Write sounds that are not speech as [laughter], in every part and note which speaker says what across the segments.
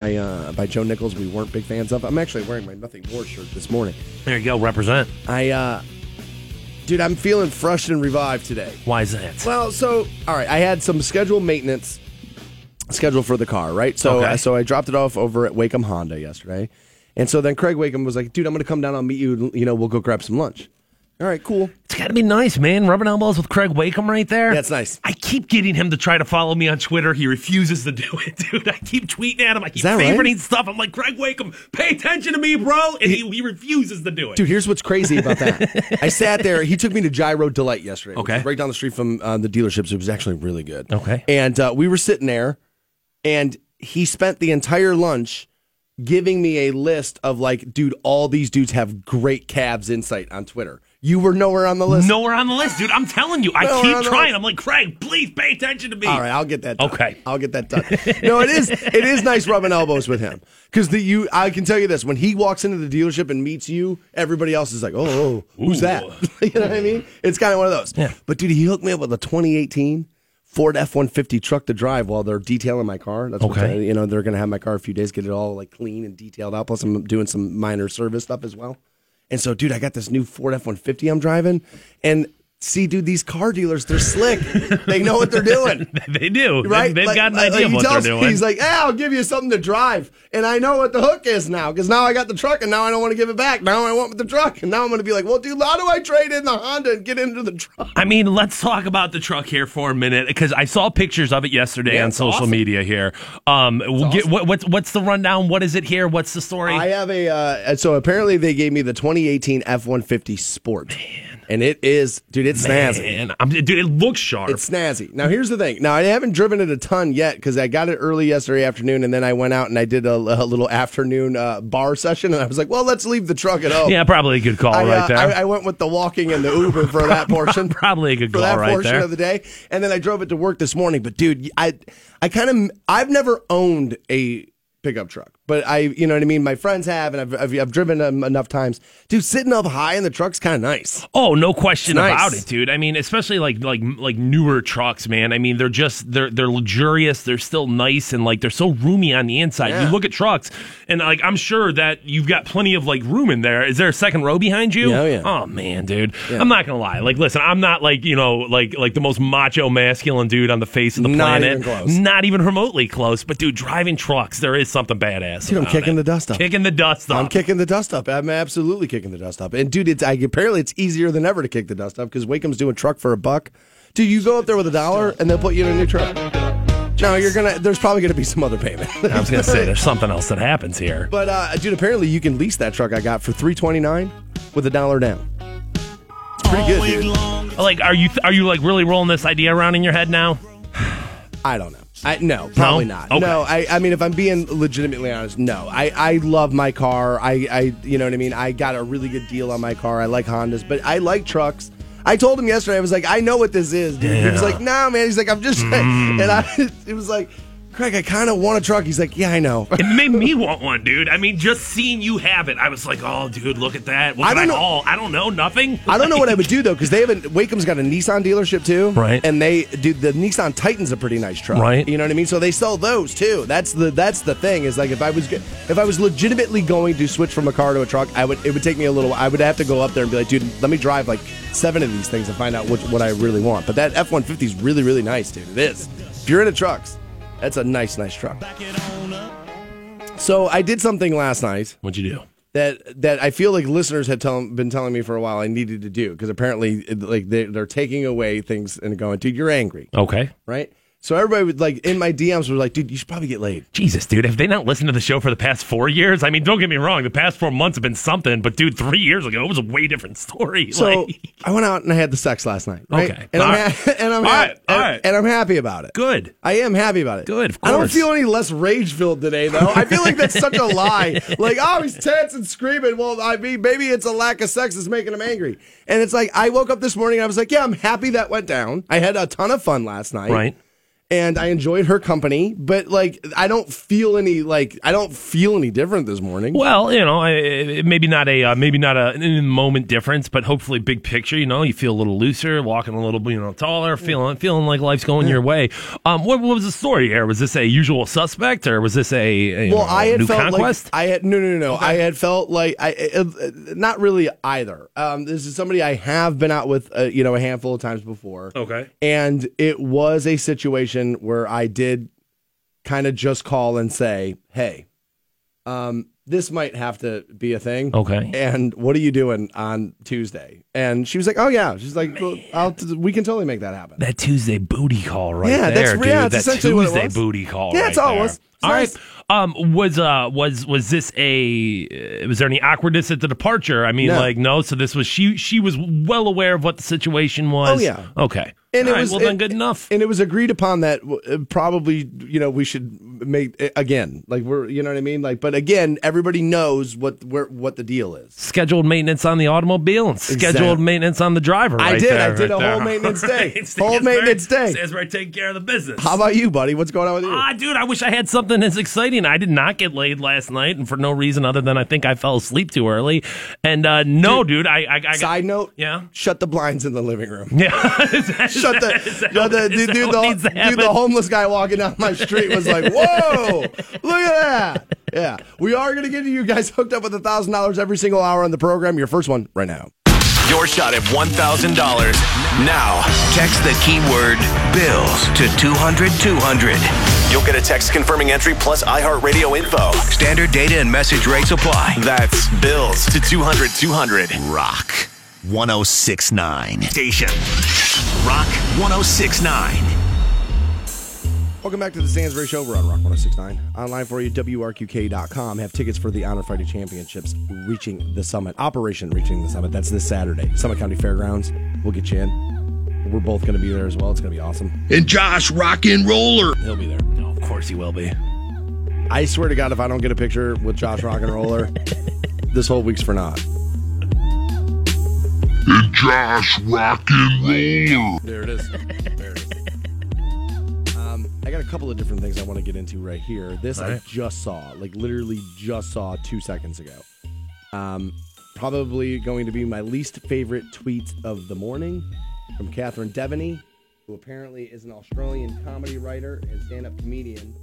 Speaker 1: by, uh, by Joe Nichols we weren't big fans of. I'm actually wearing my Nothing More shirt this morning.
Speaker 2: There you go. Represent.
Speaker 1: I, uh, dude, I'm feeling fresh and revived today.
Speaker 2: Why is that?
Speaker 1: Well, so all right, I had some scheduled maintenance scheduled for the car, right? So,
Speaker 2: Okay.
Speaker 1: so I dropped it off over at Waikem Honda yesterday, and so then Craig Waikem was like, "Dude, I'm going to come down. I'll meet you. You know, we'll go grab some lunch." All right, cool.
Speaker 2: It's got to be nice, man. Rubbing elbows with Craig Waikem right there.
Speaker 1: That's nice.
Speaker 2: I keep getting him to try to follow me on Twitter. He refuses to do [laughs] it, dude. I keep tweeting at him. I keep
Speaker 1: that right?
Speaker 2: favoriting stuff. I'm like, Craig Waikem, pay attention to me, bro. And he, he refuses to do it.
Speaker 1: Dude, here's what's crazy about that. [laughs] I sat there. He took me to Gyro Delight yesterday.
Speaker 2: Okay.
Speaker 1: right down the street from uh, the dealerships. It was actually really good.
Speaker 2: Okay.
Speaker 1: And uh, we were sitting there, and he spent the entire lunch giving me a list of like, dude, all these dudes have great Cavs insight on Twitter. You were nowhere on the list.
Speaker 2: Nowhere on the list, dude. I'm telling you. I keep trying. I'm like, Craig, please pay attention to me.
Speaker 1: All right, I'll get that. Done.
Speaker 2: Okay.
Speaker 1: I'll get that done. no, it is. It is nice rubbing elbows with him because the you. I can tell you this: when he walks into the dealership and meets you, everybody else is like, "Oh, oh, oh who's
Speaker 2: Ooh.
Speaker 1: that?" [laughs] you know what I mean? It's kind of one of those.
Speaker 2: Yeah.
Speaker 1: But dude, he hooked me up with a 2018 Ford F150 truck to drive while they're detailing my car. That's what
Speaker 2: Okay.
Speaker 1: they- you know they're going to have my car a few days, get it all like clean and detailed out. Plus, I'm doing some minor service stuff as well. And so, dude, I got this new Ford F 150 I'm driving. And see, dude, these car dealers, they're slick. they know what they're doing. [laughs]
Speaker 2: they do.
Speaker 1: Right?
Speaker 2: They, have
Speaker 1: Like-
Speaker 2: got an idea
Speaker 1: like
Speaker 2: what they're
Speaker 1: me,
Speaker 2: doing.
Speaker 1: He's like, hey, I'll give you something to drive. And I know what the hook is now because now I got the truck and now I don't want to give it back. Now I want the truck. And now I'm going to be like, well, dude, how do I trade in the Honda and get into the truck?
Speaker 2: I mean, let's talk about the truck here for a minute because I saw pictures of it yesterday
Speaker 1: Yeah,
Speaker 2: on social
Speaker 1: awesome.
Speaker 2: media here. Um, we'll get, what, what's what's the rundown? What is it here? What's the story?
Speaker 1: I have a, uh, so apparently they gave me the 2018 F 150 Sport. And it is, dude, it's snazzy.
Speaker 2: Man, I'm, dude, it looks sharp.
Speaker 1: It's snazzy. Now, here's the thing. Now, I haven't driven it a ton yet because I got it early yesterday afternoon, and then I went out and I did a, a little afternoon uh, bar session, and I was like, well, let's leave the truck at home.
Speaker 2: yeah, probably a good call
Speaker 1: I, uh,
Speaker 2: right there.
Speaker 1: I, I went with the walking and the Uber for that [laughs] portion.
Speaker 2: probably a good call
Speaker 1: that
Speaker 2: right
Speaker 1: portion
Speaker 2: there.
Speaker 1: of the day, and then I drove it to work this morning. But dude, I, I kind of, I've never owned a pickup truck, but I, you know what I mean. My friends have, and I've, I've, I've driven them enough times. Dude, sitting up high in the truck's kind of nice.
Speaker 2: Oh, no question
Speaker 1: nice.
Speaker 2: about it, dude. I mean, especially like like like newer trucks, man. I mean, they're just they're they're luxurious. They're still nice and like they're so roomy on the inside.
Speaker 1: Yeah.
Speaker 2: You look at trucks, and like I'm sure that you've got plenty of like room in there. Is there a second row behind you?
Speaker 1: Yeah, oh, yeah.
Speaker 2: Oh man, dude. I'm not gonna lie. Like, listen, I'm not like you know like like the most macho masculine dude on the face of the
Speaker 1: Not
Speaker 2: planet.
Speaker 1: even close.
Speaker 2: Not even remotely close. But dude, driving trucks, there is something badass.
Speaker 1: Dude, I'm kicking
Speaker 2: it.
Speaker 1: the dust up.
Speaker 2: Kicking the dust up.
Speaker 1: I'm kicking the dust up. I'm absolutely kicking the dust up. And dude, it's I, apparently it's easier than ever to kick the dust up because Waikem's doing truck for a buck. Dude, you go up there with a dollar and they'll put you in a new truck. Now you're gonna. There's probably gonna be some other payment. [laughs]
Speaker 2: I was gonna say there's something else that happens here.
Speaker 1: But uh, dude, apparently you can lease that truck I got for three twenty nine with a dollar down. It's pretty good, dude.
Speaker 2: Like, are you are you like really rolling this idea around in your head now? [sighs]
Speaker 1: I don't know. I no, probably
Speaker 2: No?
Speaker 1: not.
Speaker 2: Okay.
Speaker 1: No, I, I mean, if I'm being legitimately honest, no. I, I love my car. I, I, you know what I mean. I got a really good deal on my car. I like Hondas, but I like trucks. I told him yesterday. I was like, I know what this is. Dude. He was like, No, man. He's like, I'm just, [laughs]
Speaker 2: Mm.
Speaker 1: and I, [laughs] it was like, Craig, I kind of want a truck. He's like, Yeah, I know.
Speaker 2: It made me want one, dude. I mean, just seeing you have it, I was like, oh, dude, look at that. What
Speaker 1: I don't know-
Speaker 2: haul? I don't know, nothing.
Speaker 1: I don't know what I would do though, because they haven't. Waikem's got a Nissan dealership too,
Speaker 2: Right.
Speaker 1: And they do the Nissan Titan's a pretty nice truck,
Speaker 2: Right.
Speaker 1: You know what I mean? So they sell those too. That's the that's the thing is like if I was if I was legitimately going to switch from a car to a truck, I would it would take me a little. I would have to go up there and be like, dude, let me drive like seven of these things and find out what what I really want. But that F one fifty is really really nice, dude. It is. If you're into trucks, that's a nice nice truck. So I did something last night
Speaker 2: What'd you do?
Speaker 1: that that I feel like listeners had tell, been telling me for a while I needed to do because apparently it- like they, they're taking away things and going, dude, you're angry,
Speaker 2: Okay.
Speaker 1: right? So everybody would like in my DMs were like, dude, you should probably get laid.
Speaker 2: Jesus, dude, have they not listened to the show for the past four years? I mean, don't get me wrong, the past four months have been something, but dude, three years ago, it was a way different story.
Speaker 1: So
Speaker 2: Like,
Speaker 1: I went out and I had the sex last night, right?
Speaker 2: Okay.
Speaker 1: and I'm
Speaker 2: All
Speaker 1: ha- [laughs] and I'm
Speaker 2: All
Speaker 1: ha-
Speaker 2: right. All
Speaker 1: and,
Speaker 2: right.
Speaker 1: and I'm happy about it.
Speaker 2: good.
Speaker 1: I am happy about it.
Speaker 2: Good, of
Speaker 1: I don't feel any less rage filled today, though. I feel like that's such a [laughs] lie. Like, oh, he's tense and screaming. Well, I mean, maybe it's a lack of sex that's making him angry. And it's like, I woke up this morning and I was like, yeah, I'm happy that went down. I had a ton of fun last night.
Speaker 2: Right.
Speaker 1: And I enjoyed her company, but like I don't feel any like I don't feel any different this morning.
Speaker 2: Well, you know, I- maybe not a uh, maybe not a in the moment difference, but hopefully big picture. You know, you feel a little looser, walking a little you know taller, feeling feeling like life's going your way. Um, what, what was the story here? Was this a usual suspect or was this a,
Speaker 1: well,
Speaker 2: know,
Speaker 1: I had
Speaker 2: new
Speaker 1: felt
Speaker 2: conquest?
Speaker 1: like I had no, no, no, no. I had felt like I, uh, not really either. Um, this is somebody I have been out with, uh, you know, a handful of times before.
Speaker 2: okay.
Speaker 1: and it was a situation where I did kind of just call and say, "Hey, um, this might have to be a thing."
Speaker 2: Okay.
Speaker 1: And what are you doing on Tuesday? And she was like, "Oh yeah." She's like, well, "I'll we can totally make that happen."
Speaker 2: That Tuesday booty call right
Speaker 1: Yeah,
Speaker 2: there,
Speaker 1: that's-
Speaker 2: dude.
Speaker 1: yeah, that's
Speaker 2: that
Speaker 1: essentially what it
Speaker 2: Tuesday booty call.
Speaker 1: Yeah,
Speaker 2: right
Speaker 1: that's all it
Speaker 2: there.
Speaker 1: was. It's
Speaker 2: All
Speaker 1: nice.
Speaker 2: right. Um, was uh was was this a was there any awkwardness at the departure? I mean,
Speaker 1: No.
Speaker 2: like no. So this was she she was well aware of what the situation was.
Speaker 1: Oh, yeah.
Speaker 2: Okay.
Speaker 1: And
Speaker 2: All
Speaker 1: it
Speaker 2: right,
Speaker 1: was
Speaker 2: well then
Speaker 1: and-
Speaker 2: good enough.
Speaker 1: And it was agreed upon that uh, probably you know we should make again like we're you know what I mean like but again everybody knows what where what the deal is.
Speaker 2: scheduled maintenance on the automobile and scheduled
Speaker 1: Exactly.
Speaker 2: maintenance on the driver.
Speaker 1: I did.
Speaker 2: there,
Speaker 1: I did
Speaker 2: right
Speaker 1: a whole
Speaker 2: there.
Speaker 1: maintenance [laughs] day.
Speaker 2: Right.
Speaker 1: Whole maintenance day.
Speaker 2: Stansbury taking care of the business.
Speaker 1: How about you, buddy? What's going on with you?
Speaker 2: Ah, dude, I wish I had something as exciting. I did not get laid last night, and for no reason other than I think I fell asleep too early. And uh, no, dude, I, I, I got,
Speaker 1: Side note:
Speaker 2: yeah,
Speaker 1: shut the blinds in the living room.
Speaker 2: yeah. [laughs]
Speaker 1: Shut the, [laughs] shut the dude, dude,
Speaker 2: what needs to
Speaker 1: the, dude, the homeless guy walking down my street was like, [laughs] "Whoa, look at that!" Yeah, we are gonna get you guys hooked up with a thousand dollars every single hour on the program. Your first one right now.
Speaker 3: Your shot at $1,000. Now, text the keyword bills to 200 200. You'll get a text confirming entry plus iHeartRadio info. Standard data and message rates apply. That's bills to 200 200.
Speaker 4: Rock 1069. Station. Rock 1069.
Speaker 1: Welcome back to the Stansbury Show. We're on Rock 1069. Online for you, WRQK.com. Have tickets for the Honor Friday Championships reaching the summit. Operation Reaching the Summit. That's this Saturday. Summit County Fairgrounds. We'll get you in. We're both going to be there as well. It's going to be awesome.
Speaker 4: And Josh Rock and Roller.
Speaker 1: He'll be there.
Speaker 2: No, of course he will be.
Speaker 1: I swear to God, if I don't get a picture with Josh Rock and Roller, [laughs] this whole week's for naught.
Speaker 5: And Josh Rock and Roller.
Speaker 1: There it is. There it is. Um, I got a couple of different things I want to get into right here. This I just saw, like literally just saw two seconds ago. Um, probably going to be my least favorite tweet of the morning from Catherine Deveny, who apparently is an Australian comedy writer and stand-up comedian.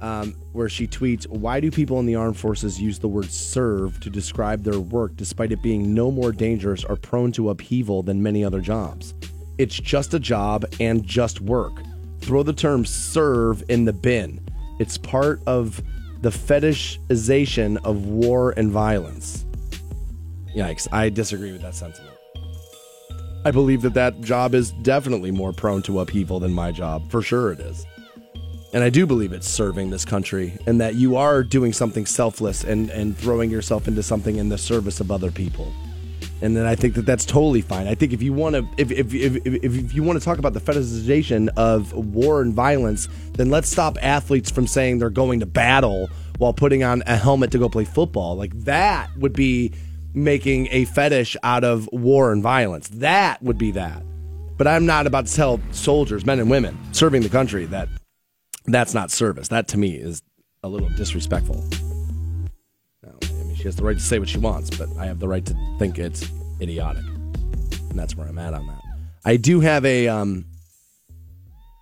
Speaker 1: Um, where she tweets, Why do people in the armed forces use the word serve to describe their work despite it being no more dangerous or prone to upheaval than many other jobs? It's just a job and just work. Throw the term serve in the bin. It's part of the fetishization of war and violence. Yikes, I disagree with that sentiment. I believe that that job is definitely more prone to upheaval than my job. For sure it is. And I do believe it's serving this country and that you are doing something selfless and, and throwing yourself into something in the service of other people. And then I think that that's totally fine. I think if you want to, if, if, if, if, if you want to talk about the fetishization of war and violence, then let's stop athletes from saying they're going to battle while putting on a helmet to go play football. Like that would be making a fetish out of war and violence. That would be that. But I'm not about to tell soldiers, men and women, serving the country that that's not service. That to me is a little disrespectful. I mean, she has the right to say what she wants, but I have the right to think it's idiotic, and that's where I'm at on that. I do have a, um,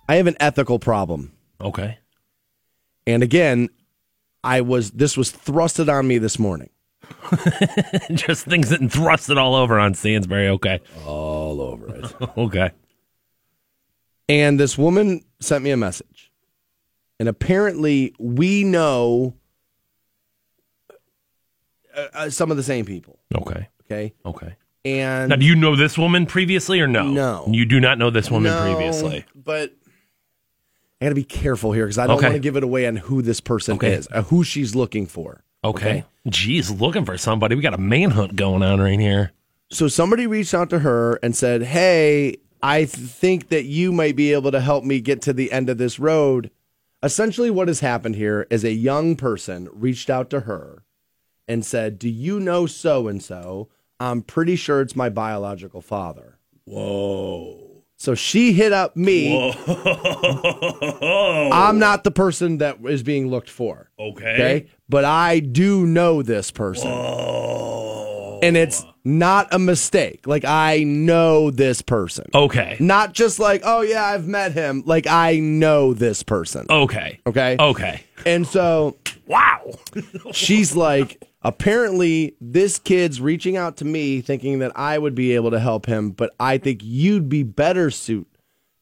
Speaker 1: I have an ethical problem,
Speaker 2: Okay.
Speaker 1: and again, I was this was thrusted on me this morning. [laughs]
Speaker 2: Just things that thrusted all over on Stansbury. Okay.
Speaker 1: All over it. [laughs]
Speaker 2: Okay.
Speaker 1: And this woman sent me a message. And apparently, we know uh, uh, some of the same people.
Speaker 2: Okay.
Speaker 1: Okay.
Speaker 2: Okay.
Speaker 1: And
Speaker 2: Now, do you know this woman previously or no?
Speaker 1: No.
Speaker 2: You do not know this woman
Speaker 1: No,
Speaker 2: previously.
Speaker 1: But I got to be careful here because I don't
Speaker 2: Okay.
Speaker 1: want to give it away on who this person
Speaker 2: Okay.
Speaker 1: is, uh, who she's looking for.
Speaker 2: Okay. Geez, looking for somebody. We got a manhunt going on right here.
Speaker 1: So somebody reached out to her and said, Hey, I th- think that you might be able to help me get to the end of this road. Essentially, what has happened here is a young person reached out to her and said, Do you know so and so? I'm pretty sure it's my biological father. Whoa. So she hit up me. Whoa. I'm not the person that is being looked for.
Speaker 2: Okay.
Speaker 1: Okay. But I do know this person. And it's oh. not a mistake. Like, I know this person.
Speaker 2: Okay.
Speaker 1: Not just like, oh, yeah, I've met him. Like, I know this person.
Speaker 2: Okay.
Speaker 1: Okay.
Speaker 2: Okay.
Speaker 1: And so
Speaker 2: Wow. [laughs]
Speaker 1: she's like, apparently, this kid's reaching out to me thinking that I would be able to help him, but I think you'd be better suit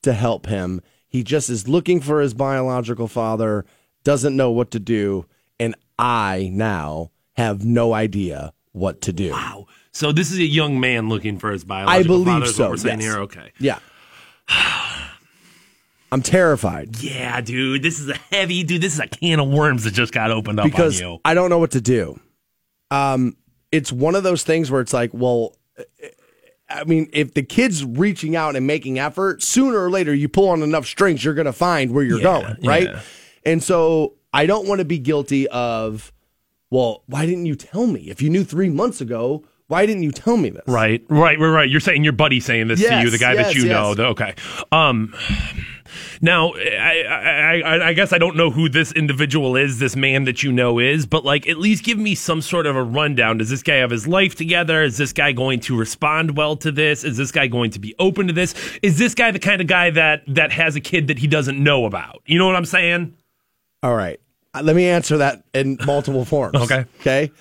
Speaker 1: to help him. He just is looking for his biological father, doesn't know what to do, and I now have no idea what to do.
Speaker 2: Wow. So this is a young man looking for his biological
Speaker 1: I believe
Speaker 2: father,
Speaker 1: so.
Speaker 2: We're saying
Speaker 1: yes.
Speaker 2: here. Okay.
Speaker 1: Yeah. [sighs] I'm terrified
Speaker 2: Yeah, dude. This is a heavy dude. This is a can of worms that just got opened up
Speaker 1: because
Speaker 2: on you.
Speaker 1: I don't know what to do. Um, it's one of those things where it's like, well, I mean, if the kid's reaching out and making effort, sooner or later you pull on enough strings, you're going to find where you're
Speaker 2: Yeah,
Speaker 1: going, right?
Speaker 2: yeah.
Speaker 1: And so I don't want to be guilty of, well, why didn't you tell me? If you knew three months ago, why didn't you tell me this?
Speaker 2: Right, right, right, right. You're saying your buddy saying this to you, the guy that
Speaker 1: yes,
Speaker 2: you know.
Speaker 1: yes.
Speaker 2: The, okay. Um. Now, I, I, I, I guess I don't know who this individual is, this man that you know is, but like, at least give me some sort of a rundown. Does this guy have his life together? Is this guy going to respond well to this? Is this guy going to be open to this? Is this guy the kind of guy that that has a kid that he doesn't know about? You know what I'm saying?
Speaker 1: All right. Uh, Let me answer that in multiple forms. [laughs]
Speaker 2: Okay.
Speaker 1: Okay.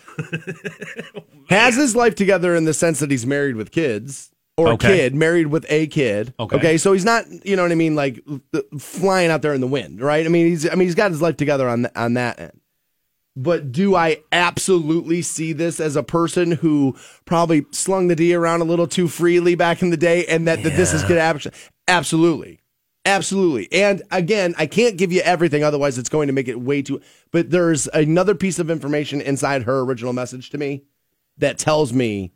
Speaker 1: Has his life together in the sense that he's married with kids or
Speaker 2: Okay.
Speaker 1: a kid, married with a kid.
Speaker 2: Okay. Okay.
Speaker 1: So he's not, you know what I mean, like flying out there in the wind, right? I mean, he's, I mean, he's got his life together on th- on that end. But do I absolutely see this as a person who probably slung the D around a little too freely back in the day, and that, that this is good happen? Absolutely. Absolutely. And again, I can't give you everything, otherwise, it's going to make it way too. But there's another piece of information inside her original message to me that tells me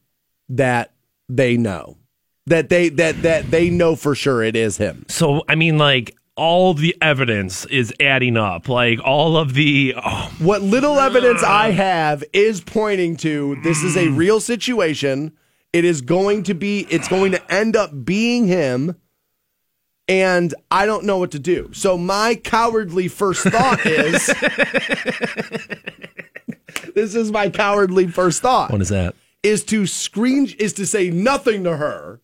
Speaker 1: that they know that they that that they know for sure it is him.
Speaker 2: So, I mean, like, all the evidence is adding up. Like, all of the. Oh,
Speaker 1: What little evidence I have is pointing to this is a real situation. It is going to be. It's going to end up being him. And I don't know what to do. So my cowardly first thought is [laughs] This is my cowardly first thought.
Speaker 2: what is that?
Speaker 1: is to screen is to say nothing to her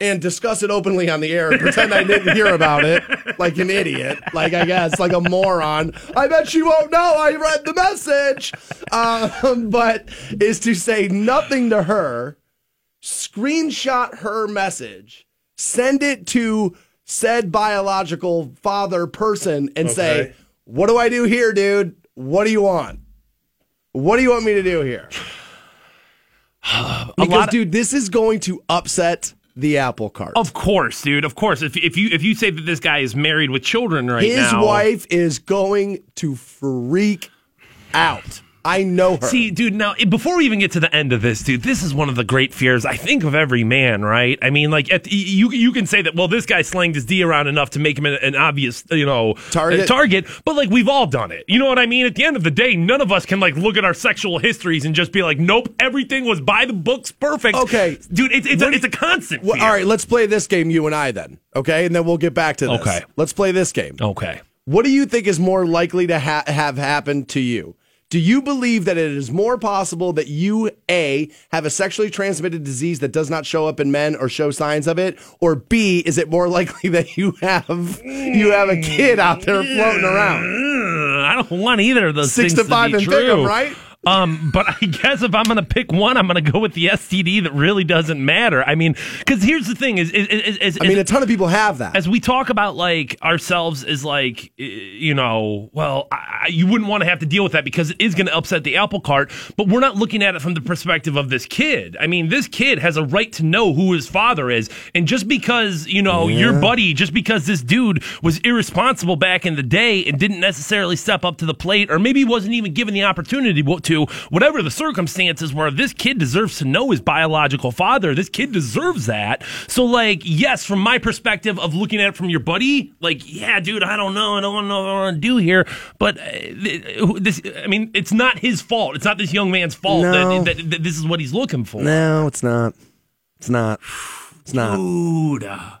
Speaker 1: and discuss it openly on the air and pretend I didn't hear about it like an idiot, like I guess, like a moron. I bet she won't know I read the message. Um, but is to say nothing to her, screenshot her message, send it to said biological father person, and say, What do I do here, dude? What do you want? What do you want me to do here? [sighs] [sighs] Because,
Speaker 2: of-
Speaker 1: dude, this is going to upset the apple cart.
Speaker 2: Of course, dude. Of course. If, if you if you say that this guy is married with children right
Speaker 1: His
Speaker 2: now,
Speaker 1: wife is going to freak out. I know her.
Speaker 2: See, dude, now eh, before we even get to the end of this, dude, this is one of the great fears I think of every man, right? I mean, like, the, you you can say that, well, this guy slanged his D around enough to make him an, an obvious, you know,
Speaker 1: Target.
Speaker 2: target, but like we've all done it. You know what I mean? At the end of the day, none of us can like look at our sexual histories and just be like, nope, everything was by the books, perfect.
Speaker 1: Okay.
Speaker 2: dude, it's it's, a, it's a constant.
Speaker 1: Well,
Speaker 2: fear.
Speaker 1: all right, let's play this game, you and I, then. Okay, and then we'll get back to this.
Speaker 2: Okay.
Speaker 1: let's play this game.
Speaker 2: Okay.
Speaker 1: What do you think is more likely to ha- have happened to you? Do you believe that it is more possible that you A have a sexually transmitted disease that does not show up in men or show signs of it, or B is it more [laughs] likely that you have you have a kid out there floating around?
Speaker 2: Uh, I don't want either of those
Speaker 1: Six
Speaker 2: things
Speaker 1: to five
Speaker 2: be
Speaker 1: and
Speaker 2: true.
Speaker 1: pick 'em, right?
Speaker 2: Um, but I guess if I'm going to pick one, I'm going to go with the STD that really doesn't matter. I mean, because here's the thing: is, is, is, is
Speaker 1: I mean, a ton of people have that.
Speaker 2: as we talk about like ourselves as like you know well I, you wouldn't want to have to deal with that because it is going to upset the apple cart but we're not looking at it from the perspective of this kid i mean this kid has a right to know who his father is and just because you know your buddy just because this dude was irresponsible back in the day and didn't necessarily step up to the plate or maybe wasn't even given the opportunity to whatever the circumstances were this kid deserves to know his biological father this kid deserves that so like yes from my perspective of looking at it from your buddy like yeah dude i don't know i don't know what i want to do here but uh, this i mean it's not his fault it's not this young man's fault
Speaker 1: No.
Speaker 2: that, that, that this is what he's looking for
Speaker 1: no, it's not. It's not. It's not.
Speaker 2: dude uh,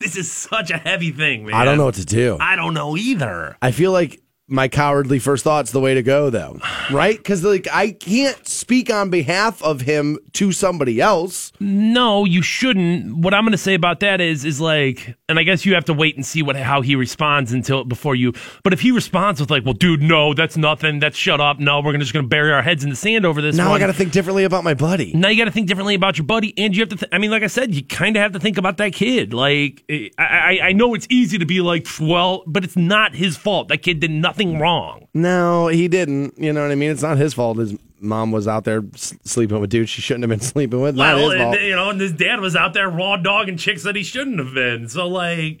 Speaker 2: This is such a heavy thing, man.
Speaker 1: I don't know what to do.
Speaker 2: I don't know either.
Speaker 1: I feel like my cowardly first thought's the way to go, though, right? Because like I can't speak on behalf of him to somebody else.
Speaker 2: No, you shouldn't. What I'm going to say about that is, is like, and I guess you have to wait and see what how he responds until before you. But if he responds with like, "Well, dude, no, that's nothing. That's shut up. No, we're just going to bury our heads in the sand over this."
Speaker 1: Now
Speaker 2: one.
Speaker 1: I got to think differently about my buddy.
Speaker 2: now you got to think differently about your buddy, and you have to. Th- I mean, like I said, you kind of have to think about that kid. Like, eh, I, I, I know it's easy to be like, well, but it's not his fault. That kid did nothing wrong.
Speaker 1: No, he didn't. You know what I mean? It's not his fault. His mom was out there sleeping with dudes she shouldn't have been [laughs] sleeping with. Not
Speaker 2: Well,
Speaker 1: his fault.
Speaker 2: you know, and his dad was out there raw dogging chicks that he shouldn't have been. So, like,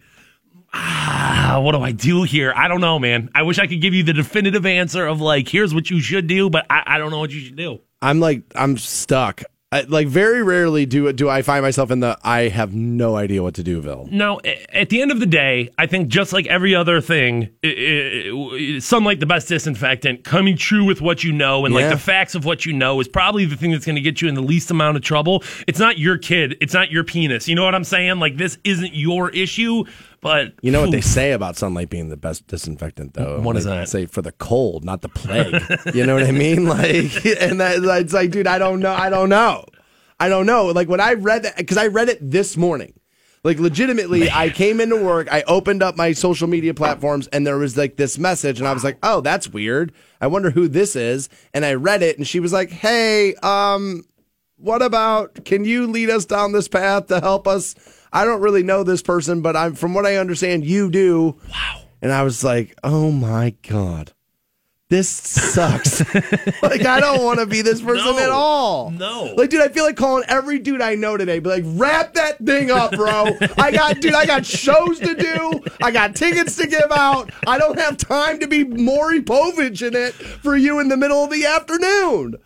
Speaker 2: ah, what do I do here? I don't know, man. I wish I could give you the definitive answer of like, here's what you should do, but I, I don't know what you should do.
Speaker 1: I'm like I'm stuck. I, like very rarely do do I find myself in the I have no idea what to do, Bill.
Speaker 2: No, at the end of the day, I think just like every other thing, i i sunlight the best disinfectant. Coming true with what you know and like the facts of what you know is probably the thing that's going to get you in the least amount of trouble. It's not your kid. It's not your penis. You know what I'm saying? Like this isn't your issue. But
Speaker 1: You know what they say about sunlight being the best disinfectant, though.
Speaker 2: What is that?
Speaker 1: Say for the cold, not the plague. you know what I mean? [laughs] Like, and that it's like, dude, I don't know. I don't know. I don't know. Like when I read that, because I read it this morning. Like legitimately, I came into work, I opened up my social media platforms, and there was like this message, and I was like, "Oh, that's weird. I wonder who this is." And I read it, and she was like, "Hey, um, what about can you lead us down this path to help us? I don't really know this person, but I'm from what I understand, you do." Wow. And I was like, "Oh my god, this sucks. [laughs] like I don't want to be this person
Speaker 2: No.
Speaker 1: at all.
Speaker 2: No.
Speaker 1: Like, dude, I feel like calling every dude I know today, be like, wrap that thing up, bro. I got, dude, I got shows to do. I got tickets to give out. I don't have time to be Maury Povich in it for you in the middle of the afternoon.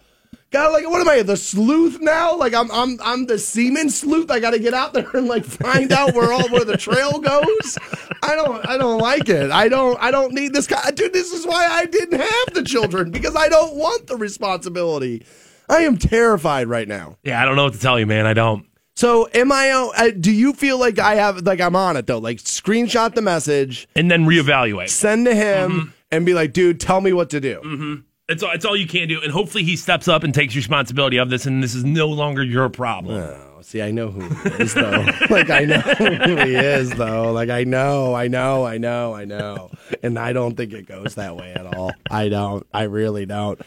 Speaker 1: God, like, what am I, the sleuth now? Like, I'm, I'm, I'm the semen sleuth. I got to get out there and like find out where all where the trail goes. I don't, I don't like it. I don't, I don't need this guy, dude. This is why I didn't have the children because I don't want the responsibility. I am terrified right now.
Speaker 2: Yeah, I don't know what to tell you, man. I don't.
Speaker 1: So, am I? Uh, do you feel like I have, like, I'm on it though? Like, screenshot the message,
Speaker 2: And then reevaluate.
Speaker 1: send to him,
Speaker 2: Mm-hmm.
Speaker 1: and be like, dude, tell me what to do.
Speaker 2: It's all, it's all you can do. And hopefully he steps up and takes responsibility of this, and this is no longer your problem.
Speaker 1: Oh, see, I know who he is, though. [laughs] like, I know who he is, though. Like, I know, I know, I know, I know. And I don't think it goes that way at all. I don't. I really don't.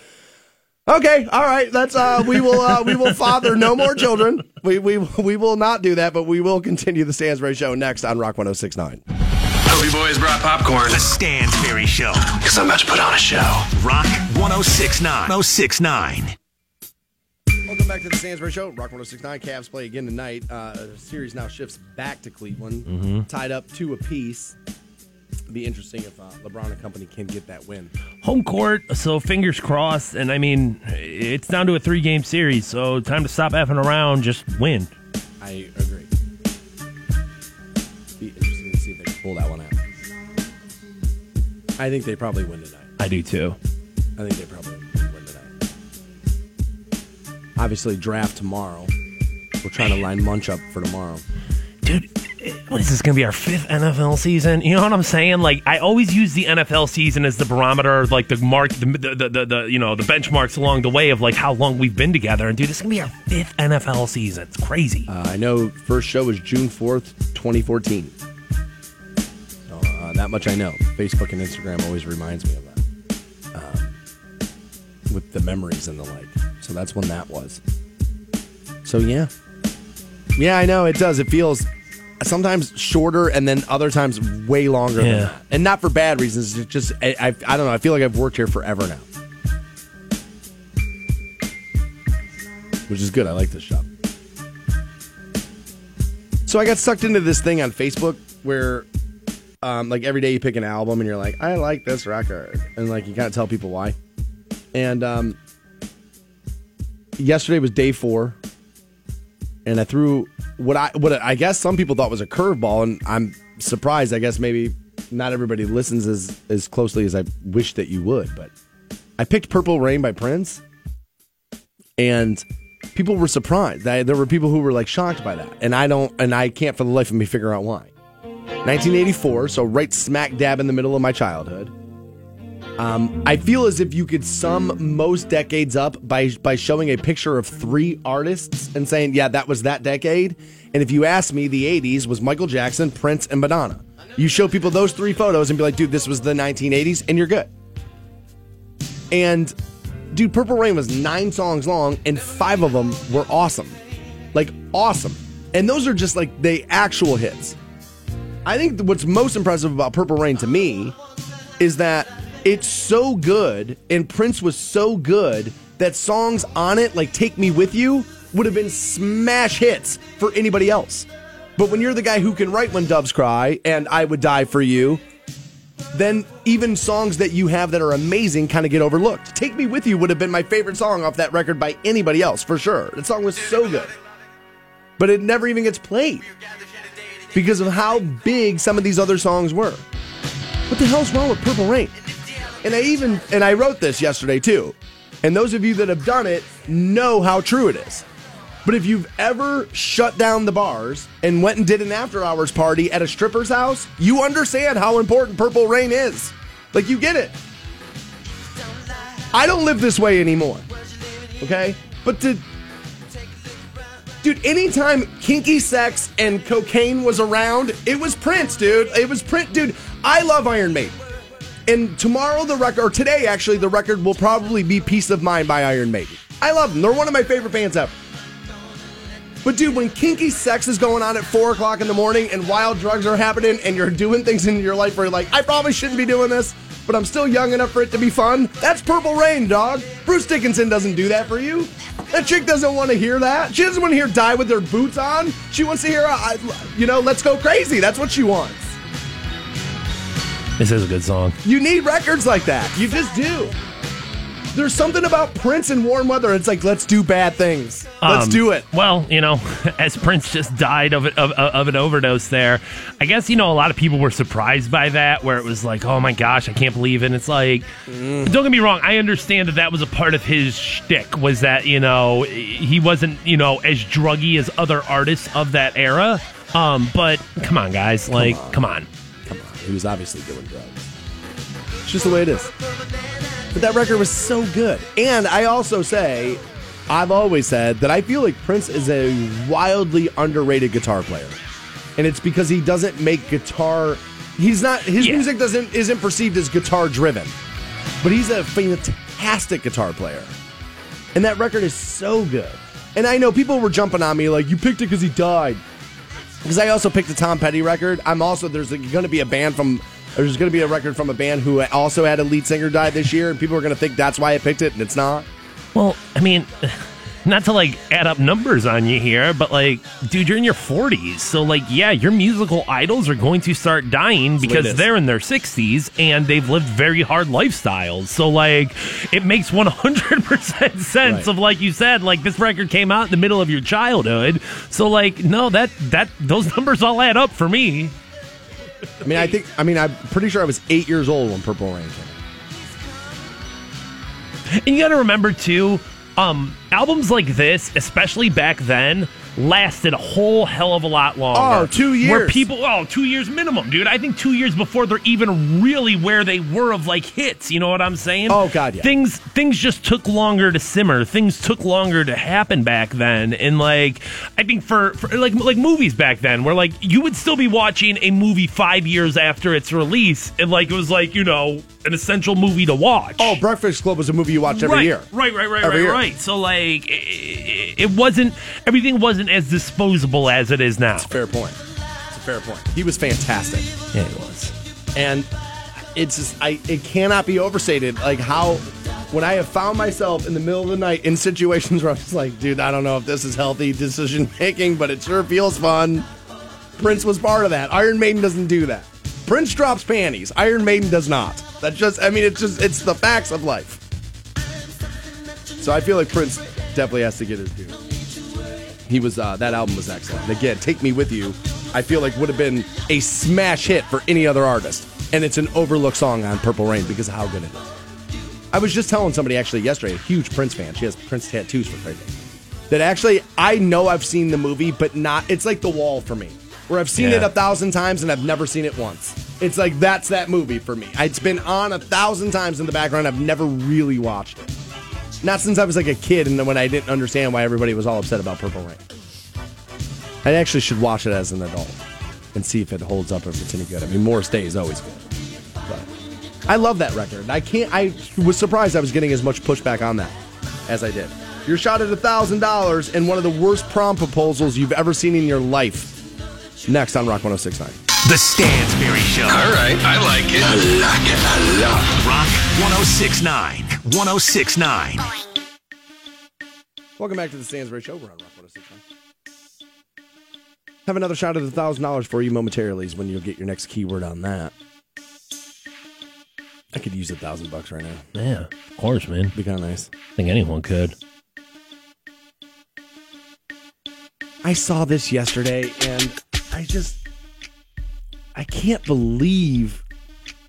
Speaker 1: Okay, all right. That's uh, we will uh, we will father no more children. We we we will not do that, but we will continue the Stansbury Show next on Rock 106.9.
Speaker 3: Hope you boys brought popcorn.
Speaker 4: The Stansberry Show.
Speaker 3: Because I'm about to put on a show.
Speaker 4: Rock 1069. 1069.
Speaker 1: Welcome back to the Stansbury Show. Rock 1069. Cavs play again tonight. Uh, the series now shifts back to Cleveland, tied up two apiece. It'd be interesting if uh, LeBron and company can get that win.
Speaker 2: Home court, so fingers crossed. And I mean, it's down to a three game series, so time to stop effing around, just win.
Speaker 1: I agree. Pull that one out. I think they probably win tonight.
Speaker 2: I do too.
Speaker 1: I think they probably win tonight. Obviously, draft tomorrow. We're trying to line Munch up for tomorrow.
Speaker 2: Dude, what is this going to be our fifth NFL season? You know what I'm saying? Like, I always use the NFL season as the barometer, like the mark, the, the, the, the, you know, the benchmarks along the way of like how long we've been together. And dude, this is going to be our fifth NFL season. It's crazy.
Speaker 1: Uh, I know first show was June 4th, 2014. Uh, that much I know. Facebook and Instagram always reminds me of that. Um, with the memories and the like. So that's when that was. So yeah. Yeah, I know it does. It feels sometimes shorter and then other times way longer
Speaker 2: Yeah.
Speaker 1: than that. And not for bad reasons. It's just I, I I don't know. I feel like I've worked here forever now. Which is good. I like this shop. So I got sucked into this thing on Facebook where, um, like every day you pick an album and you're like, I like this record, and like you kind of tell people why. And um, yesterday was day four, and I threw what I what I guess some people thought was a curveball, and I'm surprised. I guess maybe not everybody listens as as closely as I wish that you would, but I picked "Purple Rain" by Prince, and people were surprised. There were people who were like shocked by that, and I don't, and I can't for the life of me figure out why. 1984, so right smack dab in the middle of my childhood. Um, I feel as if you could sum most decades up by by showing a picture of three artists and saying, "Yeah, that was that decade." And if you ask me, the '80s was Michael Jackson, Prince, and Madonna. You show people those three photos and be like, "Dude, this was the 1980s," and you're good. And dude, Purple Rain was nine songs long, and five of them were awesome, like awesome. And those are just like the actual hits. I think what's most impressive about Purple Rain to me is that it's so good and Prince was so good that songs on it like Take Me With You would have been smash hits for anybody else. But when you're the guy who can write When Doves Cry and I Would Die For You, then even songs that you have that are amazing kind of get overlooked. Take Me With You would have been my favorite song off that record by anybody else, for sure. That song was so good. But it never even gets played because of how big some of these other songs were. What the hell's wrong with Purple Rain? And I even and I wrote this yesterday too. And those of you that have done it know how true it is. But if you've ever shut down the bars and went and did an after hours party at a stripper's house, you understand how important Purple Rain is. Like you get it. I don't live this way anymore. Okay? But to Dude, anytime kinky sex and cocaine was around, it was Prince, dude. It was Prince, dude. I love Iron Maiden. And tomorrow, the record, or today actually, the record will probably be Piece of Mind by Iron Maiden. I love them. They're one of my favorite bands ever. But dude, when kinky sex is going on at four o'clock in the morning and wild drugs are happening and you're doing things in your life where you're like, I probably shouldn't be doing this, but I'm still young enough for it to be fun, that's Purple Rain, dog. Bruce Dickinson doesn't do that for you. That chick doesn't want to hear that. She doesn't want to hear Die with their boots on. She wants to hear, uh, you know, let's go crazy. That's what she wants.
Speaker 2: This is a good song.
Speaker 1: You need records like that. You just do. There's something about Prince and warm weather. It's like, let's do bad things. Let's
Speaker 2: Um,
Speaker 1: do it.
Speaker 2: Well, you know, [laughs] as Prince just died of, of of an overdose there, I guess you know a lot of people were surprised by that, where it was like, oh my gosh, I can't believe it. And it's like, don't get me wrong, I understand that that was a part of his shtick was that you know he wasn't you know as druggy as other artists of that era. Um, but come on, guys, like, come on.
Speaker 1: Come on. He was obviously doing drugs. It's just the way it is. But that record was so good. And I also say, I've always said that I feel like Prince is a wildly underrated guitar player. And it's because he doesn't make guitar he's not his
Speaker 2: Yeah.
Speaker 1: music doesn't isn't perceived as guitar driven. But he's a fantastic guitar player. And that record is so good. And I know people were jumping on me like you picked it because he died. Because I also picked a Tom Petty record. I'm also there's going to be a band from there's going to be a record from a band who also had a lead singer die this year, and people are going to think that's why I picked it, and it's not.
Speaker 2: Well, I mean, [laughs] not to like add up numbers on you here, but like, dude, you're in your 40s. So, like, yeah, your musical idols are going to start dying
Speaker 1: the way it
Speaker 2: because
Speaker 1: is.
Speaker 2: they're in their 60s and they've lived very hard lifestyles. So, like, it makes 100% [laughs] sense
Speaker 1: Right.
Speaker 2: of, like you said, like, this record came out in the middle of your childhood. So, like, no, that, that, those [laughs] numbers all add up for me.
Speaker 1: I mean, I think I mean I'm pretty sure I was eight years old when Purple Rain came. out.
Speaker 2: And you got to remember too, um, albums like this, especially back then, lasted a whole hell of a lot longer.
Speaker 1: Oh, two years.
Speaker 2: Where people, oh, two years minimum, dude. I think two years before they're even really where they were of like hits. You know what I'm saying?
Speaker 1: Oh, God, yeah.
Speaker 2: Things things just took longer to simmer. Things took longer to happen back then. And like, I think for, for like like movies back then, where like you would still be watching a movie five years after its release, and like it was like you know an essential movie to watch.
Speaker 1: Oh, Breakfast Club was a movie you watch every
Speaker 2: right,
Speaker 1: year.
Speaker 2: Right, right, right,
Speaker 1: Every
Speaker 2: right,
Speaker 1: year.
Speaker 2: right. So like, it, it wasn't everything wasn't as disposable as it is now.
Speaker 1: Fair point. It's a fair point. He was fantastic.
Speaker 2: Yeah, it was.
Speaker 1: and it's just I it cannot be overstated like how when I have found myself in the middle of the night in situations where I'm just like, dude, I don't know if this is healthy decision making, but it sure feels fun. Prince was part of that. Iron Maiden doesn't do that. Prince drops panties. Iron Maiden does not. That's just I mean it's just it's the facts of life. So I feel like Prince definitely has to get his due. He was uh, that album was excellent. And again, Take Me With You, I feel like would have been a smash hit for any other artist. And it's an overlooked song on Purple Rain because of how good it is. I was just telling somebody actually yesterday, a huge Prince fan. She has Prince tattoos for crazy. That actually I know I've seen the movie, but not it's like the wall for me. Where I've seen it a thousand times and I've never seen it once. It's like that's that movie for me. It's been on a thousand times in the background. I've never really watched it. Not since I was like a kid and then when I didn't understand why everybody was all upset about Purple Rain. I actually should watch it as an adult and see if it holds up, if it's any good. I mean, Morris Day is always good. But I love that record. I can't. I was surprised I was getting as much pushback on that as I did. You're shot at a thousand dollars in one of the worst prom proposals you've ever seen in your life. Next on Rock 1069.
Speaker 4: The Stansberry Show.
Speaker 5: All right, I like it. I like it a lot.
Speaker 4: Rock 1069. 1069.
Speaker 1: Welcome back to the Stansbury Show. We're on Rock 1069. Have another shot at the thousand dollars for you momentarily is when you'll get your next keyword on that. I could use a thousand bucks right now.
Speaker 2: Yeah, of course, man.
Speaker 1: Be kind of nice.
Speaker 2: I think anyone could.
Speaker 1: I saw this yesterday and I just I can't believe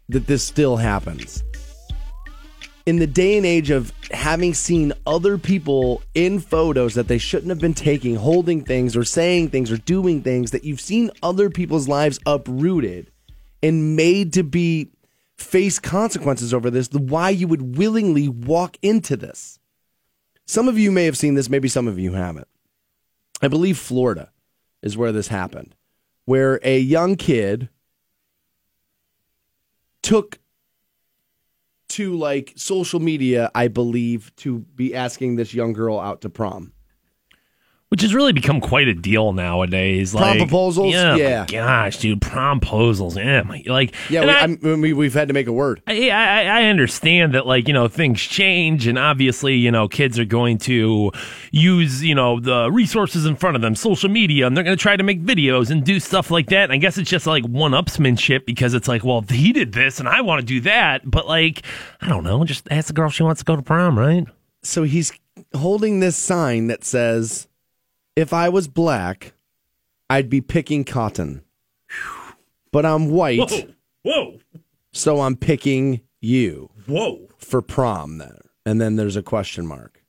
Speaker 1: that this still happens. In the day and age of having seen other people in photos that they shouldn't have been taking, holding things or saying things or doing things that you've seen other people's lives uprooted and made to be face consequences over this, why you would willingly walk into this. Some of you may have seen this, maybe some of you haven't. I believe Florida is where this happened, where a young kid took to like social media, I believe, to be asking this young girl out to prom.
Speaker 2: Which has really become quite a deal nowadays.
Speaker 1: Prom
Speaker 2: like,
Speaker 1: proposals?
Speaker 2: Yeah, oh
Speaker 1: Yeah.
Speaker 2: my gosh, dude, promposals. Yeah, my, like
Speaker 1: Yeah, we,
Speaker 2: I-
Speaker 1: I'm, we, we've had to make a word.
Speaker 2: I, I I understand that like you know things change and obviously you know kids are going to use you know the resources in front of them social media and they're going to try to make videos and do stuff like that and I guess it's just like one upsmanship because it's like well he did this and I want to do that but like I don't know just ask the girl if she wants to go to prom right
Speaker 1: So he's holding this sign that says, If I was black, I'd be picking cotton. But I'm white,
Speaker 2: whoa
Speaker 1: so I'm picking you.
Speaker 2: whoa
Speaker 1: for prom there. And then there's a question mark.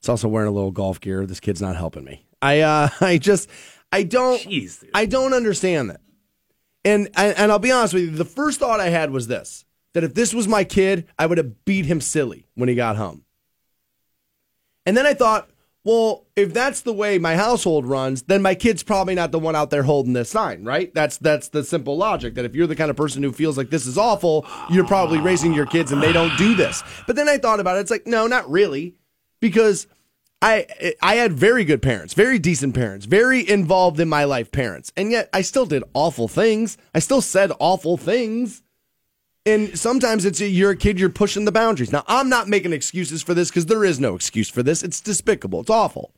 Speaker 1: It's also wearing a little golf gear. This kid's not helping me. I uh [laughs] I just I don't
Speaker 2: Jeez.
Speaker 1: I don't understand that. And, and and I'll be honest with you, the first thought I had was this that if this was my kid, I would have beat him silly when he got home. And then I thought, well, if that's the way my household runs, then my kid's probably not the one out there holding this sign, right? That's that's the simple logic that if you're the kind of person who feels like this is awful, you're probably raising your kids and they don't do this. But then I thought about it, it's like, no, not really. Because I I had very good parents, very decent parents, very involved in my life parents. And yet I still did awful things. I still said awful things. And sometimes it's you're a kid, you're pushing the boundaries. Now, I'm not making excuses for this because there is no excuse for this. It's despicable. It's awful.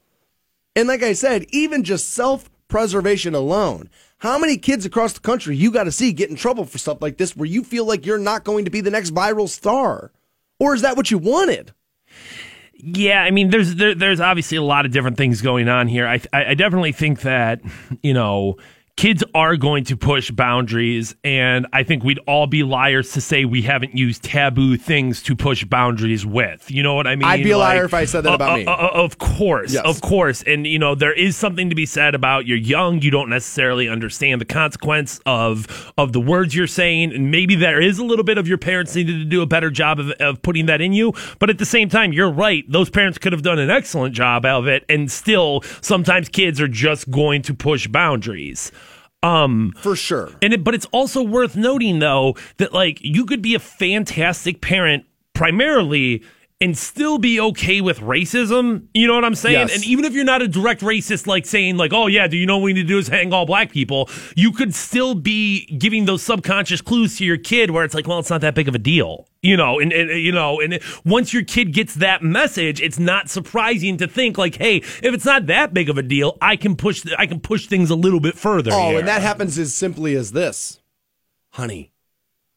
Speaker 1: And like I said, even just self preservation alone, how many kids across the country you got to see get in trouble for stuff like this where you feel like you're not going to be the next viral star? Or is that what you wanted?
Speaker 2: Yeah, I mean, there's there, there's obviously a lot of different things going on here. I I definitely think that you know kids are going to push boundaries, and I think we'd all be liars to say we haven't used taboo things to push boundaries with. You know what I mean?
Speaker 1: I'd be a liar if I said that
Speaker 2: uh,
Speaker 1: about
Speaker 2: uh,
Speaker 1: me.
Speaker 2: uh, of course,
Speaker 1: Yes.
Speaker 2: of course, and you know there is something to be said about you're young, you don't necessarily understand the consequence of of the words you're saying, and maybe there is a little bit of your parents needed to do a better job of, of putting that in you. But at the same time, you're right; those parents could have done an excellent job of it, and still, sometimes kids are just going to push boundaries. Um,
Speaker 1: For sure.
Speaker 2: and it, but it's also worth noting though that like you could be a fantastic parent primarily and still be okay with racism. You know what I'm saying?
Speaker 1: Yes.
Speaker 2: And even if you're not a direct racist, like saying like, "Oh yeah, do you know what we need to do is hang all black people?" You could still be giving those subconscious clues to your kid, where it's like, "Well, it's not that big of a deal." You know, and, and you know, and once your kid gets that message, it's not surprising to think like, "Hey, if it's not that big of a deal, I can push, I can push things a little bit further."
Speaker 1: Oh,
Speaker 2: here.
Speaker 1: and that happens as simply as this. Honey,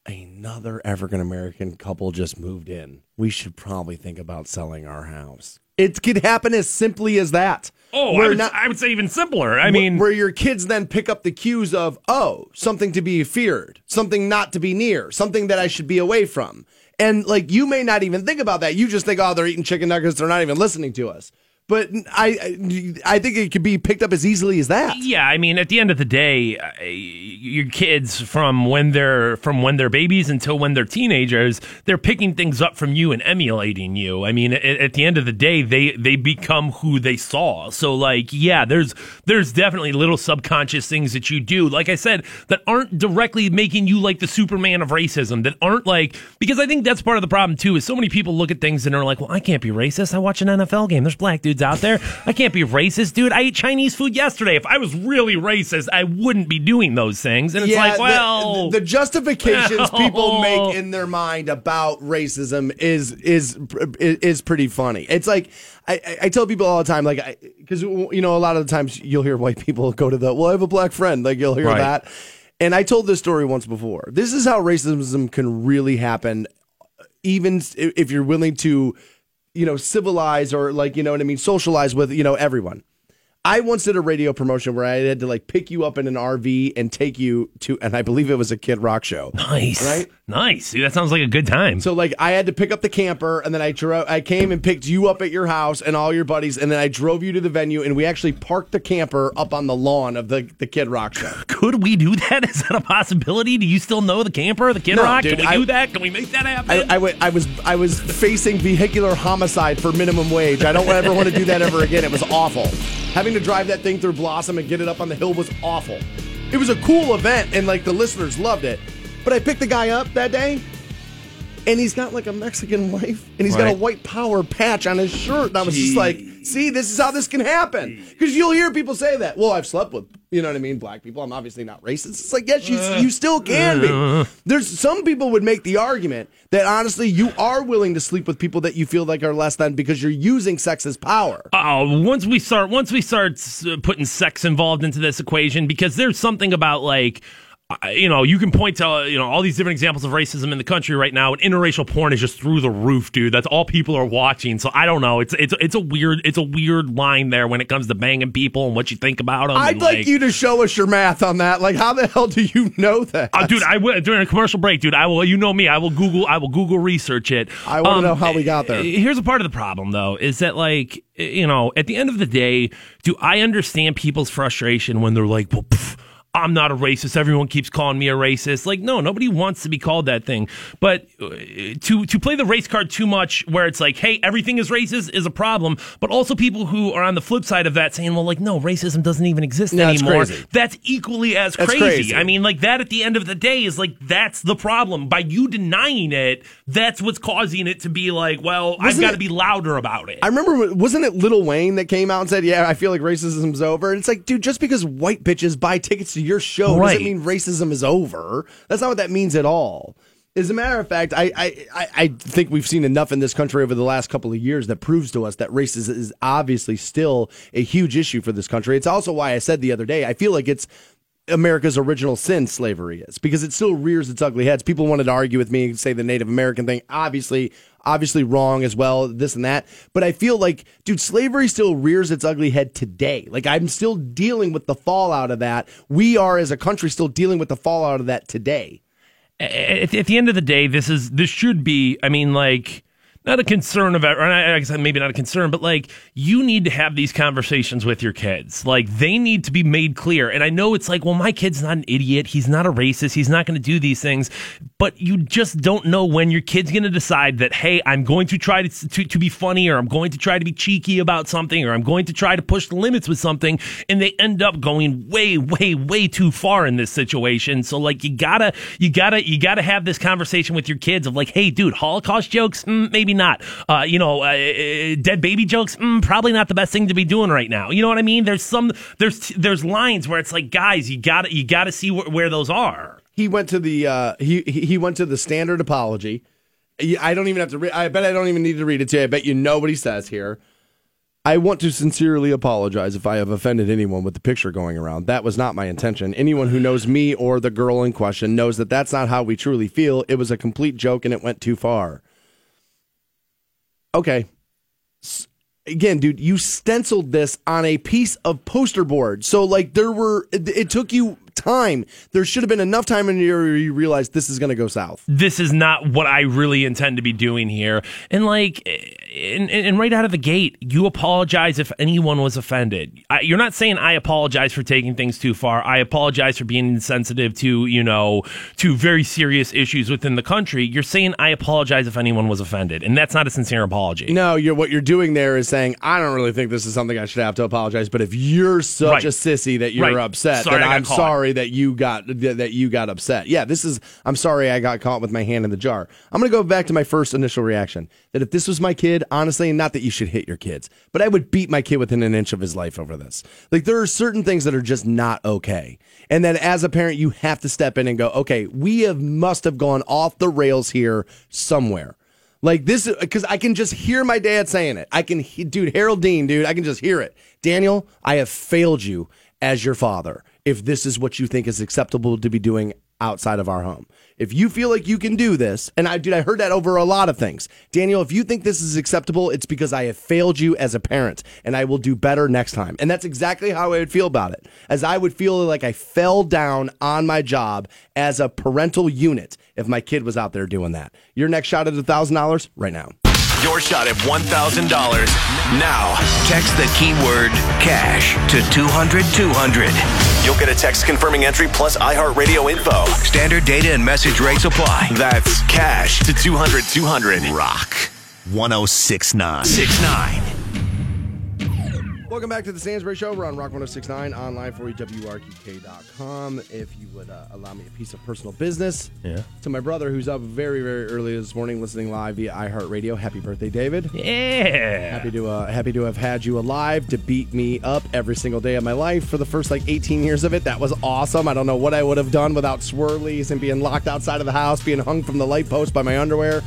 Speaker 1: another African American couple just moved in. We should probably think about selling our house. It could happen as simply as that.
Speaker 2: Oh, I would,
Speaker 1: not-
Speaker 2: I would say even simpler. I mean,
Speaker 1: where your kids then pick up the cues of, oh, something to be feared, something not to be near, something that I should be away from. And like you may not even think about that. You just think, oh, they're eating chicken nuggets. They're not even listening to us. But I I think it could be picked up as easily as that.
Speaker 2: Yeah, I mean, at the end of the day, uh, your kids from when they're from when they're babies until when they're teenagers, they're picking things up from you and emulating you. I mean, at, at the end of the day, they they become who they saw. So, like, yeah, there's there's definitely little subconscious things that you do, like I said, that aren't directly making you like the Superman of racism. That aren't like because I think that's part of the problem too. Is so many people look at things and are like, well, I can't be racist. I watch an NFL game. There's black dudes out there. I can't be racist, dude. I ate Chinese food yesterday. If I was really racist, I wouldn't be doing those things. And it's like,
Speaker 1: the-
Speaker 2: well,
Speaker 1: the, the justifications
Speaker 2: well. [laughs]
Speaker 1: people make in their mind about racism is is is pretty funny. It's like I, I- I tell people all the time, like because you know a lot of the times you'll hear white people go to the well, I have a black friend, like you'll hear
Speaker 2: Right.
Speaker 1: that. And I told this story once before. This is how racism can really happen, even if you're willing to, you know, civilize or like you know what I mean, socialize with you know everyone. I once did a radio promotion where I had to like pick you up in an RV and take you to, and I believe it was a Kid Rock show.
Speaker 2: nice,
Speaker 1: Right?
Speaker 2: Nice, dude. That sounds like a good time.
Speaker 1: So like I had to pick up the camper, and then I drove. I came and picked you up at your house and all your buddies, and then I drove you to the venue, and we actually parked the camper up on the lawn of the the Kid Rock show. [laughs]
Speaker 2: Could we do that? Is that a possibility? Do you still know the camper, the Kid
Speaker 1: No,
Speaker 2: Rock?
Speaker 1: dude,
Speaker 2: Can we
Speaker 1: I-
Speaker 2: do that? Can we make that happen?
Speaker 1: I, I, I was I was facing vehicular homicide for minimum wage. I don't ever want to do that ever again. It was awful. Having to drive that thing through Blossom and get it up on the hill was awful. It was a cool event and like the listeners loved it. But I picked the guy up that day and he's got like a Mexican wife and he's got a white power patch on his shirt. And I was just like, see, this is how this can happen. Because you'll hear people say that. Well, I've slept with, you know what I mean, black people. I'm obviously not racist. It's like, yes, you, you still can be. There's some people would make the argument that honestly, you are willing to sleep with people that you feel like are less than because you're using sex as power.
Speaker 2: Oh, once we start, once we start uh, putting sex involved into this equation, because there's something about like. You know, you can point to uh, you know all these different examples of racism in the country right now, and interracial porn is just through the roof, dude. That's all people are watching. So I don't know. It's it's it's a weird it's a weird line there when it comes to banging people and what you think about them.
Speaker 1: I'd like, you to show us your math on that. Like, how the hell do you know that?
Speaker 2: Uh, dude, I will during a commercial break, dude. I will. You know me. I will Google. I will Google research it.
Speaker 1: I wanna know how we got there.
Speaker 2: uh, Here's a part of the problem, though, is that like you know, at the end of the day, do I understand people's frustration when they're like, well. Pff, I'm not a racist. Everyone keeps calling me a racist. Like, no, nobody wants to be called that thing. But uh, to to play the race card too much, where it's like, hey, everything is racist, is a problem. But also people who are on the flip side of that saying, well, like, no, racism doesn't even exist
Speaker 1: No,
Speaker 2: anymore.
Speaker 1: crazy.
Speaker 2: That's equally as
Speaker 1: That's
Speaker 2: crazy.
Speaker 1: crazy.
Speaker 2: I mean, like that at the end of the day is like that's the problem. By you denying it, that's what's causing it to be like, well, I've got to be louder about it.
Speaker 1: I remember, wasn't it Lil Wayne that came out and said, "Yeah, I feel like racism's over"? And it's like, dude, just because white bitches buy tickets to your show
Speaker 2: Right.
Speaker 1: doesn't mean racism is over. That's not what that means at all. As a matter of fact, I, I, I- I think we've seen enough in this country over the last couple of years that proves to us that racism is obviously still a huge issue for this country. It's also why I said the other day, I feel like it's America's original sin slavery is because it still rears its ugly heads. People wanted to argue with me and say the Native American thing, obviously, obviously wrong as well, this and that. But I feel like, dude, slavery still rears its ugly head today. Like I'm still dealing with the fallout of that. We are as a country still dealing with the fallout of that today.
Speaker 2: at, the end of the day, this is this should be. I mean, like not a concern of, or I guess maybe not a concern, but like you need to have these conversations with your kids. Like they need to be made clear. And I know it's like, well, my kid's not an idiot. He's not a racist. He's not going to do these things. But you just don't know when your kid's going to decide that, hey, I'm going to try to, to to be funny, or I'm going to try to be cheeky about something, or I'm going to try to push the limits with something, and they end up going way, way, way too far in this situation. So like you gotta, you gotta, you gotta have this conversation with your kids of like, hey, dude, Holocaust jokes, mm, maybe not. Uh, you know, uh, uh, dead baby jokes, mm, probably not the best thing to be doing right now. You know what I mean? There's some, there's, there's lines where it's like, guys, you gotta, you gotta see wh- where those are.
Speaker 1: He went to the uh, he he he went to the standard apology. I don't even have to. Re- I bet I don't even need to read it to you. I bet you know what he says here. I want to sincerely apologize if I have offended anyone with the picture going around. That was not my intention. Anyone who knows me or the girl in question knows that that's not how we truly feel. It was a complete joke and it went too far. Okay. S- Again, dude, you stenciled this on a piece of poster board. So, like, there were, it, it took you time. There should have been enough time in here where you realized this is going to go south.
Speaker 2: this is not what I really intend to be doing here. And like, and, and right out of the gate, you apologize if anyone was offended. I, you're not saying I apologize for taking things too far. I apologize for being insensitive to you know to very serious issues within the country. You're saying I apologize if anyone was offended, and that's not a sincere apology.
Speaker 1: No, you're what you're doing there is saying I don't really think this is something I should have to apologize. But if you're such
Speaker 2: Right.
Speaker 1: a sissy that you're
Speaker 2: Right.
Speaker 1: upset,
Speaker 2: Sorry
Speaker 1: then I'm
Speaker 2: caught.
Speaker 1: That you got that you got upset. Yeah, this is I'm sorry I got caught with my hand in the jar. I'm gonna go back to my first initial reaction that if this was my kid, honestly, not that you should hit your kids, but I would beat my kid within an inch of his life over this. Like there are certain things that are just not okay, and then as a parent, you have to step in and go, okay, we have must have gone off the rails here somewhere. Like this, because I can just hear my dad saying it. I can, dude, Harold Dean, dude, I can just hear it. Daniel, I have failed you as your father. If this is what you think is acceptable to be doing outside of our home, if you feel like you can do this, and I, dude, I heard that over a lot of things. Daniel, if you think this is acceptable, it's because I have failed you as a parent, and I will do better next time. And that's exactly how I would feel about it. As I would feel like I fell down on my job as a parental unit if my kid was out there doing that. Your next shot at a thousand dollars right now.
Speaker 3: Your shot at $1,000. Now, text the keyword cash to 200 200. You'll get a text confirming entry plus iHeartRadio info. Standard data and message rates apply. That's cash to 200 200.
Speaker 4: Rock 1069.
Speaker 3: 69.
Speaker 1: Welcome back to the Stansberry Show. We're on Rock 1069 online for you, WRQK.com. If you would uh, allow me a piece of personal business.
Speaker 2: Yeah.
Speaker 1: To my brother, who's up very, very early this morning listening live via iHeartRadio. Happy birthday, David.
Speaker 2: Yeah.
Speaker 1: Happy to uh, happy to have had you alive to beat me up every single day of my life for the first like 18 years of it. That was awesome. I don't know what I would have done without swirlies and being locked outside of the house, being hung from the light post by my underwear.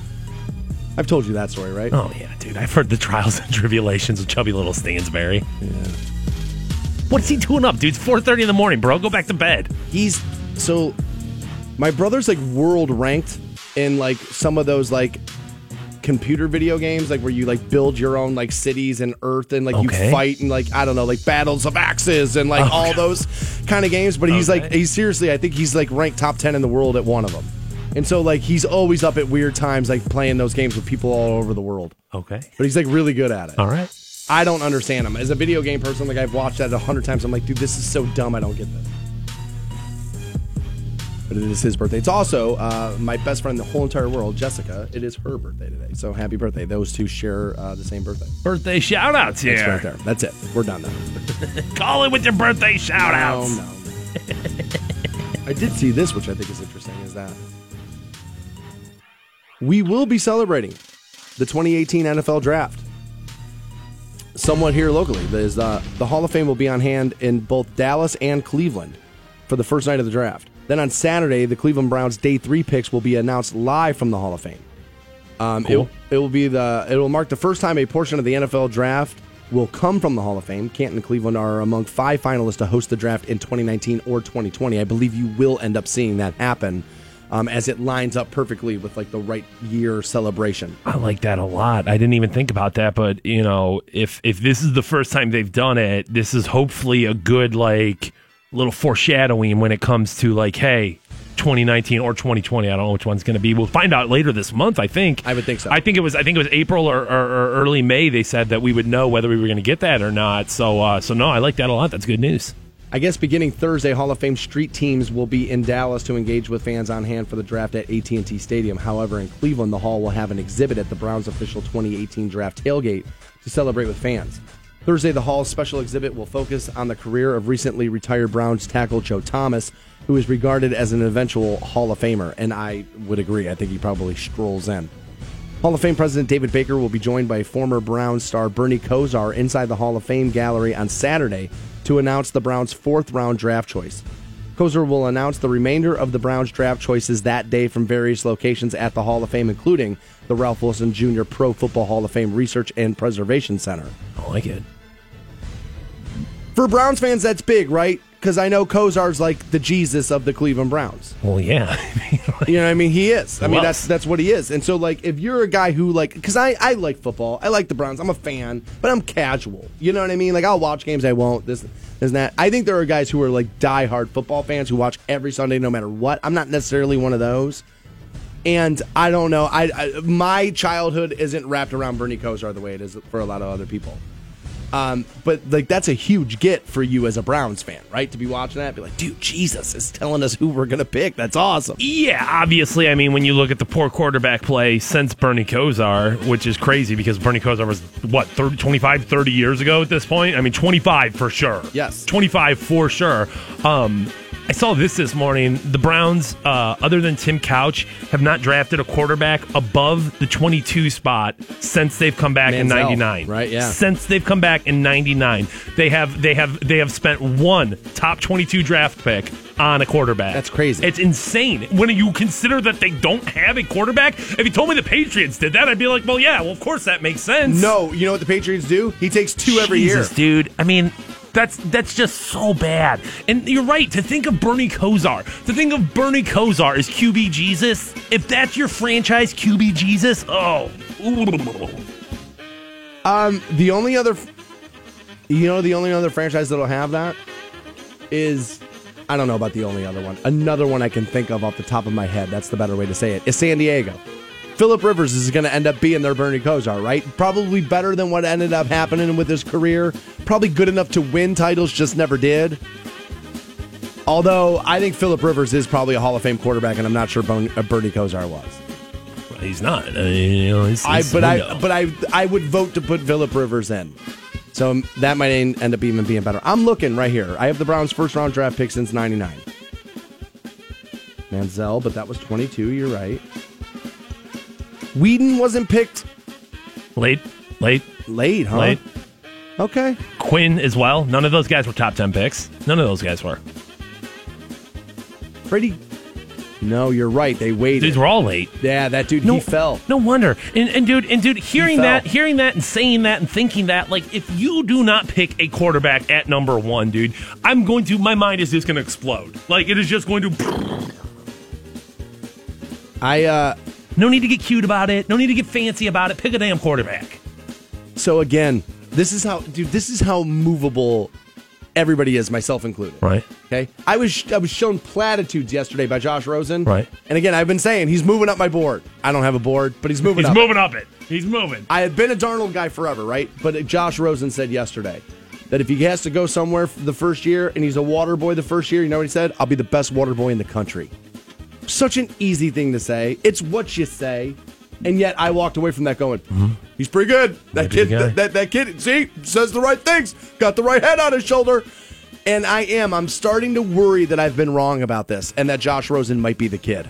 Speaker 1: I've told you that story, right?
Speaker 2: Oh yeah, dude. I've heard the trials and [laughs] tribulations of chubby little Stansberry. Yeah. What's he doing up, dude? It's 4:30 in the morning, bro. Go back to bed.
Speaker 1: He's so my brother's like world ranked in like some of those like computer video games like where you like build your own like cities and earth and like
Speaker 2: Okay.
Speaker 1: you fight and like I don't know like battles of axes and like
Speaker 2: Oh,
Speaker 1: all those kind of games but he's like he's seriously I think he's like ranked top 10 in the world at one of them. And so like he's always up at weird times like playing those games with people all over the world.
Speaker 2: Okay.
Speaker 1: But he's like really good at it.
Speaker 2: All right.
Speaker 1: I don't understand him. As a video game person, like I've watched that a hundred times. I'm like, dude, this is so dumb. I don't get this. But it is his birthday. It's also uh, my best friend in the whole entire world, Jessica. It is her birthday today. So happy birthday. Those two share uh, the same birthday.
Speaker 2: Birthday shout outs here.
Speaker 1: It's right there. That's it. We're done now. [laughs]
Speaker 2: Call it with your birthday shout outs.
Speaker 1: No, no. I did see this, which I think is interesting, is that we will be celebrating the 2018 NFL Draft. Somewhat here locally, there's uh, the Hall of Fame will be on hand in both Dallas and Cleveland for the first night of the draft. Then on Saturday, the Cleveland Browns day three picks will be announced live from the Hall of Fame. Um,
Speaker 2: Cool.
Speaker 1: it, it will be the it will mark the first time a portion of the NFL draft will come from the Hall of Fame. Canton and Cleveland are among five finalists to host the draft in 2019 or 2020. I believe you will end up seeing that happen um, as it lines up perfectly with like the right year celebration.
Speaker 2: I like that a lot. I didn't even think about that, but you know, if if this is the first time they've done it, this is hopefully a good like little foreshadowing when it comes to like, hey, 2019 or 2020. I don't know which one's going to be. We'll find out later this month. I think.
Speaker 1: I would think so.
Speaker 2: I think it was. I think it was April or, or, or early May. They said that we would know whether we were going to get that or not. So, uh, so no, I like that a lot. That's good news.
Speaker 1: I guess beginning Thursday, Hall of Fame street teams will be in Dallas to engage with fans on hand for the draft at AT&T Stadium. However, in Cleveland, the Hall will have an exhibit at the Browns' official 2018 draft tailgate to celebrate with fans. Thursday, the Hall's special exhibit will focus on the career of recently retired Browns tackle Joe Thomas, who is regarded as an eventual Hall of Famer, and I would agree. I think he probably strolls in. Hall of Fame President David Baker will be joined by former Browns star Bernie Kosar inside the Hall of Fame gallery on Saturday to announce the Browns' fourth round draft choice. Kosar will announce the remainder of the Browns draft choices that day from various locations at the Hall of Fame, including the Ralph Wilson Jr. Pro Football Hall of Fame Research and Preservation Center.
Speaker 2: I like it.
Speaker 1: For Browns fans, that's big, right? Because I know Kosar's like the Jesus of the Cleveland Browns.
Speaker 2: Well, yeah. [laughs]
Speaker 1: You know what I mean? He is. I mean, that's that's what he is. And so, like, if you're a guy who like, because I I like football, I like the Browns, I'm a fan, but I'm casual. You know what I mean? Like, I'll watch games, I won't. This, isn't that. I think there are guys who are like diehard football fans who watch every Sunday, no matter what. I'm not necessarily one of those. And I don't know. I, I my childhood isn't wrapped around Bernie Kosar the way it is for a lot of other people. Um, but like that's a huge get for you as a Browns fan, right? To be watching that, be like, dude, Jesus is telling us who we're gonna pick. That's awesome.
Speaker 2: Yeah, obviously. I mean, when you look at the poor quarterback play since Bernie Kosar, which is crazy because Bernie Kosar was, what, 30, 25, 30 years ago at this point? I mean, 25 for sure.
Speaker 1: Yes.
Speaker 2: 25 for sure. Um, I saw this this morning. The Browns, uh, other than Tim Couch, have not drafted a quarterback above the 22 spot since they've come back in
Speaker 1: Manziel,
Speaker 2: '99.
Speaker 1: right, yeah.
Speaker 2: Since they've come back in '99, they have they have they have spent one top 22 draft pick on a quarterback.
Speaker 1: That's crazy.
Speaker 2: It's insane. When you consider that they don't have a quarterback, if you told me the Patriots did that, I'd be like, well, yeah, well, of course that makes sense.
Speaker 1: No, you know what the Patriots do? He takes two every year.
Speaker 2: Dude. I mean, that's that's just so bad. And you're right to think of Bernie Kosar. To think of Bernie Kosar as QB Jesus. If that's your franchise QB Jesus, oh,
Speaker 1: Um, the only other, you know, the only other franchise that'll have that is, I don't know about the only other one. Another one I can think of off the top of my head. That's the better way to say it. Is San Diego. Philip Rivers is going to end up being their Bernie Kosar, right? Probably better than what ended up happening with his career. Probably good enough to win titles, just never did. Although I think Philip Rivers is probably a Hall of Fame quarterback, and I'm not sure uh, Bernie Kosar was.
Speaker 2: he's not. I mean, you know, he's,
Speaker 1: I
Speaker 2: he's-
Speaker 1: but I but I I would vote to put Philip Rivers in. So that might end up even being better. I'm looking right here. I have the Browns' first round draft pick since '99. Manziel, but that was 22. You're right. Weeden wasn't picked
Speaker 2: late, late,
Speaker 1: late, huh?
Speaker 2: late.
Speaker 1: Okay.
Speaker 2: Quinn as well. None of those guys were top ten picks. None of those guys were.
Speaker 1: Pretty. No, you're right. They waited.
Speaker 2: These were all late.
Speaker 1: yeah, that dude.
Speaker 2: No,
Speaker 1: he fell.
Speaker 2: No wonder. And, and dude, and dude, hearing
Speaker 1: fell.
Speaker 2: that, hearing that, and saying that, and thinking that, like, if you do not pick a quarterback at number one, dude, I'm going to. My mind is just going to explode. Like, it is just going to.
Speaker 1: I uh.
Speaker 2: No need to get cute about it. No need to get fancy about it. Pick a damn quarterback.
Speaker 1: So again, this is how, dude. This is how movable everybody is, myself included.
Speaker 2: Right.
Speaker 1: Okay, I was I was shown platitudes yesterday by Josh Rosen.
Speaker 2: Right.
Speaker 1: And again, I've been saying he's moving up my board. I don't have a board, but he's moving
Speaker 2: He's
Speaker 1: up.
Speaker 2: moving up it. He's moving.
Speaker 1: I have been a Darnold guy forever, right? But Josh Rosen said yesterday that if he has to go somewhere for the first year and he's a water boy the first year, you know what he said? I'll be the best water boy in the country. Such an easy thing to say. It's what you say. And yet I walked away from that going, he's pretty good. That
Speaker 2: Might be
Speaker 1: kid,
Speaker 2: the
Speaker 1: that, that, that kid, see, says the right things. Got the right head on his shoulder. And I am. I'm starting to worry that I've been wrong about this and that Josh Rosen might be the kid.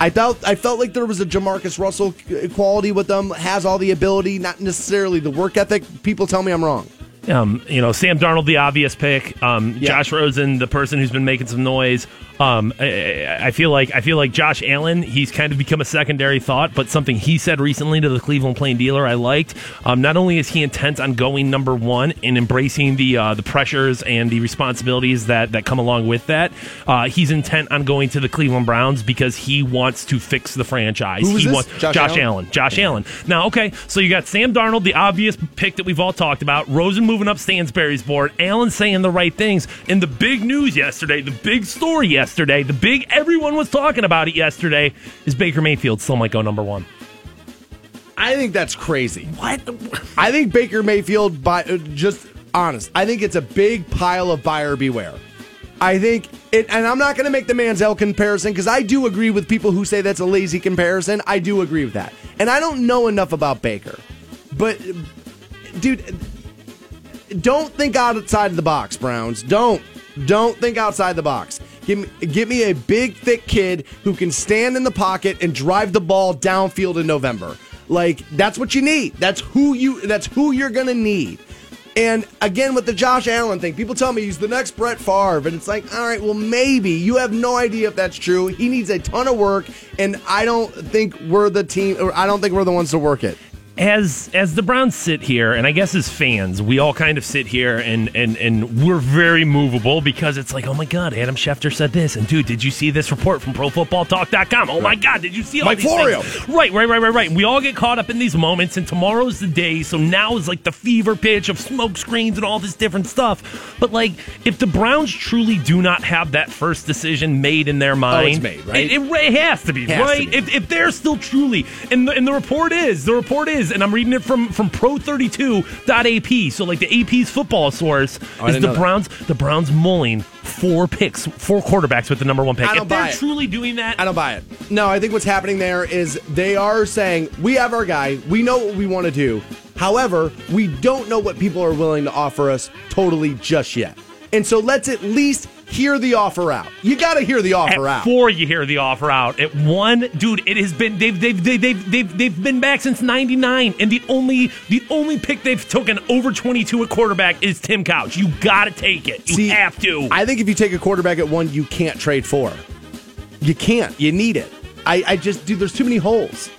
Speaker 1: I felt I felt like there was a JaMarcus Russell quality with them. Has all the ability, not necessarily the work ethic. People tell me I'm wrong.
Speaker 2: Um, you know, Sam Darnold, the obvious pick. Um,
Speaker 1: Yeah.
Speaker 2: Josh Rosen, the person who's been making some noise. Um, I, I feel like I feel like Josh Allen. He's kind of become a secondary thought, but something he said recently to the Cleveland Plain Dealer I liked. Um, not only is he intent on going number one and embracing the uh, the pressures and the responsibilities that that come along with that, uh, he's intent on going to the Cleveland Browns because he wants to fix the franchise.
Speaker 1: Who was
Speaker 2: he
Speaker 1: this?
Speaker 2: wants
Speaker 1: Josh
Speaker 2: Josh
Speaker 1: Allen?
Speaker 2: Allen. Josh Allen. Now, okay, so you got Sam Darnold, the obvious pick that we've all talked about. Rosen moving up Stansberry's board. Allen saying the right things. And the big news yesterday, the big story yesterday, the big everyone was talking about it yesterday is Baker Mayfield still might go number one.
Speaker 1: I think that's crazy.
Speaker 2: What?
Speaker 1: I think Baker Mayfield, by uh, just honest, I think it's a big pile of buyer beware. I think it, and I'm not going to make the Manziel comparison because I do agree with people who say that's a lazy comparison. I do agree with that, and I don't know enough about Baker, but dude, don't think outside of the box, Browns. Don't, don't think outside the box. Give me, give me a big, thick kid who can stand in the pocket and drive the ball downfield in November. Like that's what you need. That's who you. That's who you're gonna need. And again, with the Josh Allen thing, people tell me he's the next Brett Favre, and it's like, all right, well, maybe you have no idea if that's true. He needs a ton of work, and I don't think we're the team, or I don't think we're the ones to work it.
Speaker 2: As as the Browns sit here, and I guess as fans, we all kind of sit here and and and we're very movable because it's like, oh my god, Adam Schefter said this, and dude, did you see this report from ProFootballTalk.com? Oh my god, did you see all
Speaker 1: Mike
Speaker 2: these
Speaker 1: Florio.
Speaker 2: things? Right, right, right, right, right. We all get caught up in these moments, and tomorrow's the day. So now is like the fever pitch of smoke screens and all this different stuff. But like, if the Browns truly do not have that first decision made in their oh, mind,
Speaker 1: made, right?
Speaker 2: It, it, it has to be,
Speaker 1: Has to
Speaker 2: right?
Speaker 1: be.
Speaker 2: If, if they're still truly, and the, and the report is, the report is, and I'm reading it from from Pro32.ap. So like the AP's football source
Speaker 1: Oh,
Speaker 2: is the
Speaker 1: know that.
Speaker 2: Browns. The Browns mulling four picks, four quarterbacks with the number one pick.
Speaker 1: I don't
Speaker 2: if they're
Speaker 1: buy it.
Speaker 2: truly doing that,
Speaker 1: I don't buy it. No, I think what's happening there is they are saying, we have our guy, we know what we want to do. However, we don't know what people are willing to offer us totally just yet. And so let's at least hear the offer out. You got to hear the offer
Speaker 2: At
Speaker 1: out.
Speaker 2: four, you hear the offer out. At one, dude, it has been they've they've they've they've they've, they've been back since '99, and the only the only pick they've taken over 22 at quarterback is Tim Couch. You got to take it. You
Speaker 1: See,
Speaker 2: have to.
Speaker 1: I think if you take a quarterback at one, you can't trade for. You can't. You need it. I, I just, dude, there's too many holes.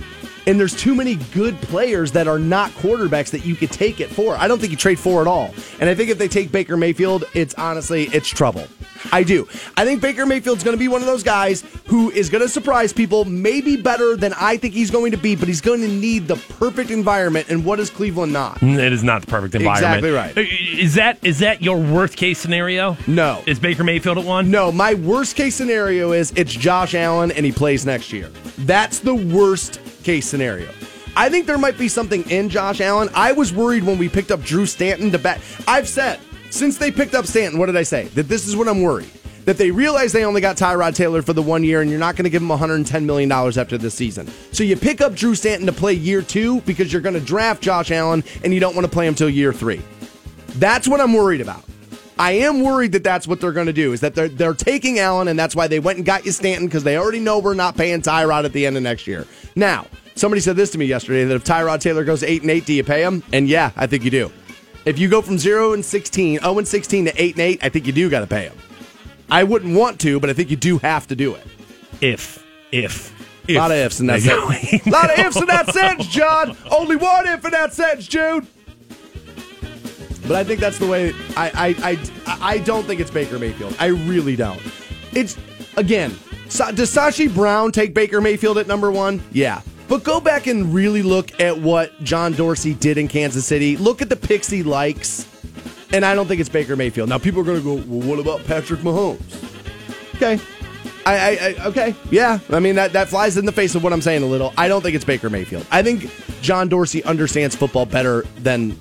Speaker 1: And there's too many good players that are not quarterbacks that you could take it for. I don't think you trade for at all. And I think if they take Baker Mayfield, it's honestly, it's trouble. I do. I think Baker Mayfield's going to be one of those guys who is going to surprise people, maybe better than I think he's going to be, but he's going to need the perfect environment. And what is Cleveland not?
Speaker 2: Mm, it is not the perfect environment.
Speaker 1: Exactly right.
Speaker 2: Uh, is that is that your worst case scenario?
Speaker 1: No.
Speaker 2: Is Baker Mayfield at one?
Speaker 1: No, my worst case scenario is it's Josh Allen and he plays next year. That's the worst case scenario. I think there might be something in Josh Allen. I was worried when we picked up Drew Stanton to bat. I've said since they picked up Stanton, what did I say? That this is what I'm worried. That they realize they only got Tyrod Taylor for the one year and you're not going to give him $110 million after this season. So you pick up Drew Stanton to play year two because you're going to draft Josh Allen and you don't want to play him till year three. That's what I'm worried about. I am worried that that's what they're going to do. Is that they're they're taking Allen, and that's why they went and got you Stanton because they already know we're not paying Tyrod at the end of next year. Now, somebody said this to me yesterday that if Tyrod Taylor goes eight and eight, do you pay him? And yeah, I think you do. If you go from zero and 16, 0 and 16 to eight and eight, I think you do got to pay him. I wouldn't want to, but I think you do have to do it.
Speaker 2: If if.
Speaker 1: A lot of ifs in that sentence. A lot of ifs in that sentence, John. Only one if in that sentence, Jude. But I think that's the way. I I I, I don't think it's Baker Mayfield. I really don't. It's again. Does Sashi Brown take Baker Mayfield at number one? Yeah. But go back and really look at what John Dorsey did in Kansas City. Look at the picks he likes. And I don't think it's Baker Mayfield. Now people are going to go, well, what about Patrick Mahomes? Okay. I, I, I okay, yeah. I mean that that flies in the face of what I'm saying a little. I don't think it's Baker Mayfield. I think John Dorsey understands football better than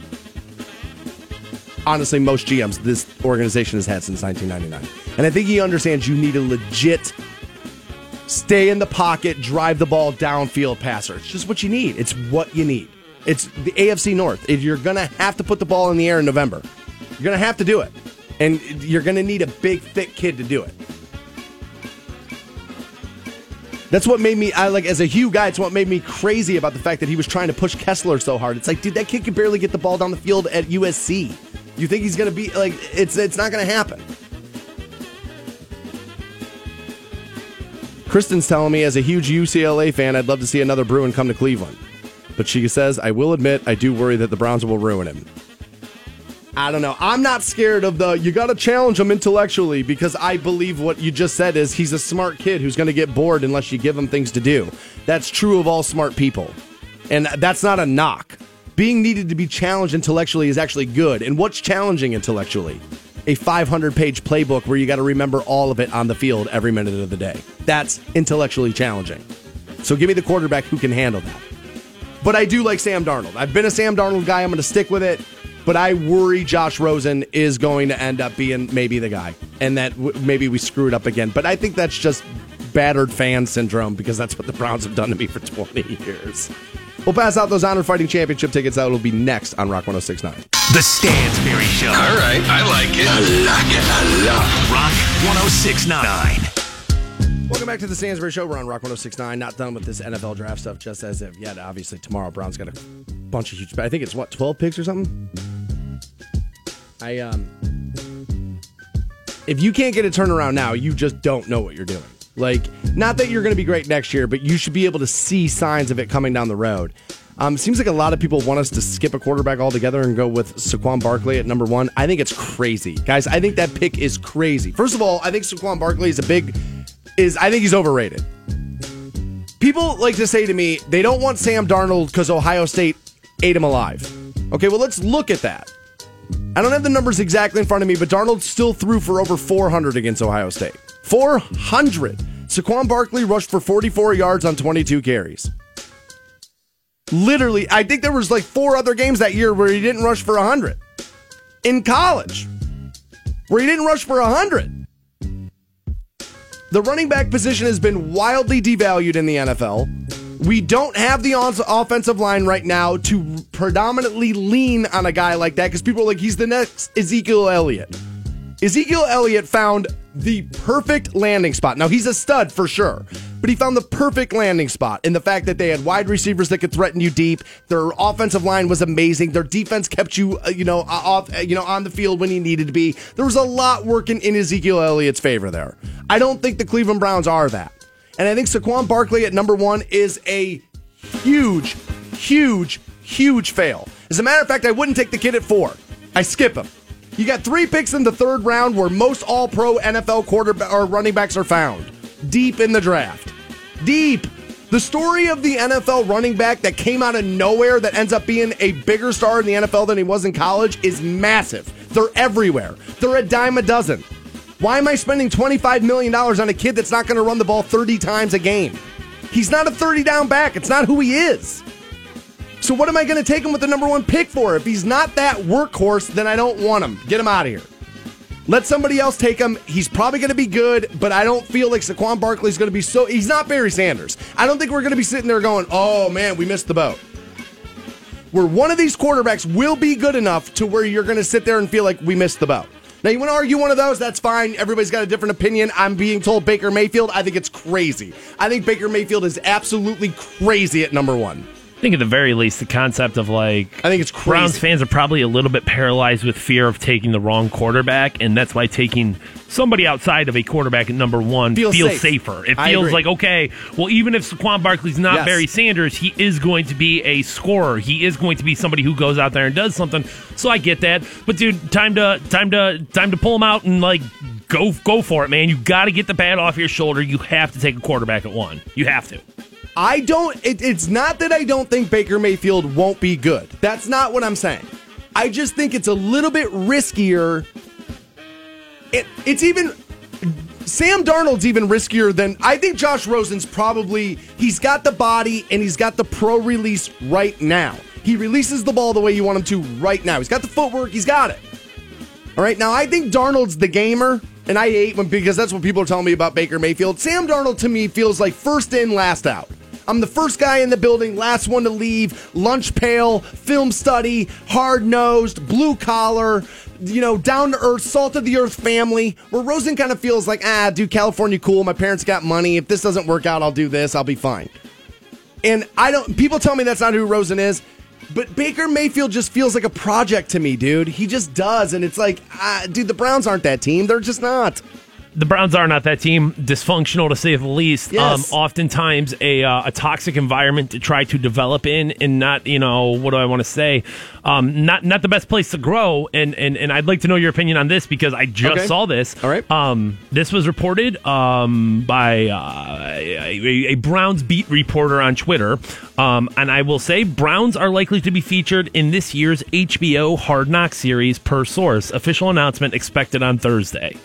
Speaker 1: honestly most GMs this organization has had since 1999. And I think he understands you need a legit stay in the pocket, drive the ball downfield passer. It's just what you need. It's what you need. It's the AFC North. If you're going to have to put the ball in the air in November, you're going to have to do it. And you're going to need a big, thick kid to do it. That's what made me, I like, as a Hue guy, it's what made me crazy about the fact that he was trying to push Kessler so hard. It's like, dude, that kid can barely get the ball down the field at USC. You think he's going to be, like, it's, it's not going to happen. Kristen's telling me, as a huge UCLA fan, I'd love to see another Bruin come to Cleveland. But she says, I will admit, I do worry that the Browns will ruin him. I don't know. I'm not scared of the, you got to challenge him intellectually because I believe what you just said is he's a smart kid who's going to get bored unless you give him things to do. That's true of all smart people. And that's not a knock. Being needed to be challenged intellectually is actually good. And what's challenging intellectually? A 500 page playbook where you got to remember all of it on the field every minute of the day. That's intellectually challenging. So give me the quarterback who can handle that. But I do like Sam Darnold. I've been a Sam Darnold guy. I'm going to stick with it. But I worry Josh Rosen is going to end up being maybe the guy, and that w- maybe we screw it up again. But I think that's just battered fan syndrome because that's what the Browns have done to me for 20 years. We'll pass out those Honor Fighting Championship tickets. That will be next on Rock 1069.
Speaker 4: The Stansberry Show.
Speaker 5: All right, I like it. I like it a lot.
Speaker 4: Rock 1069.
Speaker 1: Welcome back to the Stansberry Show. We're on Rock 1069. Not done with this NFL draft stuff just as of yet. Obviously, tomorrow, Brown's got a bunch of huge. I think it's what, 12 picks or something? I, um, if you can't get a turnaround now, you just don't know what you're doing. Like, not that you're going to be great next year, but you should be able to see signs of it coming down the road. Um, seems like a lot of people want us to skip a quarterback altogether and go with Saquon Barkley at number one. I think it's crazy, guys. I think that pick is crazy. First of all, I think Saquon Barkley is a big is I think he's overrated. People like to say to me they don't want Sam Darnold because Ohio State ate him alive. Okay, well let's look at that. I don't have the numbers exactly in front of me, but Darnold still threw for over 400 against Ohio State. 400. Saquon Barkley rushed for 44 yards on 22 carries. Literally, I think there was like four other games that year where he didn't rush for 100. In college, where he didn't rush for 100. The running back position has been wildly devalued in the NFL. We don't have the offensive line right now to predominantly lean on a guy like that because people are like, he's the next Ezekiel Elliott. Ezekiel Elliott found the perfect landing spot. Now, he's a stud for sure, but he found the perfect landing spot in the fact that they had wide receivers that could threaten you deep. Their offensive line was amazing. Their defense kept you, uh, you know, off, uh, you know, on the field when you needed to be. There was a lot working in Ezekiel Elliott's favor there. I don't think the Cleveland Browns are that. And I think Saquon Barkley at number one is a huge, huge, huge fail. As a matter of fact, I wouldn't take the kid at four. I skip him. You got three picks in the third round where most all pro NFL quarterback or running backs are found. Deep in the draft. Deep. The story of the NFL running back that came out of nowhere that ends up being a bigger star in the NFL than he was in college is massive. They're everywhere. They're a dime a dozen. Why am I spending $25 million on a kid that's not going to run the ball 30 times a game? He's not a 30 down back. It's not who he is. So what am I going to take him with the number one pick for? If he's not that workhorse, then I don't want him. Get him out of here. Let somebody else take him. He's probably going to be good, but I don't feel like Saquon Barkley is going to be so. He's not Barry Sanders. I don't think we're going to be sitting there going, "Oh man, we missed the boat." Where one of these quarterbacks will be good enough to where you're going to sit there and feel like we missed the boat. Now, you want to argue one of those? That's fine. Everybody's got a different opinion. I'm being told Baker Mayfield. I think it's crazy. I think Baker Mayfield is absolutely crazy at number one.
Speaker 2: I think at the very least, the concept of like
Speaker 1: I think it's crazy.
Speaker 2: Browns fans are probably a little bit paralyzed with fear of taking the wrong quarterback, and that's why taking somebody outside of a quarterback at number one feels, feels safe. safer. It feels like okay, well, even if Saquon Barkley's not yes. Barry Sanders, he is going to be a scorer. He is going to be somebody who goes out there and does something. So I get that, but dude, time to time to time to pull him out and like go go for it, man. You got to get the bat off your shoulder. You have to take a quarterback at one. You have to.
Speaker 1: I don't, it, it's not that I don't think Baker Mayfield won't be good. That's not what I'm saying. I just think it's a little bit riskier. It, it's even, Sam Darnold's even riskier than, I think Josh Rosen's probably, he's got the body and he's got the pro release right now. He releases the ball the way you want him to right now. He's got the footwork, he's got it. All right, now I think Darnold's the gamer, and I hate when because that's what people are telling me about Baker Mayfield. Sam Darnold to me feels like first in, last out. I'm the first guy in the building, last one to leave, lunch pail, film study, hard nosed, blue collar, you know, down to earth, salt of the earth family. Where Rosen kind of feels like, ah, dude, California cool. My parents got money. If this doesn't work out, I'll do this. I'll be fine. And I don't, people tell me that's not who Rosen is. But Baker Mayfield just feels like a project to me, dude. He just does. And it's like, ah, dude, the Browns aren't that team. They're just not
Speaker 2: the Browns are not that team. Dysfunctional to say the least.
Speaker 1: Yes.
Speaker 2: Um, oftentimes a uh, a toxic environment to try to develop in, and not you know what do I want to say? Um, not not the best place to grow. And and and I'd like to know your opinion on this because I just
Speaker 1: okay.
Speaker 2: saw this.
Speaker 1: All right.
Speaker 2: Um, this was reported um, by uh, a, a, Browns beat reporter on Twitter, um, and I will say Browns are likely to be featured in this year's HBO Hard Knock series per source. Official announcement expected on Thursday.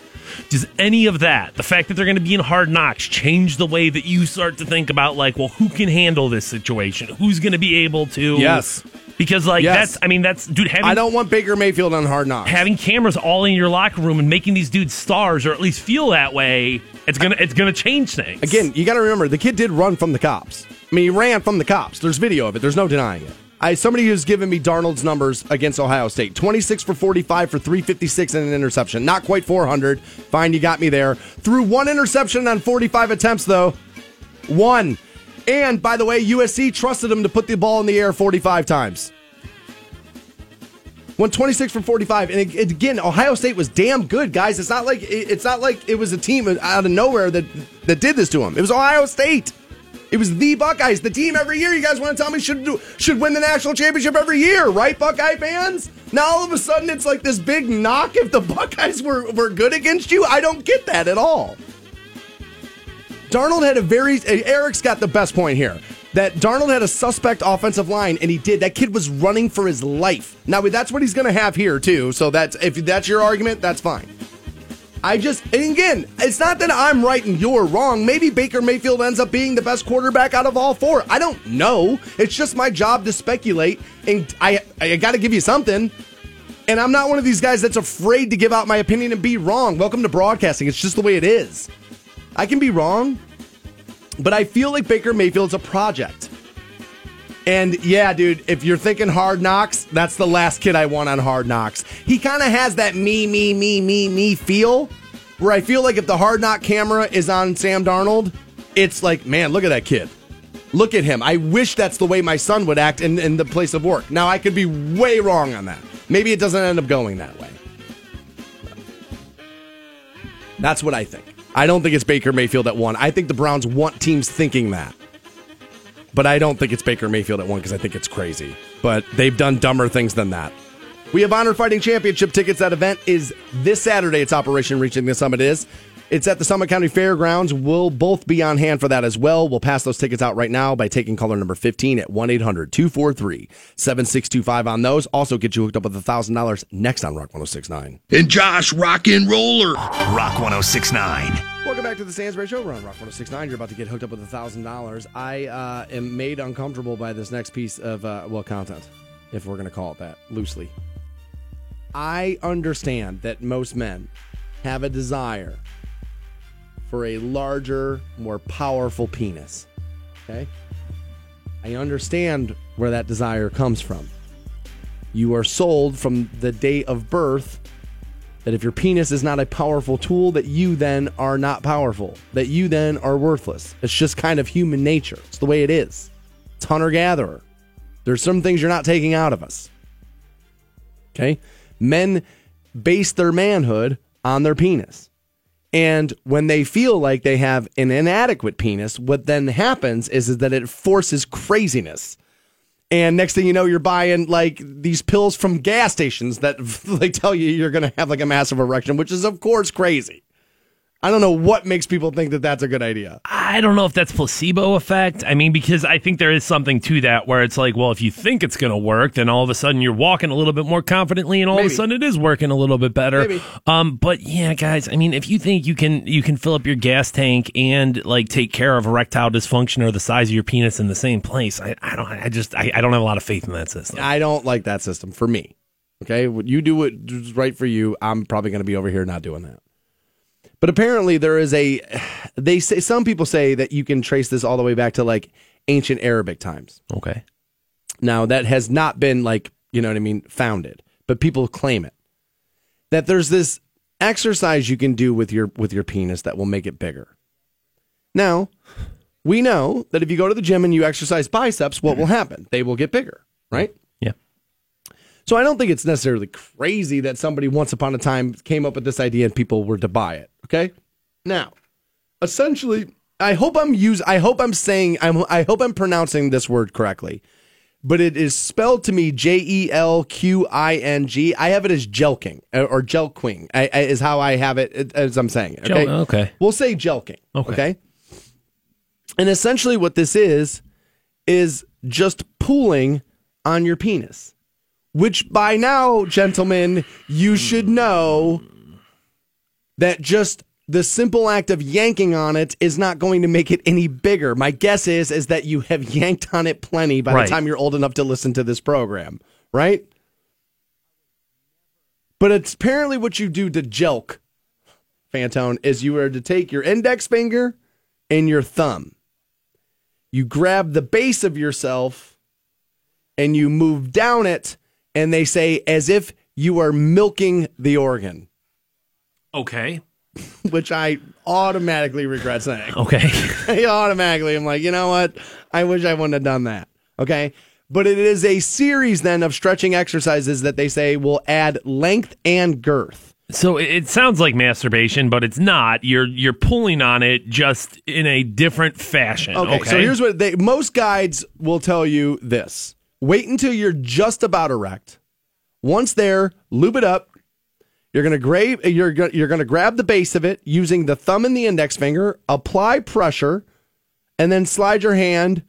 Speaker 2: Does any of that, the fact that they're going to be in hard knocks, change the way that you start to think about, like, well, who can handle this situation? Who's going to be able to?
Speaker 1: Yes.
Speaker 2: Because like
Speaker 1: yes.
Speaker 2: that's, I mean that's dude. Having, I
Speaker 1: don't want Baker Mayfield on Hard Knocks.
Speaker 2: Having cameras all in your locker room and making these dudes stars, or at least feel that way, it's gonna it's gonna change things.
Speaker 1: Again, you got to remember the kid did run from the cops. I mean, he ran from the cops. There's video of it. There's no denying it. I, somebody who's given me Darnold's numbers against Ohio State 26 for 45 for 356 and an interception. Not quite 400. Fine, you got me there. Threw one interception on 45 attempts, though. One. And by the way, USC trusted him to put the ball in the air 45 times. Won 26 for 45, and it, it, again, Ohio State was damn good, guys. It's not like it, it's not like it was a team out of nowhere that that did this to him. It was Ohio State. It was the Buckeyes, the team every year. You guys want to tell me should do, should win the national championship every year, right, Buckeye fans? Now all of a sudden it's like this big knock if the [laughs] Buckeyes were, were good against you. I don't get that at all. Darnold had a very Eric's got the best point here. That Darnold had a suspect offensive line, and he did. That kid was running for his life. Now that's what he's going to have here too. So that's if that's your argument, that's fine. I just, and again, it's not that I'm right and you're wrong. Maybe Baker Mayfield ends up being the best quarterback out of all four. I don't know. It's just my job to speculate, and I, I got to give you something. And I'm not one of these guys that's afraid to give out my opinion and be wrong. Welcome to broadcasting. It's just the way it is. I can be wrong, but I feel like Baker Mayfield's a project. And yeah, dude, if you're thinking hard knocks, that's the last kid I want on hard knocks. He kind of has that me, me, me, me, me feel where I feel like if the hard knock camera is on Sam Darnold, it's like, man, look at that kid. Look at him. I wish that's the way my son would act in, in the place of work. Now, I could be way wrong on that. Maybe it doesn't end up going that way. That's what I think. I don't think it's Baker Mayfield that won. I think the Browns want teams thinking that. But I don't think it's Baker Mayfield at one because I think it's crazy. But they've done dumber things than that. We have Honor Fighting Championship tickets. That event is this Saturday. It's Operation Reaching the Summit is. It's at the Summit County Fairgrounds. We'll both be on hand for that as well. We'll pass those tickets out right now by taking caller number 15 at 1 800 243 7625 on those. Also, get you hooked up with $1,000 next on Rock 1069.
Speaker 5: And Josh Rock and Roller.
Speaker 4: Rock 1069.
Speaker 1: Welcome back to the Stansberry Show. We're on Rock 1069. You're about to get hooked up with $1,000. I uh, am made uncomfortable by this next piece of, uh, well, content, if we're going to call it that loosely. I understand that most men have a desire for a larger, more powerful penis. Okay? I understand where that desire comes from. You are sold from the day of birth that if your penis is not a powerful tool, that you then are not powerful, that you then are worthless. It's just kind of human nature. It's the way it is. It's hunter gatherer. There's some things you're not taking out of us. Okay? Men base their manhood on their penis. And when they feel like they have an inadequate penis, what then happens is, is that it forces craziness. And next thing you know, you're buying like these pills from gas stations that [laughs] they tell you you're going to have like a massive erection, which is, of course, crazy. I don't know what makes people think that that's a good idea.
Speaker 2: I don't know if that's placebo effect. I mean, because I think there is something to that where it's like, well, if you think it's going to work, then all of a sudden you're walking a little bit more confidently, and all
Speaker 1: Maybe.
Speaker 2: of a sudden it is working a little bit better.
Speaker 1: Maybe.
Speaker 2: Um, but yeah, guys, I mean, if you think you can you can fill up your gas tank and like take care of erectile dysfunction or the size of your penis in the same place, I, I don't. I just I, I don't have a lot of faith in that system.
Speaker 1: I don't like that system for me. Okay, you do what's right for you. I'm probably going to be over here not doing that. But apparently, there is a. They say some people say that you can trace this all the way back to like ancient Arabic times.
Speaker 2: Okay.
Speaker 1: Now that has not been like you know what I mean founded, but people claim it that there's this exercise you can do with your with your penis that will make it bigger. Now, we know that if you go to the gym and you exercise biceps, what will happen? They will get bigger, right?
Speaker 2: Yeah.
Speaker 1: So I don't think it's necessarily crazy that somebody once upon a time came up with this idea and people were to buy it. Okay. Now, essentially, I hope I'm use. I hope I'm saying. I'm. I hope I'm pronouncing this word correctly, but it is spelled to me J E L Q I N G. I have it as jelking uh, or. I, I, is how I have it as I'm saying it. Okay.
Speaker 2: Jel- okay.
Speaker 1: We'll say jelking.
Speaker 2: Okay.
Speaker 1: okay. And essentially, what this is is just pulling on your penis, which by now, gentlemen, you should know that just the simple act of yanking on it is not going to make it any bigger. My guess is is that you have yanked on it plenty by
Speaker 2: Right.
Speaker 1: the time you're old enough to listen to this program, right? But it's apparently what you do to jelk, Fantone, is you are to take your index finger and your thumb. You grab the base of yourself and you move down it, and they say as if you are milking the organ,
Speaker 2: Okay. [laughs]
Speaker 1: which I automatically regret saying.
Speaker 2: Okay. Automatically. [laughs]
Speaker 1: I automatically am like, you know what? I wish I wouldn't have done that. Okay. But it is a series then of stretching exercises that they say will add length and girth.
Speaker 2: So it- it sounds like masturbation, but it's not. You're you're pulling on it just in a different fashion.
Speaker 1: Okay,
Speaker 2: Okay.
Speaker 1: so here's what they most guides will tell you this. Wait until you're just about erect. Once there, lube it up. You're gonna grab you're go- you're gonna grab the base of it using the thumb and the index finger, apply pressure, and then slide your hand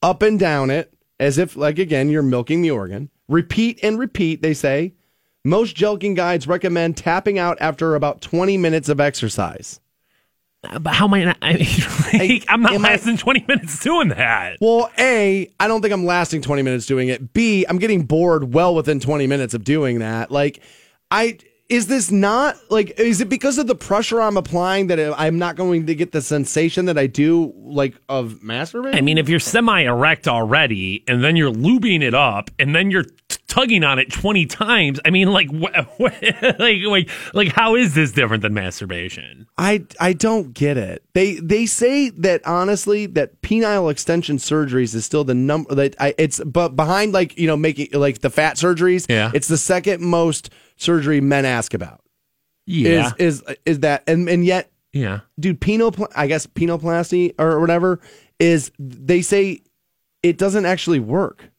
Speaker 1: up and down it as if like again you're milking the organ. Repeat and repeat, they say. Most jelking guides recommend tapping out after about 20 minutes of exercise.
Speaker 2: Uh, but how am I? Not, [laughs] I mean, like, I'm not
Speaker 1: am I-
Speaker 2: lasting 20 minutes doing that.
Speaker 1: Well, A, I don't think I'm lasting 20 minutes doing it. B, I'm getting bored well within 20 minutes of doing that. Like, I. Is this not like? Is it because of the pressure I'm applying that I'm not going to get the sensation that I do like of masturbating?
Speaker 2: I mean, if you're semi erect already, and then you're lubing it up, and then you're t- tugging on it 20 times, I mean, like, [laughs] wh- wh- like, like, like, how is this different than masturbation?
Speaker 1: I I don't get it. They they say that honestly that penile extension surgeries is still the number that I it's but behind like you know making like the fat surgeries.
Speaker 2: Yeah.
Speaker 1: it's the second most surgery men ask about.
Speaker 2: Yeah.
Speaker 1: Is is is that and and yet
Speaker 2: yeah.
Speaker 1: dude, penal, I guess penoplasty or whatever is they say it doesn't actually work.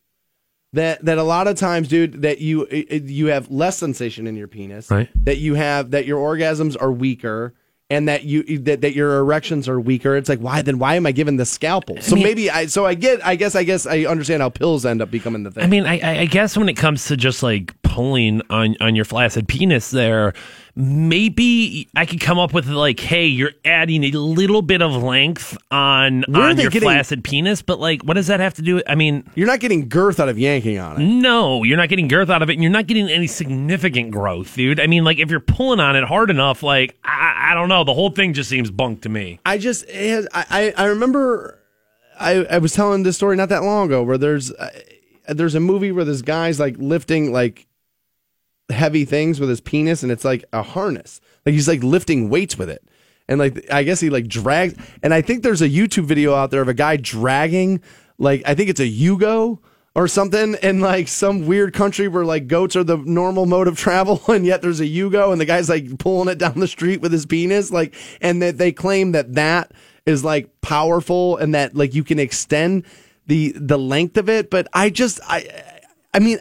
Speaker 1: That that a lot of times, dude, that you it- you have less sensation in your penis,
Speaker 2: Right.
Speaker 1: That you have that your orgasms are weaker. And that you that, that your erections are weaker. It's like why then? Why am I given the scalpel? So
Speaker 2: mean-
Speaker 1: maybe I. So I get. I guess. I guess I understand how pills end up becoming the thing.
Speaker 2: I mean, I, I I guess when it comes to just like pulling on on your flaccid penis, there, maybe I could come up with like, hey, you're adding a little bit of length on
Speaker 1: Where
Speaker 2: on your
Speaker 1: getting-
Speaker 2: flaccid penis, but like, what does that have to do? I mean,
Speaker 1: you're not getting girth out of yanking on it.
Speaker 2: no, you're not getting girth out of it, and you're not getting any significant growth, dude. I mean, like, if you're pulling on it hard enough, like, I, I don't know, the whole thing just seems bunk to me.
Speaker 1: I just has, I I I remember I I was telling this story not that long ago where there's uh, there's a movie where this guy's like lifting like heavy things with his penis and it's like a harness. Like he's like lifting weights with it. And like I guess he like drags and I think there's a YouTube video out there of a guy dragging like I think it's a Yugo or something in like some weird country where like goats are the normal mode of travel [laughs] and yet there's a Yugo and the guy's like pulling it down the street with his penis like and that they claim that that is like powerful and that like you can extend the the length of it. But I just I I mean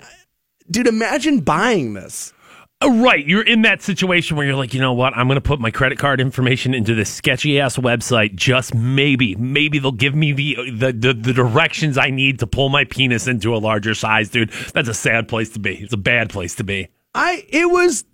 Speaker 1: dude imagine buying this
Speaker 2: Uh, Right, you're in that situation where you're like, you know what? I'm going to put my credit card information into this sketchy ass website. Just maybe, maybe they'll give me the, the the the directions I need to pull my penis into a larger size, dude. That's a sad place to be. It's a bad place to be.
Speaker 1: I it was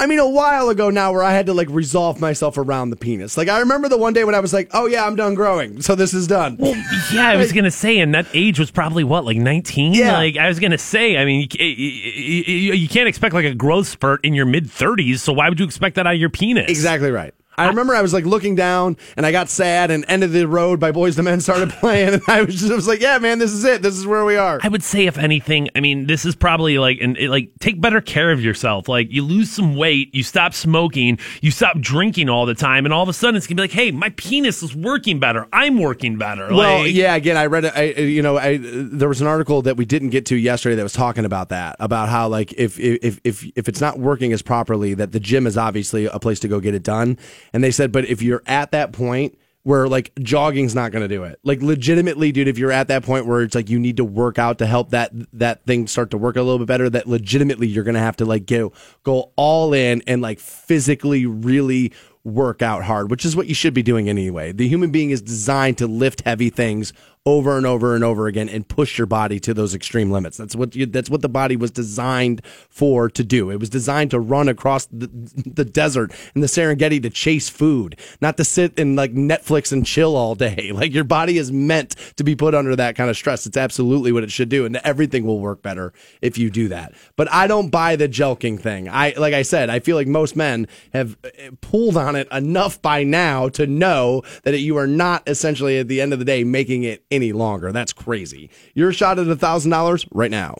Speaker 1: I mean a while ago now where I had to like resolve myself around the penis. Like I remember the one day when I was like, "Oh yeah, I'm done growing. So this is done."
Speaker 2: Well, Yeah, I was gonna say, and that age was probably what, like 19.
Speaker 1: Yeah.
Speaker 2: Like I was gonna say, I mean, you, you, you- you can't expect like a growth spurt in your mid 30s. So why would you expect that out of your penis?
Speaker 1: exactly right. I remember I was like looking down and I got sad and End of the Road by Boyz II Men started [laughs] playing and I was just I was like, "Yeah, man, this is it. This is where we are."
Speaker 2: I would say, if anything, I mean, this is probably like, and it, like, take better care of yourself. Like, you lose some weight, you stop smoking, you stop drinking all the time, and all of a sudden, it's gonna be like, hey, my penis is working better. I'm working better.
Speaker 1: Well,
Speaker 2: Like,
Speaker 1: yeah. Again, I read. it- I you know, I there was an article that we didn't get to yesterday that was talking about that, about how like if if if if it's not working as properly, that the gym is obviously a place to go get it done. And they said, but if you're at that point where like jogging's not going to do it, like legitimately, dude, if you're at that point where it's like you need to work out to help that that thing start to work a little bit better, that legitimately you're going to have to like go go all in and like physically really work out hard, which is what you should be doing anyway. The human being is designed to lift heavy things over and over and over again and push your body to those extreme limits. That's what you, that's what the body was designed for to do. It was designed to run across the, the desert and the Serengeti to chase food, not to sit and like Netflix and chill all day. [laughs] Like your body is meant to be put under that kind of stress. It's absolutely what it should do and everything will work better if you do that. But I don't buy the jelqing thing. I like I said, I feel like most men have uh, pulled on it enough by now to know that you are not essentially at the end of the day making it any longer. That's crazy. Your shot at a thousand dollars right now.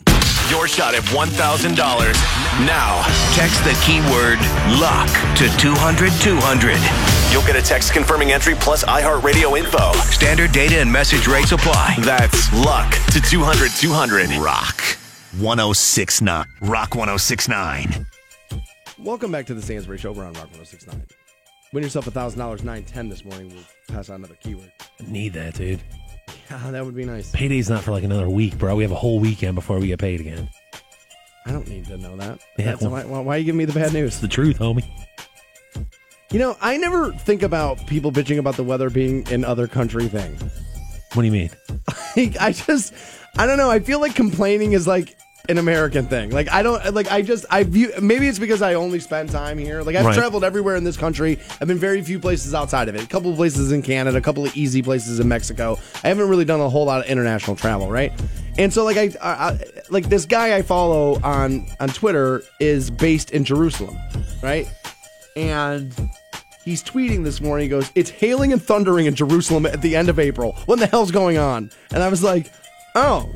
Speaker 3: Your shot at $1,000. Now, text the keyword luck to 200 200. You'll get a text confirming entry plus iHeartRadio info. Standard data and message rates apply. That's luck to 200 200.
Speaker 4: Rock 1069. Rock 1069.
Speaker 1: Welcome back to the Stansberry Show. We're on Rock 1069. Win yourself $1,000, 910 this morning. We'll pass on another keyword.
Speaker 2: Need that, dude.
Speaker 1: Yeah, [laughs] that would be nice.
Speaker 2: Payday's not for like another week, bro. We have a whole weekend before we get paid again.
Speaker 1: I don't need to know that.
Speaker 2: Yeah, well-
Speaker 1: why, why, why are you giving me the bad news?
Speaker 2: It's the truth, homie.
Speaker 1: You know, I never think about people bitching about the weather being an other country thing.
Speaker 2: What do you mean? [laughs]
Speaker 1: I just, I don't know. I feel like complaining is like an American thing. Like I don't like. I just I view. Maybe it's because I only spend time here. Like I've
Speaker 2: Right.
Speaker 1: traveled everywhere in this country. I've been very few places outside of it. A couple of places in Canada. A couple of easy places in Mexico. I haven't really done a whole lot of international travel, right? And so like I, I, I like this guy I follow on on Twitter is based in Jerusalem, right? And He's tweeting this morning. He goes, "It's hailing and thundering in Jerusalem at the end of April. What the hell's going on?" And I was like, "Oh,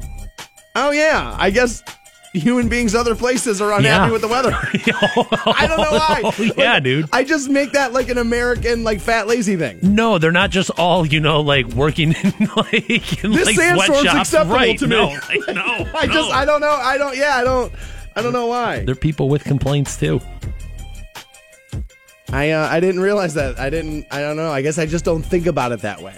Speaker 1: oh yeah. I guess human beings other places are unhappy
Speaker 2: Yeah.
Speaker 1: with the weather. [laughs] [laughs] I don't know why.
Speaker 2: Oh, [laughs] yeah,
Speaker 1: Like,
Speaker 2: dude.
Speaker 1: I just make that like an American like fat lazy thing.
Speaker 2: No, they're not just all, you know, like working in like in
Speaker 1: This
Speaker 2: like
Speaker 1: sandstorm's
Speaker 2: sweatshops.
Speaker 1: acceptable
Speaker 2: right.
Speaker 1: to me.
Speaker 2: No, like, no,
Speaker 1: I just. I don't know. I don't. Yeah, I don't. I don't know why.
Speaker 2: They're people with complaints too.
Speaker 1: I uh, I didn't realize that. I didn't. I don't know. I guess I just don't think about it that way.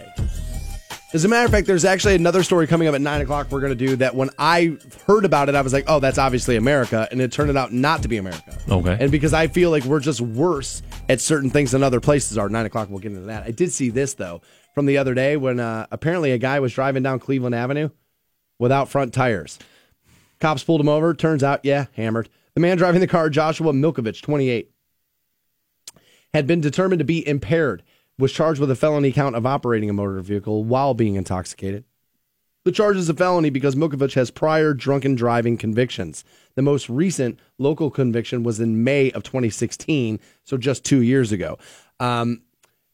Speaker 1: As a matter of fact, there's actually another story coming up at nine o'clock. We're going to do that. When I heard about it, I was like, "Oh, that's obviously America," and it turned out not to be America.
Speaker 2: Okay.
Speaker 1: And because I feel like we're just worse at certain things than other places are. Nine o'clock. We'll get into that. I did see this though from the other day when uh, apparently a guy was driving down Cleveland Avenue without front tires. Cops pulled him over. Turns out, yeah, hammered. The man driving the car, Joshua Milkovich, 28 had been determined to be impaired, was charged with a felony count of operating a motor vehicle while being intoxicated. The charge is a felony because Milkovich has prior drunken driving convictions. The most recent local conviction was in May of 2016, so just two years ago. Um,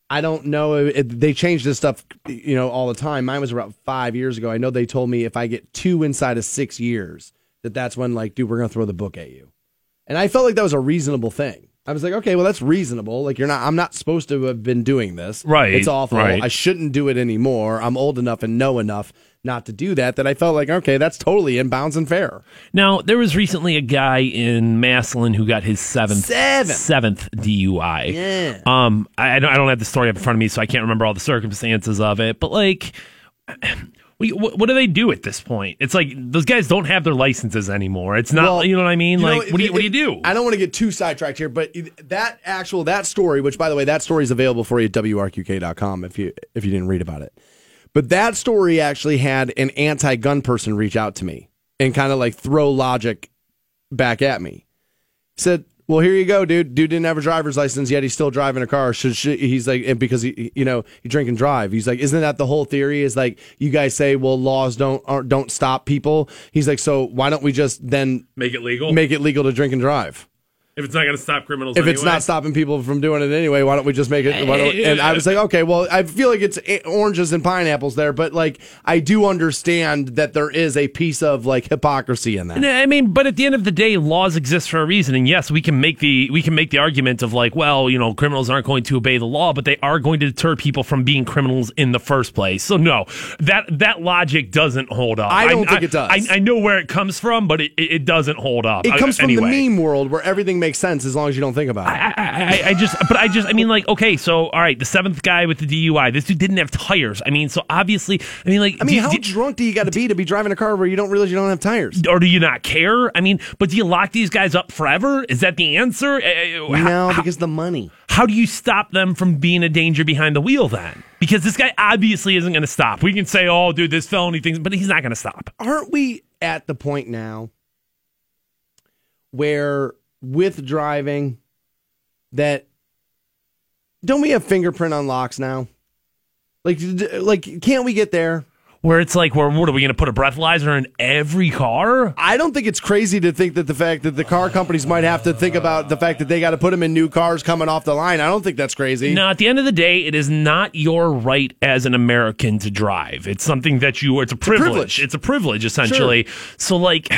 Speaker 1: I don't know. If, they change this stuff, you know, all the time. Mine was about five years ago. I know they told me if I get two inside of six years, that that's when, like, dude, we're gonna throw the book at you. And I felt like that was a reasonable thing. I was like, okay, well, that's reasonable. Like, you're not. I'm not supposed to have been doing this.
Speaker 2: Right,
Speaker 1: It's awful.
Speaker 2: right.
Speaker 1: I shouldn't do it anymore. I'm old enough and know enough not to do that. That I felt like, okay, that's totally in bounds and fair.
Speaker 2: Now, there was recently a guy in Massillon who got his seventh
Speaker 1: Seventh.
Speaker 2: seventh DUI.
Speaker 1: Yeah.
Speaker 2: Um, I, I don't have the story up in front of me, so I can't remember all the circumstances of it. But like, what, what do they do at this point? It's like those guys don't have their licenses anymore. It's not,
Speaker 1: Well,
Speaker 2: you know what I mean?
Speaker 1: You know,
Speaker 2: like, what do you
Speaker 1: it-
Speaker 2: what do you do?
Speaker 1: I don't want to get too sidetracked here, but that actual that story, which by the way, that story is available for you at wrqk.com if you if you didn't read about it. But that story actually had an anti-gun person reach out to me and kind of like throw logic back at me. Said, "Well, here you go, dude. Dude didn't have a driver's license yet. He's still driving a car. Should, should he's like, and because he, you know, he drink and drive. He's like, isn't that the whole theory? Is like, you guys say, well, laws don't don't stop people. He's like, so why don't we just then
Speaker 2: Make it legal.
Speaker 1: make it legal to drink and drive?
Speaker 2: If it's not going to stop criminals,
Speaker 1: If it's not stopping people from doing it anyway, why don't we just make it? Why don't, and I was like, okay, well, I feel like it's oranges and pineapples there, but like I do understand that there is a piece of like hypocrisy in that.
Speaker 2: I mean, but at the end of the day, laws exist for a reason, and yes, we can make the we can make the argument of like, well, you know, criminals aren't going to obey the law, but they are going to deter people from being criminals in the first place. So no, that that logic doesn't hold up.
Speaker 1: I don't think it does.
Speaker 2: I, I know where it comes from, but it, it, it doesn't hold up.
Speaker 1: It comes from
Speaker 2: anyway.
Speaker 1: the meme world where everything makes sense as long as you don't think about it.
Speaker 2: I, I, I just, but I just, I mean, like, okay, so all right, the seventh guy with the DUI, this dude didn't have tires. I mean, so obviously, I mean, like,
Speaker 1: I mean,
Speaker 2: do-
Speaker 1: how
Speaker 2: do-
Speaker 1: drunk do you got to be to be driving a car where you don't realize you don't have tires?
Speaker 2: or do you not care? I mean, but do you lock these guys up forever? Is that the answer? Uh, how-
Speaker 1: No,
Speaker 2: how-
Speaker 1: because the money.
Speaker 2: how do you stop them from being a danger behind the wheel then? Because this guy obviously isn't going to stop. We can say, oh, dude, this felony thing, but he's not going to stop.
Speaker 1: Aren't we at the point now where with driving that don't we have fingerprint on locks now? Like, like, can't we get there?
Speaker 2: Where it's like, where, what are we going to put a breathalyzer in every car?
Speaker 1: I don't think it's crazy to think that the fact that the car companies might have to think about the fact that they got to put them in new cars coming off the line. I don't think that's crazy.
Speaker 2: No, at the end of the day, it is not your right as an American to drive. It's something that you, it's a privilege.
Speaker 1: privilege.
Speaker 2: It's a privilege, essentially. So, like,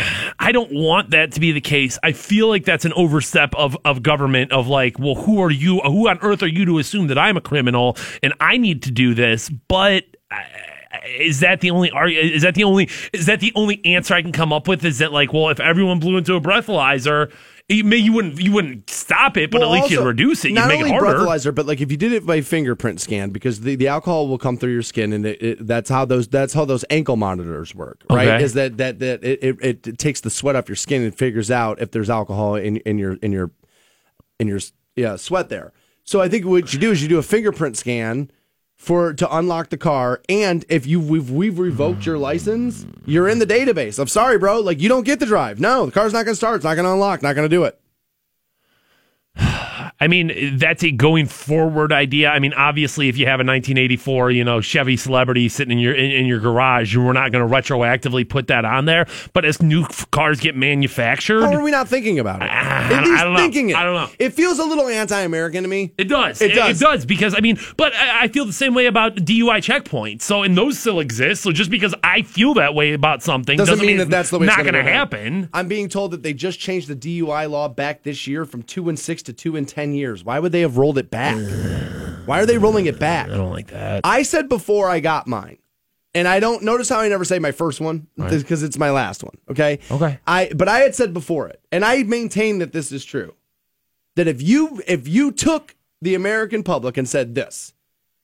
Speaker 2: I don't want that to be the case. I feel like that's an overstep of, of government, of like, well, who are you? Who on earth are you to assume that I'm a criminal and I need to do this? But. I, is that the only is that the only is that the only answer I can come up with? Is that like, well, if everyone blew into a breathalyzer, you, you wouldn't you wouldn't stop it, but
Speaker 1: Well,
Speaker 2: at least you'd reduce it. You'd make it harder.
Speaker 1: breathalyzer, but like if you did it by fingerprint scan, because the, the alcohol will come through your skin, and it, it, that's how those that's how those ankle monitors work, right?
Speaker 2: Okay.
Speaker 1: Is that that that it, it, it takes the sweat off your skin and figures out if there's alcohol in in your in your in your yeah sweat there. So I think what you do is you do a fingerprint scan for to unlock the car, and if you we've we've revoked your license, you're in the database. I'm sorry, bro, like you don't get the drive. No, the car's not going to start. It's not going to unlock. Not going to do it.
Speaker 2: I mean, that's a going forward idea. I mean, obviously, if you have a 1984, you know, Chevy Celebrity sitting in your in, in your garage, we're not going to retroactively put that on there. But as new cars get manufactured,
Speaker 1: How are we not thinking about it? At least
Speaker 2: I don't know.
Speaker 1: thinking it.
Speaker 2: I don't know.
Speaker 1: It feels a little anti-American to me.
Speaker 2: It does.
Speaker 1: It does.
Speaker 2: It, does because I mean, but I, I feel the same way about DUI checkpoints. So, and those still exist. So, just because I feel that way about something
Speaker 1: Doesn't,
Speaker 2: doesn't,
Speaker 1: mean that that's the way
Speaker 2: not
Speaker 1: it's
Speaker 2: going
Speaker 1: going
Speaker 2: to happen.
Speaker 1: I'm being told that they just changed the DUI law back this year from two and six to two and ten years. Why would they have rolled it back? Why are they rolling it back?
Speaker 2: I don't like that.
Speaker 1: I said before I got mine, and I don't notice how I never say my first one because it's my last one. Okay.
Speaker 2: Okay.
Speaker 1: I but I had said before it, and I maintain that this is true. That if you if you took the American public and said this,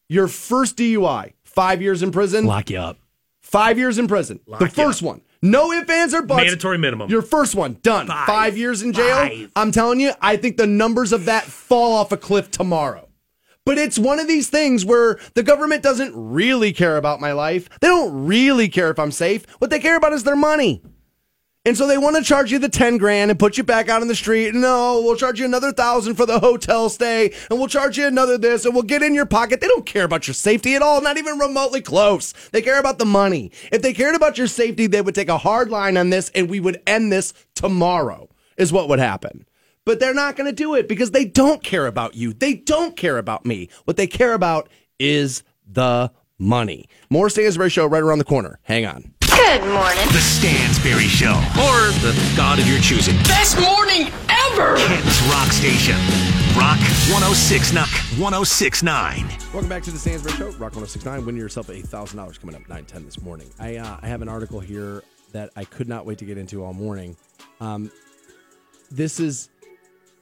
Speaker 1: your first DUI, five years in prison,
Speaker 2: Lock you up.
Speaker 1: five years in prison, the
Speaker 2: you
Speaker 1: first one, no ifs ands or buts,
Speaker 2: Mandatory minimum.
Speaker 1: Your first one done,
Speaker 2: Five.
Speaker 1: five, years in jail.
Speaker 2: Five.
Speaker 1: I'm telling you, I think the numbers of that fall off a cliff tomorrow. But it's one of these things where the government doesn't really care about my life. They don't really care if I'm safe. What they care about is their money. And so they want to charge you the 10 grand and put you back out on the street. No, we'll charge you another thousand for the hotel stay and we'll charge you another this and we'll get in your pocket. They don't care about your safety at all, not even remotely close. They care about the money. If they cared about your safety, they would take a hard line on this and we would end this tomorrow, is what would happen. But they're not going to do it because they don't care about you. They don't care about me. What they care about is the money. More Stansberry Show right around the corner. Hang on.
Speaker 6: Good morning.
Speaker 4: The Stansberry Show.
Speaker 3: Or the god of your choosing.
Speaker 5: Best morning ever!
Speaker 4: Kent's Rock Station. Rock 1069. 1069.
Speaker 1: Welcome back to the Stansberry Show. Rock 1069. Win yourself $8,000 coming up 9 10 this morning. I, uh, I have an article here that I could not wait to get into all morning. Um, this is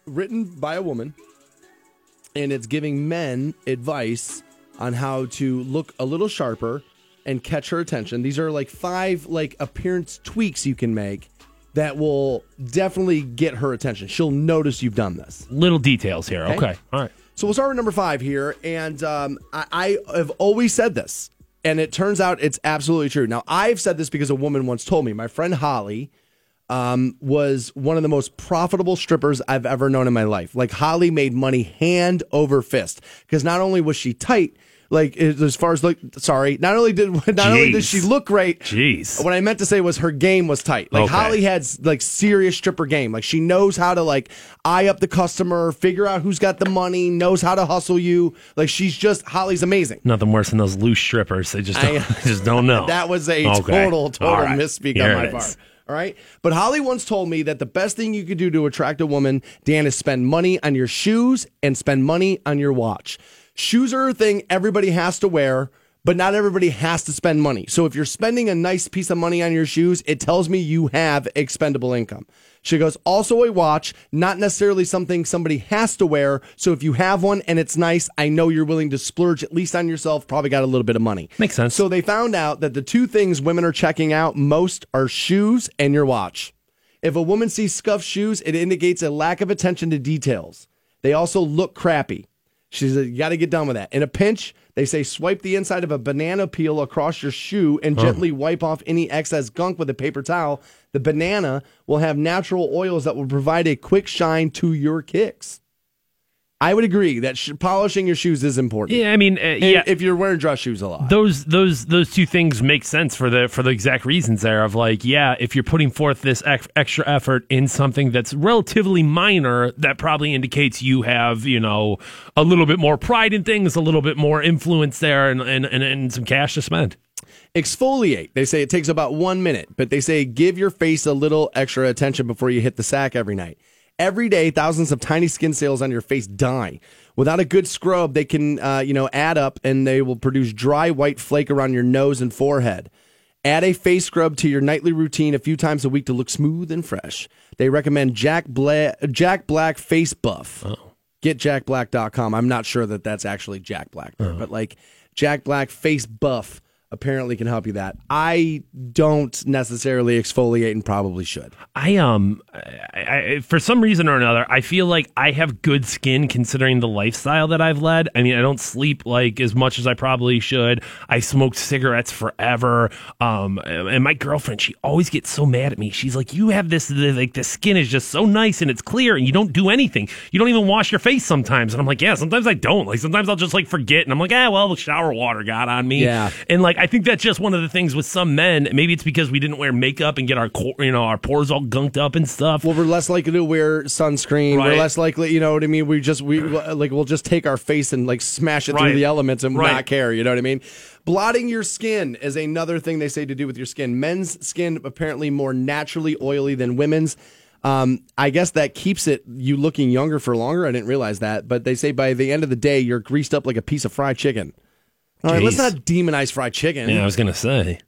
Speaker 1: written by a woman, and it's giving men advice on how to look a little sharper and catch her attention. These are like five like appearance tweaks you can make that will definitely get her attention. She'll notice you've done this.
Speaker 2: Little details here.
Speaker 1: Okay.
Speaker 2: Okay. All right.
Speaker 1: So we'll start with number five here, and um, I, I have always said this, and it turns out it's absolutely true. Now I've said this because a woman once told me. My friend Holly um, was one of the most profitable strippers I've ever known in my life. Like Holly made money hand over fist because not only was she tight, like as far as look, sorry, not only did [laughs] not only did she look great,
Speaker 2: Jeez.
Speaker 1: what I meant to say was her game was tight. Like
Speaker 2: Okay.
Speaker 1: Holly had like serious stripper game. Like she knows how to like eye up the customer, figure out who's got the money, knows how to hustle you. Like she's just Holly's amazing.
Speaker 2: Nothing worse than those loose strippers. They just don't,
Speaker 1: I-
Speaker 2: just don't know. [laughs]
Speaker 1: That was a
Speaker 2: Okay.
Speaker 1: total, total
Speaker 2: right.
Speaker 1: misspeak
Speaker 2: Here
Speaker 1: on my part.
Speaker 2: is.
Speaker 1: All right. But Holly once told me that the best thing you could do to attract a woman, Dan, is spend money on your shoes and spend money on your watch. Shoes are a thing everybody has to wear, but not everybody has to spend money. So if you're spending a nice piece of money on your shoes, it tells me you have expendable income. She goes, also a watch, not necessarily something somebody has to wear. So if you have one and it's nice, I know you're willing to splurge at least on yourself, probably got a little bit of money.
Speaker 2: Makes sense.
Speaker 1: So they found out that the two things women are checking out most are shoes and your watch. If a woman sees scuffed shoes, it indicates a lack of attention to details. They also look crappy. She said, You got to get done with that. In a pinch, they say swipe the inside of a banana peel across your shoe and gently wipe off any excess gunk with a paper towel. The banana will have natural oils that will provide a quick shine to your kicks. I would agree that sh- polishing your shoes is important.
Speaker 2: yeah, I mean, uh, yeah.
Speaker 1: If you're wearing dress shoes a lot.
Speaker 2: those those those two things make sense for the for the exact reasons there of like yeah if you're putting forth this ex- extra effort in something that's relatively minor that probably indicates you have you know a little bit more pride in things a little bit more influence there and and, and, and some cash to spend
Speaker 1: Exfoliate. They say it takes about one minute, but they say give your face a little extra attention before you hit the sack every night. Every day, thousands of tiny skin cells on your face die. Without a good scrub, they can, uh, you know, add up and they will produce dry white flake around your nose and forehead. Add a face scrub to your nightly routine a few times a week to look smooth and fresh. They recommend Jack Black, Jack Black Face Buff. Get jackblack.com. I'm not sure that that's actually Jack Black, there, but like Jack Black Face Buff apparently can help you that. I don't necessarily exfoliate and probably should.
Speaker 2: I um, I, I, for some reason or another, I feel like I have good skin considering the lifestyle that I've led. I mean, I don't sleep like as much as I probably should. I smoked cigarettes forever. Um, and my girlfriend, she always gets so mad at me. She's like, "You have this like the skin is just so nice and it's clear, and you don't do anything. You don't even wash your face sometimes." And I'm like, "Yeah, sometimes I don't. Like sometimes I'll just like forget." And I'm like, "Ah, well, the shower water got on me."
Speaker 1: Yeah.
Speaker 2: And like I think that's just one of the things with some men. Maybe it's because we didn't wear makeup and get our you know our pores all gunked up and stuff.
Speaker 1: Well, we're less likely to wear sunscreen. We're less likely, you know what I mean? We just we like we'll just take our face and like smash it through the elements and
Speaker 2: Right.
Speaker 1: not care. You know what I mean? Blotting your skin is another thing they say to do with your skin. Men's skin apparently more naturally oily than women's. Um, I guess that keeps it you looking younger for longer. I didn't realize that, but they say by the end of the day you're greased up like a piece of fried chicken. All right, let's
Speaker 2: Jeez.
Speaker 1: not demonize fried chicken
Speaker 2: yeah, I was gonna say.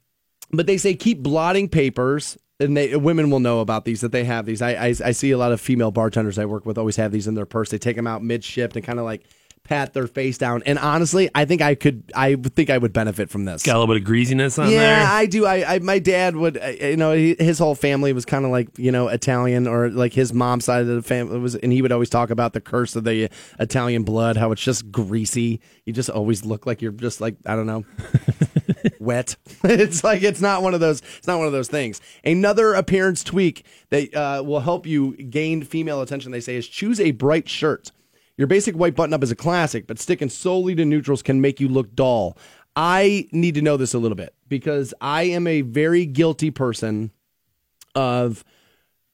Speaker 1: but they say keep blotting papers and they women will know about these that they have these I, I i see a lot of female bartenders i work with always have these in their purse they take them out mid shift and kind of like pat their face down and honestly i think i could i think i would benefit from this
Speaker 2: Got a little bit of greasiness on
Speaker 1: yeah,
Speaker 2: there.
Speaker 1: Yeah, I do. I, I my dad would, uh, you know, he, his whole family was kind of like you know Italian or like his mom's side of the family was, and he would always talk about the curse of the Italian blood, how it's just greasy. You just always look like you're just like I don't know, [laughs] wet. [laughs] it's like it's not one of those. It's not one of those things. Another appearance tweak that uh, will help you gain female attention. They say is choose a bright shirt. Your basic white button up is a classic, but sticking solely to neutrals can make you look dull. I need to know this a little bit because I am a very guilty person of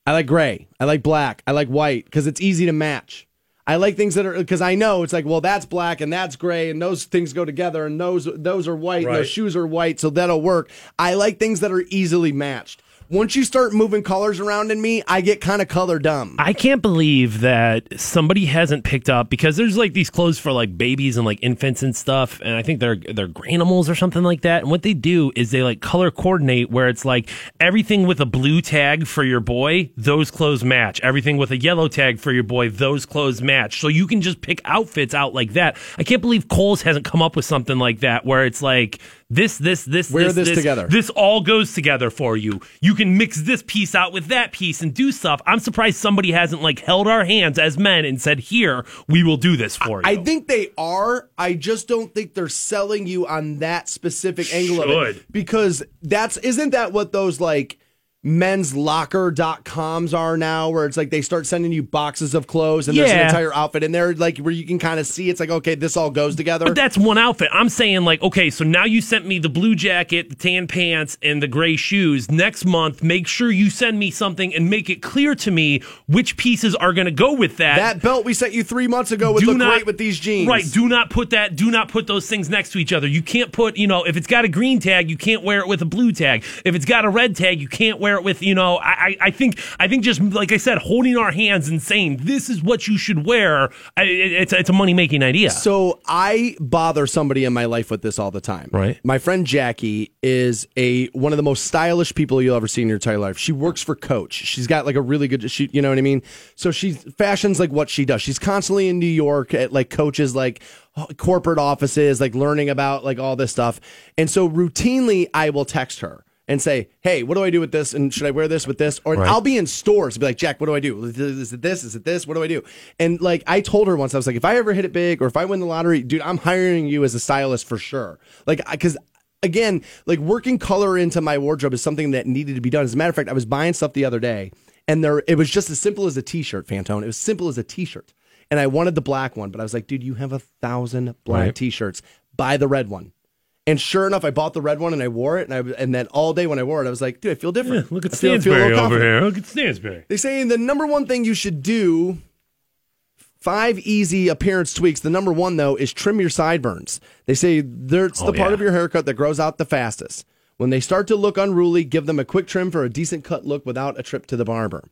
Speaker 1: I like gray, I like black, I like white because it's easy to match. I like things that are because I know it's like, well, that's black and that's gray, and those things go together, and those those are white, and
Speaker 2: Right.
Speaker 1: those shoes are white, so that'll work. I like things that are easily matched. Once you start moving colors around in me, I get kind of color dumb.
Speaker 2: I can't believe that somebody hasn't picked up because there's like these clothes for like babies and like infants and stuff, and I think they're they're Garanimals or something like that. And what they do is they like color coordinate where it's like everything with a blue tag for your boy, those clothes match. Everything with a yellow tag for your boy, those clothes match. So you can just pick outfits out like that. I can't believe Kohl's hasn't come up with something like that where it's like this, this, this,
Speaker 1: Wear
Speaker 2: this,
Speaker 1: this together.
Speaker 2: This all goes together for you. You can mix this piece out with that piece and do stuff. I'm surprised somebody hasn't like held our hands as men and said, "Here, we will do this for you."
Speaker 1: I think they are. I just don't think they're selling you on that specific angle of it. Because that's isn't that what those like men's locker.coms are now where it's like they start sending you boxes of clothes and there's an entire outfit in there like where you can kind of see it's like okay this all goes together.
Speaker 2: But that's one outfit. I'm saying like, okay, so now you sent me the blue jacket, the tan pants, and the gray shoes. Next month, make sure you send me something and make it clear to me which pieces are going to go with that.
Speaker 1: that belt we sent you 3 months ago would
Speaker 2: do
Speaker 1: look
Speaker 2: not,
Speaker 1: great with these jeans.
Speaker 2: Right. Do not put that. Do not put those things next to each other. You can't put. You know, if it's got a green tag, you can't wear it with a blue tag. If it's got a red tag, you can't wear it with. You know, I. I, think. I think just like I said, holding our hands and saying this is what you should wear. It, it's it's a money making idea.
Speaker 1: So I bother somebody in my life with this all the time.
Speaker 2: Right.
Speaker 1: My friend Jackie is a one of the most stylish people you'll ever see in your entire life. She works for Coach. She's got like a really good she you know what I mean? So she fashions like what she does. She's constantly in New York at like Coach's like corporate offices, like learning about like all this stuff. And so routinely I will text her and say, "Hey, what do I do with this? And should I wear this with this?" Or
Speaker 2: Right.
Speaker 1: I'll be in stores and be like, "Jack, what do I do? Is it this? Is it this? What do I do?" And like I told her once, I was like, "If I ever hit it big, or if I win the lottery, dude, I'm hiring you as a stylist for sure." Like, because again, like working color into my wardrobe is something that needed to be done. As a matter of fact, I was buying stuff the other day, and there it was just as simple as a T-shirt, Fantone. It was simple as a T-shirt, and I wanted the black one, but I was like, "Dude, you have a thousand black
Speaker 2: Right.
Speaker 1: T-shirts. Buy the red one." And sure enough, I bought the red one and I wore it. And, I, and then all day when I wore it, I was like, dude, I feel different.
Speaker 2: Look at
Speaker 1: I feel- I feel
Speaker 2: Stansberry over here. Look at Stansberry.
Speaker 1: They say the number one thing you should do, five easy appearance tweaks. The number one, though, is trim your sideburns. They say there's
Speaker 2: Oh,
Speaker 1: the part
Speaker 2: yeah.
Speaker 1: of your haircut that grows out the fastest. When they start to look unruly, give them a quick trim for a decent cut look without a trip to the barber.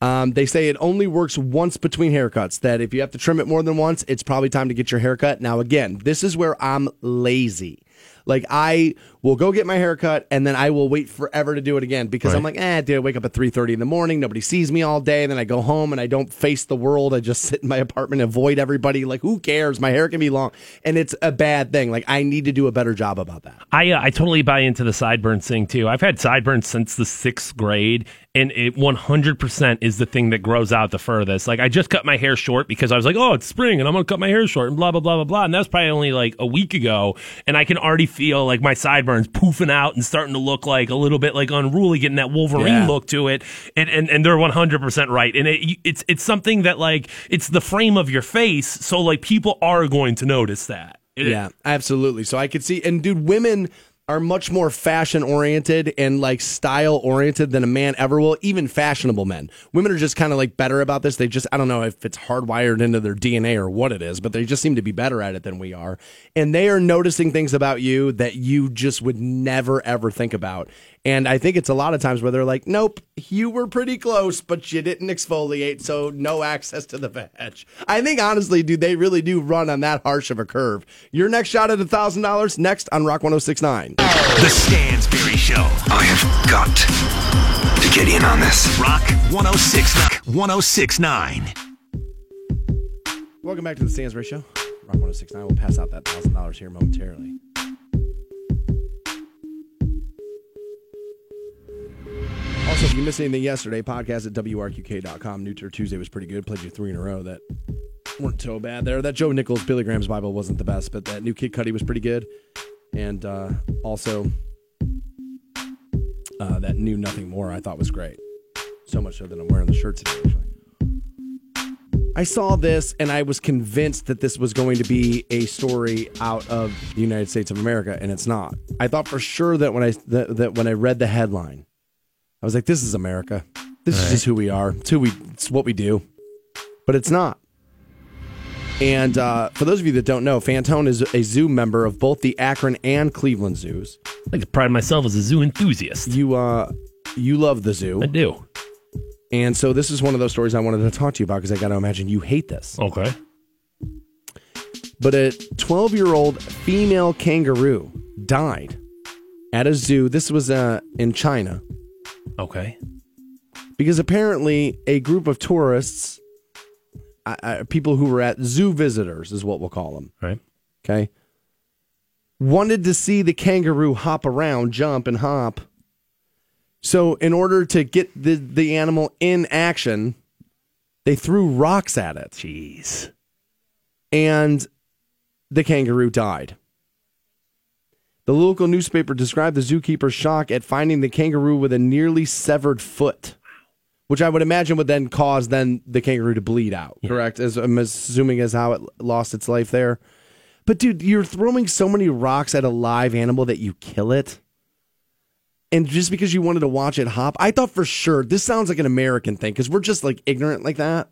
Speaker 1: Um, they say it only works once between haircuts. That if you have to trim it more than once, it's probably time to get your haircut. Now, again, this is where I'm lazy. Like I will go get my haircut and then I will wait forever to do it again because I'm like, eh, dude, I wake up at three thirty in the morning. Nobody sees me all day. And then I go home and I don't face the world. I just [laughs] sit in my apartment, avoid everybody. Like, who cares? My hair can be long, and it's a bad thing. Like, I need to do a better job about that.
Speaker 2: I uh, I totally buy into the sideburns thing too. I've had sideburns since the sixth grade, and it 100% is the thing that grows out the furthest. Like I just cut my hair short because I was like, oh, it's spring, and I'm gonna cut my hair short, and blah blah blah blah blah. And that was probably only like a week ago, and I can already feel like my sideburns poofing out and starting to look like a little bit like unruly, getting that Wolverine
Speaker 1: Yeah.
Speaker 2: look to it. And and, and they're 100% right. And it, it's it's something that like it's the frame of your face, so like people are going to notice that. It-
Speaker 1: Yeah, absolutely. So I could see, and dude, women are much more fashion oriented and like style oriented than a man ever will, even fashionable men. Women are just kind of like better about this. They just, I don't know if it's hardwired into their DNA or what it is, but they just seem to be better at it than we are. And they are noticing things about you that you just would never ever think about. And I think it's a lot of times where they're like, nope, you were pretty close, but you didn't exfoliate, so no access to the veg. I think honestly, dude, they really do run on that harsh of a curve. Your next shot at $1,000 next on Rock 1069.
Speaker 4: The Stansberry Show.
Speaker 6: I have got to get in on this.
Speaker 4: Rock 1069. 1069.
Speaker 1: Welcome back to the Stansberry Show. Rock 1069. We'll pass out that $1,000 here momentarily. Also, if you missed anything yesterday, podcast at WRQK.com. New Tour Tuesday was pretty good. Played you three in a row that weren't so bad there. That Joe Nichols, Billy Graham's Bible wasn't the best, but that new Kid Cudi was pretty good. And uh, also, uh, that new Nothing More I thought was great. So much so that I'm wearing the shirt today, actually. I saw this and I was convinced that this was going to be a story out of the United States of America, and it's not. I thought for sure that when I that, that when I read the headline, I was like, "This is America. This is just who we are. It's who we. It's what we do." But it's not. And uh, for those of you that don't know, Fantone is a zoo member of both the Akron and Cleveland zoos.
Speaker 2: I like to pride myself as a zoo enthusiast.
Speaker 1: You uh, you love the zoo,
Speaker 2: I do.
Speaker 1: and so this is one of those stories I wanted to talk to you about because I got to imagine you hate this.
Speaker 2: Okay.
Speaker 1: but a 12 year old female kangaroo died at a zoo. This was uh, in China
Speaker 2: Okay.
Speaker 1: because apparently a group of tourists, people who were at zoo visitors, is what we'll call them,
Speaker 2: Right.
Speaker 1: okay, wanted to see the kangaroo hop around, jump, and hop. So, in order to get the, the animal in action, they threw rocks at it.
Speaker 2: Jeez.
Speaker 1: and the kangaroo died. The local newspaper described the zookeeper's shock at finding the kangaroo with a nearly severed foot, which I would imagine would then cause then the kangaroo to bleed out. Correct? As I'm assuming as how it lost its life there. But dude, you're throwing so many rocks at a live animal that you kill it. And just because you wanted to watch it hop, I thought for sure this sounds like an American thing because we're just like ignorant like that.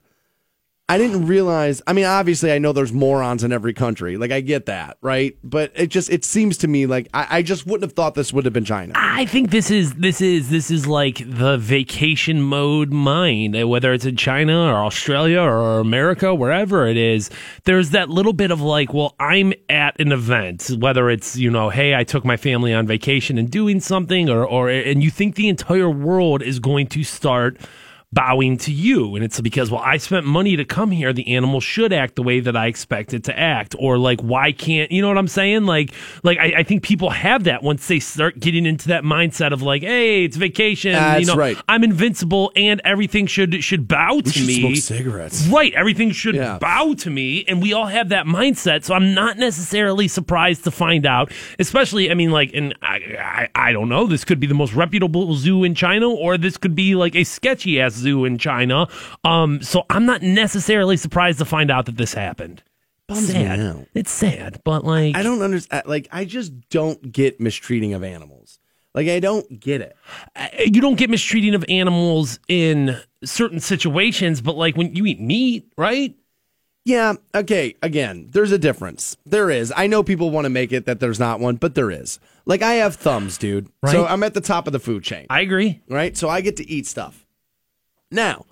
Speaker 1: I didn't realize. I mean, obviously, I know there's morons in every country. Like, I get that, right? But it just it seems to me like I, I just wouldn't have thought this would have been China.
Speaker 2: I think this is this is this is like the vacation mode mind, uh, whether it's in China or Australia or America, wherever it is. There's that little bit of like, well, I'm at an event, whether it's you know, hey, I took my family on vacation and doing something, or or and you think the entire world is going to start bowing to you. And it's because well i spent money to come here. The animal should act the way that i expect it to act. Or like why can't you know what i'm saying? Like like i, I think people have that once they start getting into that mindset of like hey it's vacation
Speaker 1: That's
Speaker 2: you know
Speaker 1: right.
Speaker 2: i'm invincible and everything should should bow to
Speaker 1: should
Speaker 2: me.
Speaker 1: smoke cigarettes.
Speaker 2: right. Everything should
Speaker 1: Yeah.
Speaker 2: bow to me. And we all have that mindset. So i'm not necessarily surprised to find out especially i mean like and i i, I don't know. This could be the most reputable zoo in china or this could be like a sketchy ass zoo in china um so i'm not necessarily surprised to find out that this happened
Speaker 1: Bums
Speaker 2: sad it's sad but like
Speaker 1: I don't understand. Like, I just don't get mistreating of animals. Like, I don't get it.
Speaker 2: you don't get mistreating of animals in certain situations but like when you eat meat right
Speaker 1: Yeah. Okay. Again, there's a difference. There is. I know people want to make it that there's not one, but there is. Like, I have thumbs, dude. So I'm at the top of the food chain.
Speaker 2: i agree
Speaker 1: right? So I get to eat stuff. Now,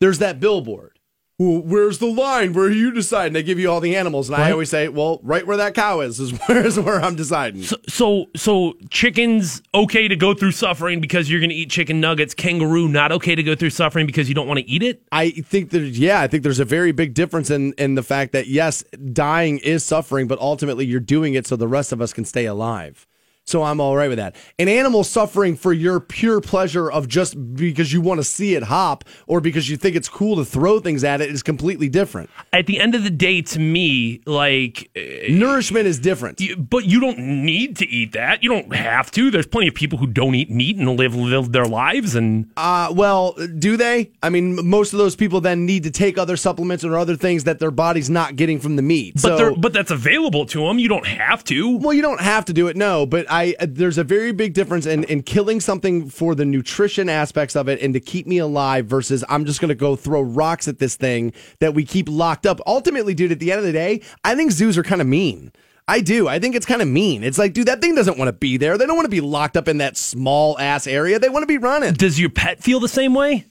Speaker 1: there's that billboard. Well, where's the line? Where you decide? And they give you all the animals, and I always say, well, right where that cow is is [laughs] where is where I'm deciding.
Speaker 2: So, so chickens okay to go through suffering because you're going to eat chicken nuggets. Kangaroo not okay to go through suffering because you don't want to eat it.
Speaker 1: I think that yeah, I think there's a very big difference in in the fact that yes, dying is suffering, but ultimately you're doing it so the rest of us can stay alive. So I'm all right with that. An animal suffering for your pure pleasure of just because you want to see it hop or because you think it's cool to throw things at it is completely different.
Speaker 2: At the end of the day, to me, like, uh,
Speaker 1: Nourishment is different.
Speaker 2: you- but you don't need to eat that. You don't have to. There's plenty of people who don't eat meat and live live their lives. And
Speaker 1: Uh, well, do they? I mean, most of those people then need to take other supplements or other things that their body's not getting from the meat.
Speaker 2: but
Speaker 1: so,
Speaker 2: but that's available to them. You don't have to.
Speaker 1: Well, you don't have to do it, no, but I uh, there's a very big difference in, in killing something for the nutrition aspects of it and to keep me alive versus I'm just going to go throw rocks at this thing that we keep locked up. Ultimately, dude, at the end of the day, I think zoos are kind of mean. I do. I think it's kind of mean. It's like, dude, that thing doesn't want to be there. They don't want to be locked up in that small ass area. They want to be running.
Speaker 2: Does your pet feel the same way?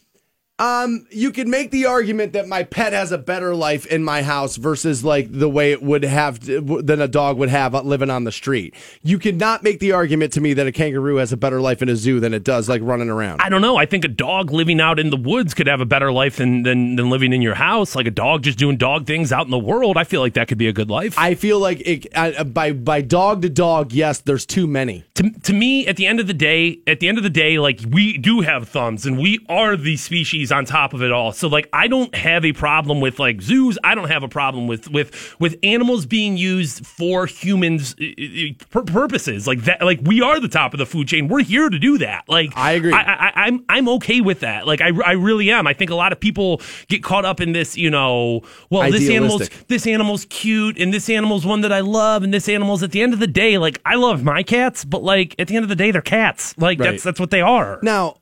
Speaker 1: Um, you could make the argument that my pet has a better life in my house versus like the way it would have to, than a dog would have living on the street. You could not make the argument to me that a kangaroo has a better life in a zoo than it does like running around.
Speaker 2: I don't know. I think a dog living out in the woods could have a better life than, than, than living in your house. Like a dog just doing dog things out in the world. I feel like that could be a good life.
Speaker 1: I feel like it, uh, by by dog to dog, yes, there's too many.
Speaker 2: to, to me, at the end of the day, at the end of the day, like we do have thumbs and we are the species on top of it all. So like I don't have a problem with like zoos. I don't have a problem with with with animals being used for humans purposes. Like that like we are the top of the food chain. We're here to do that. Like
Speaker 1: I agree.
Speaker 2: I, I, I'm I'm okay with that. Like I, I really am. I think a lot of people get caught up in this, you know, well this animal's this animal's cute and this animal's one that I love and this animal's at the end of the day like I love my cats but like at the end of the day they're cats like
Speaker 1: Right.
Speaker 2: that's that's what they are
Speaker 1: Now,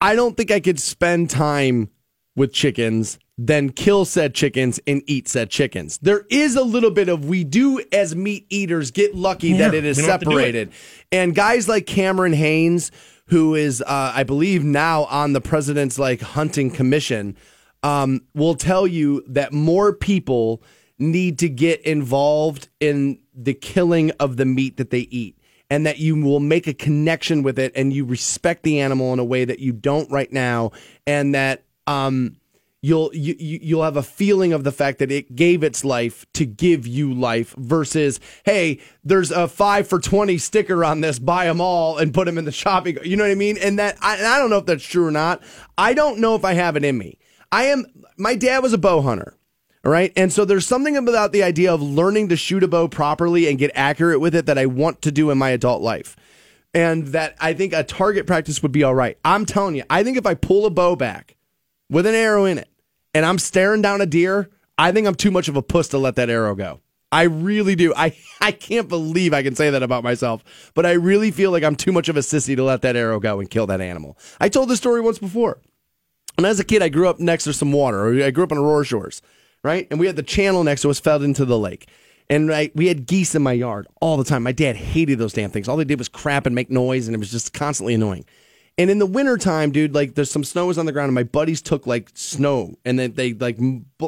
Speaker 1: I don't think I could spend time with chickens, then kill said chickens and eat said chickens. There is a little bit of we do as meat eaters get lucky that it is
Speaker 2: we don't have to do it.
Speaker 1: separated. And guys like Cameron Hanes, who is uh, I believe now on the president's like hunting commission, um, will tell you that more people need to get involved in the killing of the meat that they eat and that you will make a connection with it and you respect the animal in a way that you don't right now and that um you'll you, you- you'll have a feeling of the fact that it gave its life to give you life versus hey there's a 5 for 20 sticker on this buy them all and put them in the shopping you know what i mean? And that I, and I don't know if that's true or not. I don't know if i have it in me. I am my dad was a bow hunter all right. And so there's something about the idea of learning to shoot a bow properly and get accurate with it that I want to do in my adult life. And that I think a target practice would be all right. I'm telling you, I think if I pull a bow back with an arrow in it and I'm staring down a deer, I think I'm too much of a puss to let that arrow go. I really do. I, [laughs] I can't believe I can say that about myself, but I really feel like I'm too much of a sissy to let that arrow go and kill that animal. I told this story once before. When I was a kid, I grew up next to some water. I grew up on Aurora Shores, right? And we had the channel next to us fed into the lake. And right, we had geese in my yard all the time. My dad hated those damn things. All they did was crap and make noise, and it was just constantly annoying. And in the wintertime, dude, like there's some snow was on the ground, and my buddies took like snow, and then they like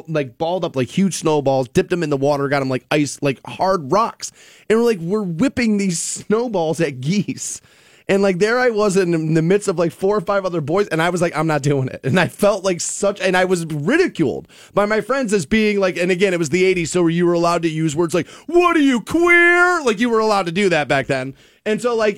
Speaker 1: like balled up like huge snowballs, dipped them in the water, got them like ice, like hard rocks, and we're like we're whipping these snowballs at geese. And like there I was in the midst of like four or five other boys, and I was like, I'm not doing it. And I felt like such, and I was ridiculed by my friends as being like, and again, it was the 80s, so you were allowed to use words like, what are you, queer? Like you were allowed to do that back then. And so like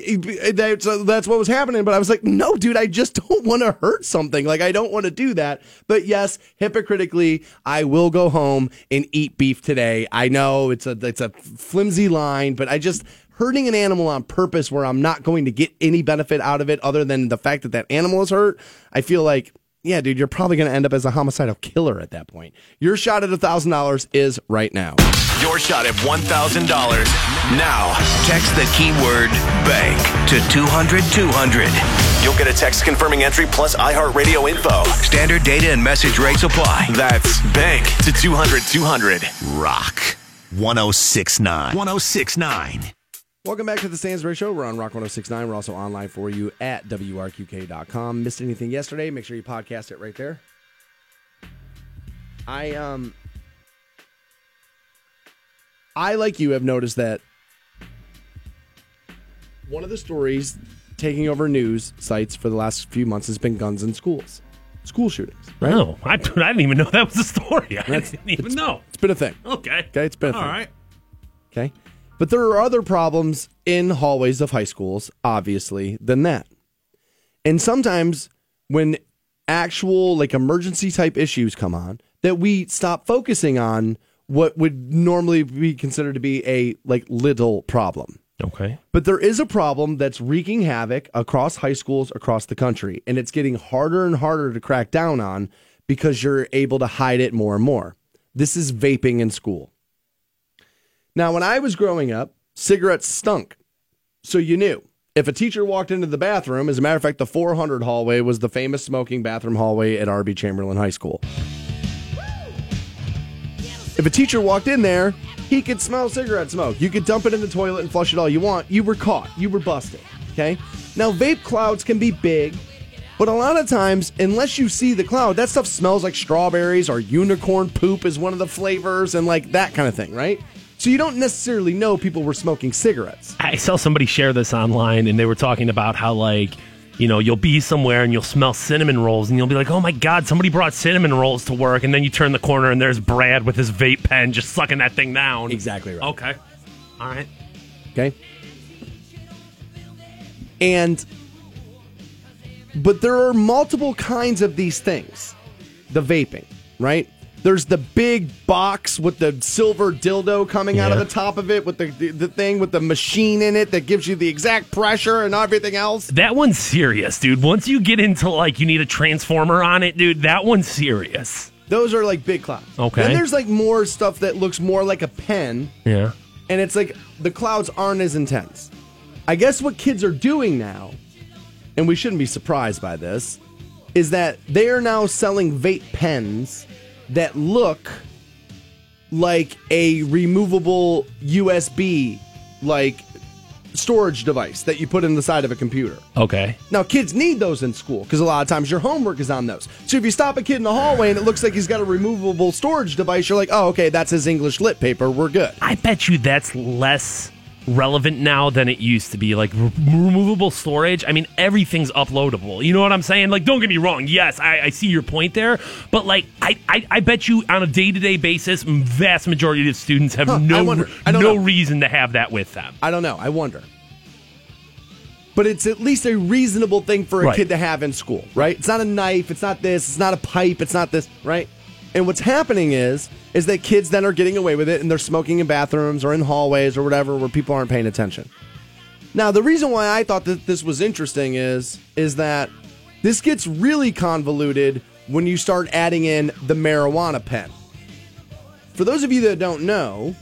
Speaker 1: that's, what was happening. But I was like, no, dude, I just [laughs] don't want to hurt something. Like I don't want to do that. But yes, hypocritically, I will go home and eat beef today. I know it's a it's a flimsy line, but I just hurting an animal on purpose where I'm not going to get any benefit out of it other than the fact that that animal is hurt. I feel like. Yeah, dude, you're probably going to end up as a homicidal killer at that point. Your shot at $1,000 is right now.
Speaker 3: Your shot at $1,000. Now, text the keyword bank to 200 200. You'll get a text confirming entry plus iHeartRadio info. Standard data and message rates apply. That's bank to 200 200.
Speaker 4: Rock 1069. 1069.
Speaker 1: Welcome back to the Stansberry Show. We're on Rock 1069. We're also online for you at WRQK.com. Missed anything yesterday? Make sure you podcast it right there. I um I like you have noticed that one of the stories taking over news sites for the last few months has been guns in schools. School shootings, right?
Speaker 2: No, I, I didn't even know that was a story. I
Speaker 1: That's-
Speaker 2: didn't even
Speaker 1: it's-
Speaker 2: know.
Speaker 1: It's been a thing.
Speaker 2: Okay.
Speaker 1: Okay, it's been a
Speaker 2: All
Speaker 1: thing.
Speaker 2: right.
Speaker 1: Okay. But there are other problems in hallways of high schools, obviously, than that. And sometimes when actual like emergency type issues come on, that we stop focusing on what would normally be considered to be a like little problem.
Speaker 2: Okay.
Speaker 1: But there is a problem that's wreaking havoc across high schools across the country, and it's getting harder and harder to crack down on because you're able to hide it more and more. This is vaping in school. Now, when I was growing up, cigarettes stunk. So you knew. If a teacher walked into the bathroom, as a matter of fact, the 400 hallway was the famous smoking bathroom hallway at R.B. Chamberlin High School. If a teacher walked in there, he could smell cigarette smoke. You could dump it in the toilet and flush it all you want. You were caught. You were busted. Okay? Now, vape clouds can be big, but a lot of times, unless you see the cloud, that stuff smells like strawberries or unicorn poop is one of the flavors and like that kind of thing, right? So you don't necessarily know people were smoking cigarettes.
Speaker 2: I saw somebody share this online and they were talking about how like you know you'll be somewhere and you'll smell cinnamon rolls and you'll be like oh my god somebody brought cinnamon rolls to work and then you turn the corner and there's brad with his vape pen just sucking that thing down
Speaker 1: Exactly right.
Speaker 2: okay all right
Speaker 1: Okay. And, but there are multiple kinds of these things. The vaping, right? There's the big box with the silver dildo coming out of the top of it with the, the the thing with the machine in it that gives you the exact pressure and everything else.
Speaker 2: that one's serious dude once you get into like you need a transformer on it dude that one's serious
Speaker 1: Those are like big clouds.
Speaker 2: Okay.
Speaker 1: Then there's like more stuff that looks more like a pen
Speaker 2: yeah
Speaker 1: and it's like the clouds aren't as intense. I guess what kids are doing now, and we shouldn't be surprised by this, is that they are now selling vape pens that look like a removable USB like storage device that you put in the side of a computer.
Speaker 2: okay
Speaker 1: Now, kids need those in school because a lot of times your homework is on those. So if you stop a kid in the hallway and it looks like he's got a removable storage device, you're like, oh, okay, that's his English lit paper. We're good.
Speaker 2: I bet you that's less relevant now than it used to be. Like re- removable storage. I mean, everything's uploadable. You know what I'm saying? Like, don't get me wrong. Yes, I, I see your point there. But like, I, I, I bet you on a day to day basis, vast majority of students have
Speaker 1: Huh, I
Speaker 2: no
Speaker 1: wonder. I don't
Speaker 2: no
Speaker 1: know.
Speaker 2: reason to have that with them.
Speaker 1: I don't know. I wonder. But it's at least a reasonable thing for a
Speaker 2: Right.
Speaker 1: kid to have in school, right? It's not a knife, it's not this, it's not a pipe, it's not this, right? And what's happening is is that kids then are getting away with it and they're smoking in bathrooms or in hallways or whatever where people aren't paying attention. Now, the reason why I thought that this was interesting is is that this gets really convoluted when you start adding in the marijuana pen. For those of you that don't know,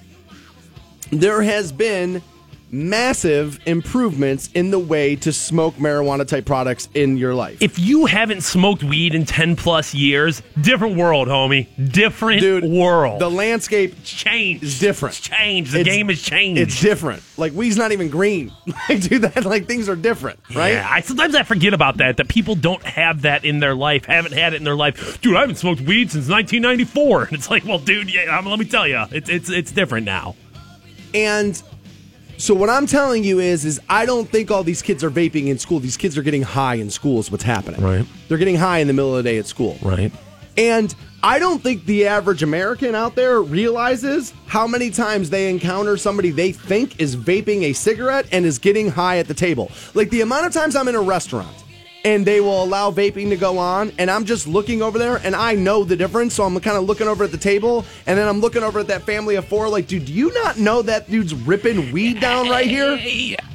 Speaker 1: there has been massive improvements in the way to smoke marijuana type products in your life.
Speaker 2: If you haven't smoked weed in 10 plus years, different world, homie. Different
Speaker 1: Dude,
Speaker 2: world.
Speaker 1: the landscape
Speaker 2: It's changed.
Speaker 1: is different.
Speaker 2: It's changed. The
Speaker 1: It's-
Speaker 2: game has changed.
Speaker 1: It's different. Like weed's not even green. [laughs] Like dude, that like things are different, right?
Speaker 2: Yeah, I sometimes I forget about that. That people don't have that in their life, haven't had it in their life. Dude, I haven't smoked weed since 1994, and [laughs] it's like, well, dude, yeah, um, let me tell you, it's it's it's different now.
Speaker 1: And so what I'm telling you is is I don't think all these kids are vaping in school. These kids are getting high in school is what's happening.
Speaker 2: Right.
Speaker 1: They're getting high in the middle of the day at school.
Speaker 2: Right.
Speaker 1: And I don't think the average American out there realizes how many times they encounter somebody they think is vaping a cigarette and is getting high at the table. Like the amount of times I'm in a restaurant and they will allow vaping to go on and I'm just looking over there and I know the difference. So I'm kind of looking over at the table and then I'm looking over at that family of four like, dude, do you not know that dude's ripping weed down right here?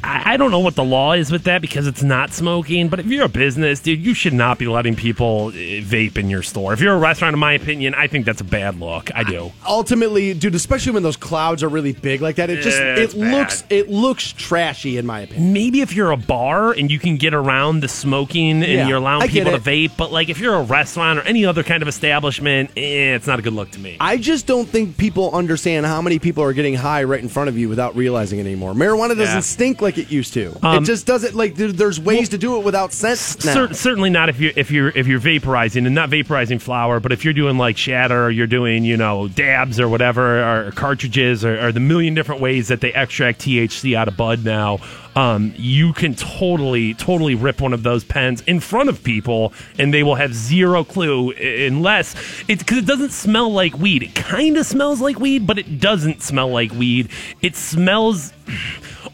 Speaker 2: I, I don't know what the law is with that because it's not smoking. But if you're a business, dude, you should not be letting people uh, vape in your store. If you're a restaurant, in my opinion, I think that's a bad look. I do.
Speaker 1: Ultimately, dude, especially when those clouds are really big like that, it just
Speaker 2: Yeah,
Speaker 1: it
Speaker 2: bad.
Speaker 1: looks it looks trashy in my opinion.
Speaker 2: Maybe if you're a bar and you can get around the smoking and
Speaker 1: Yeah,
Speaker 2: you're allowing people to vape, but like if you're a restaurant or any other kind of establishment, eh, it's not a good look to me.
Speaker 1: I just don't think people understand how many people are getting high right in front of you without realizing it anymore. Marijuana doesn't
Speaker 2: Yeah.
Speaker 1: stink like like it used to.
Speaker 2: Um,
Speaker 1: it just doesn't like there's ways to do it without scent.
Speaker 2: Cer- certainly not if you're if you're if you're vaporizing and not vaporizing flour, but if you're doing like shatter, or you're doing you know dabs or whatever, or cartridges, or, or the million different ways that they extract THC out of bud now. Um, you can totally, totally rip one of those pens in front of people, and they will have zero clue unless it's because it doesn't smell like weed. It kind of smells like weed, but it doesn't smell like weed. It smells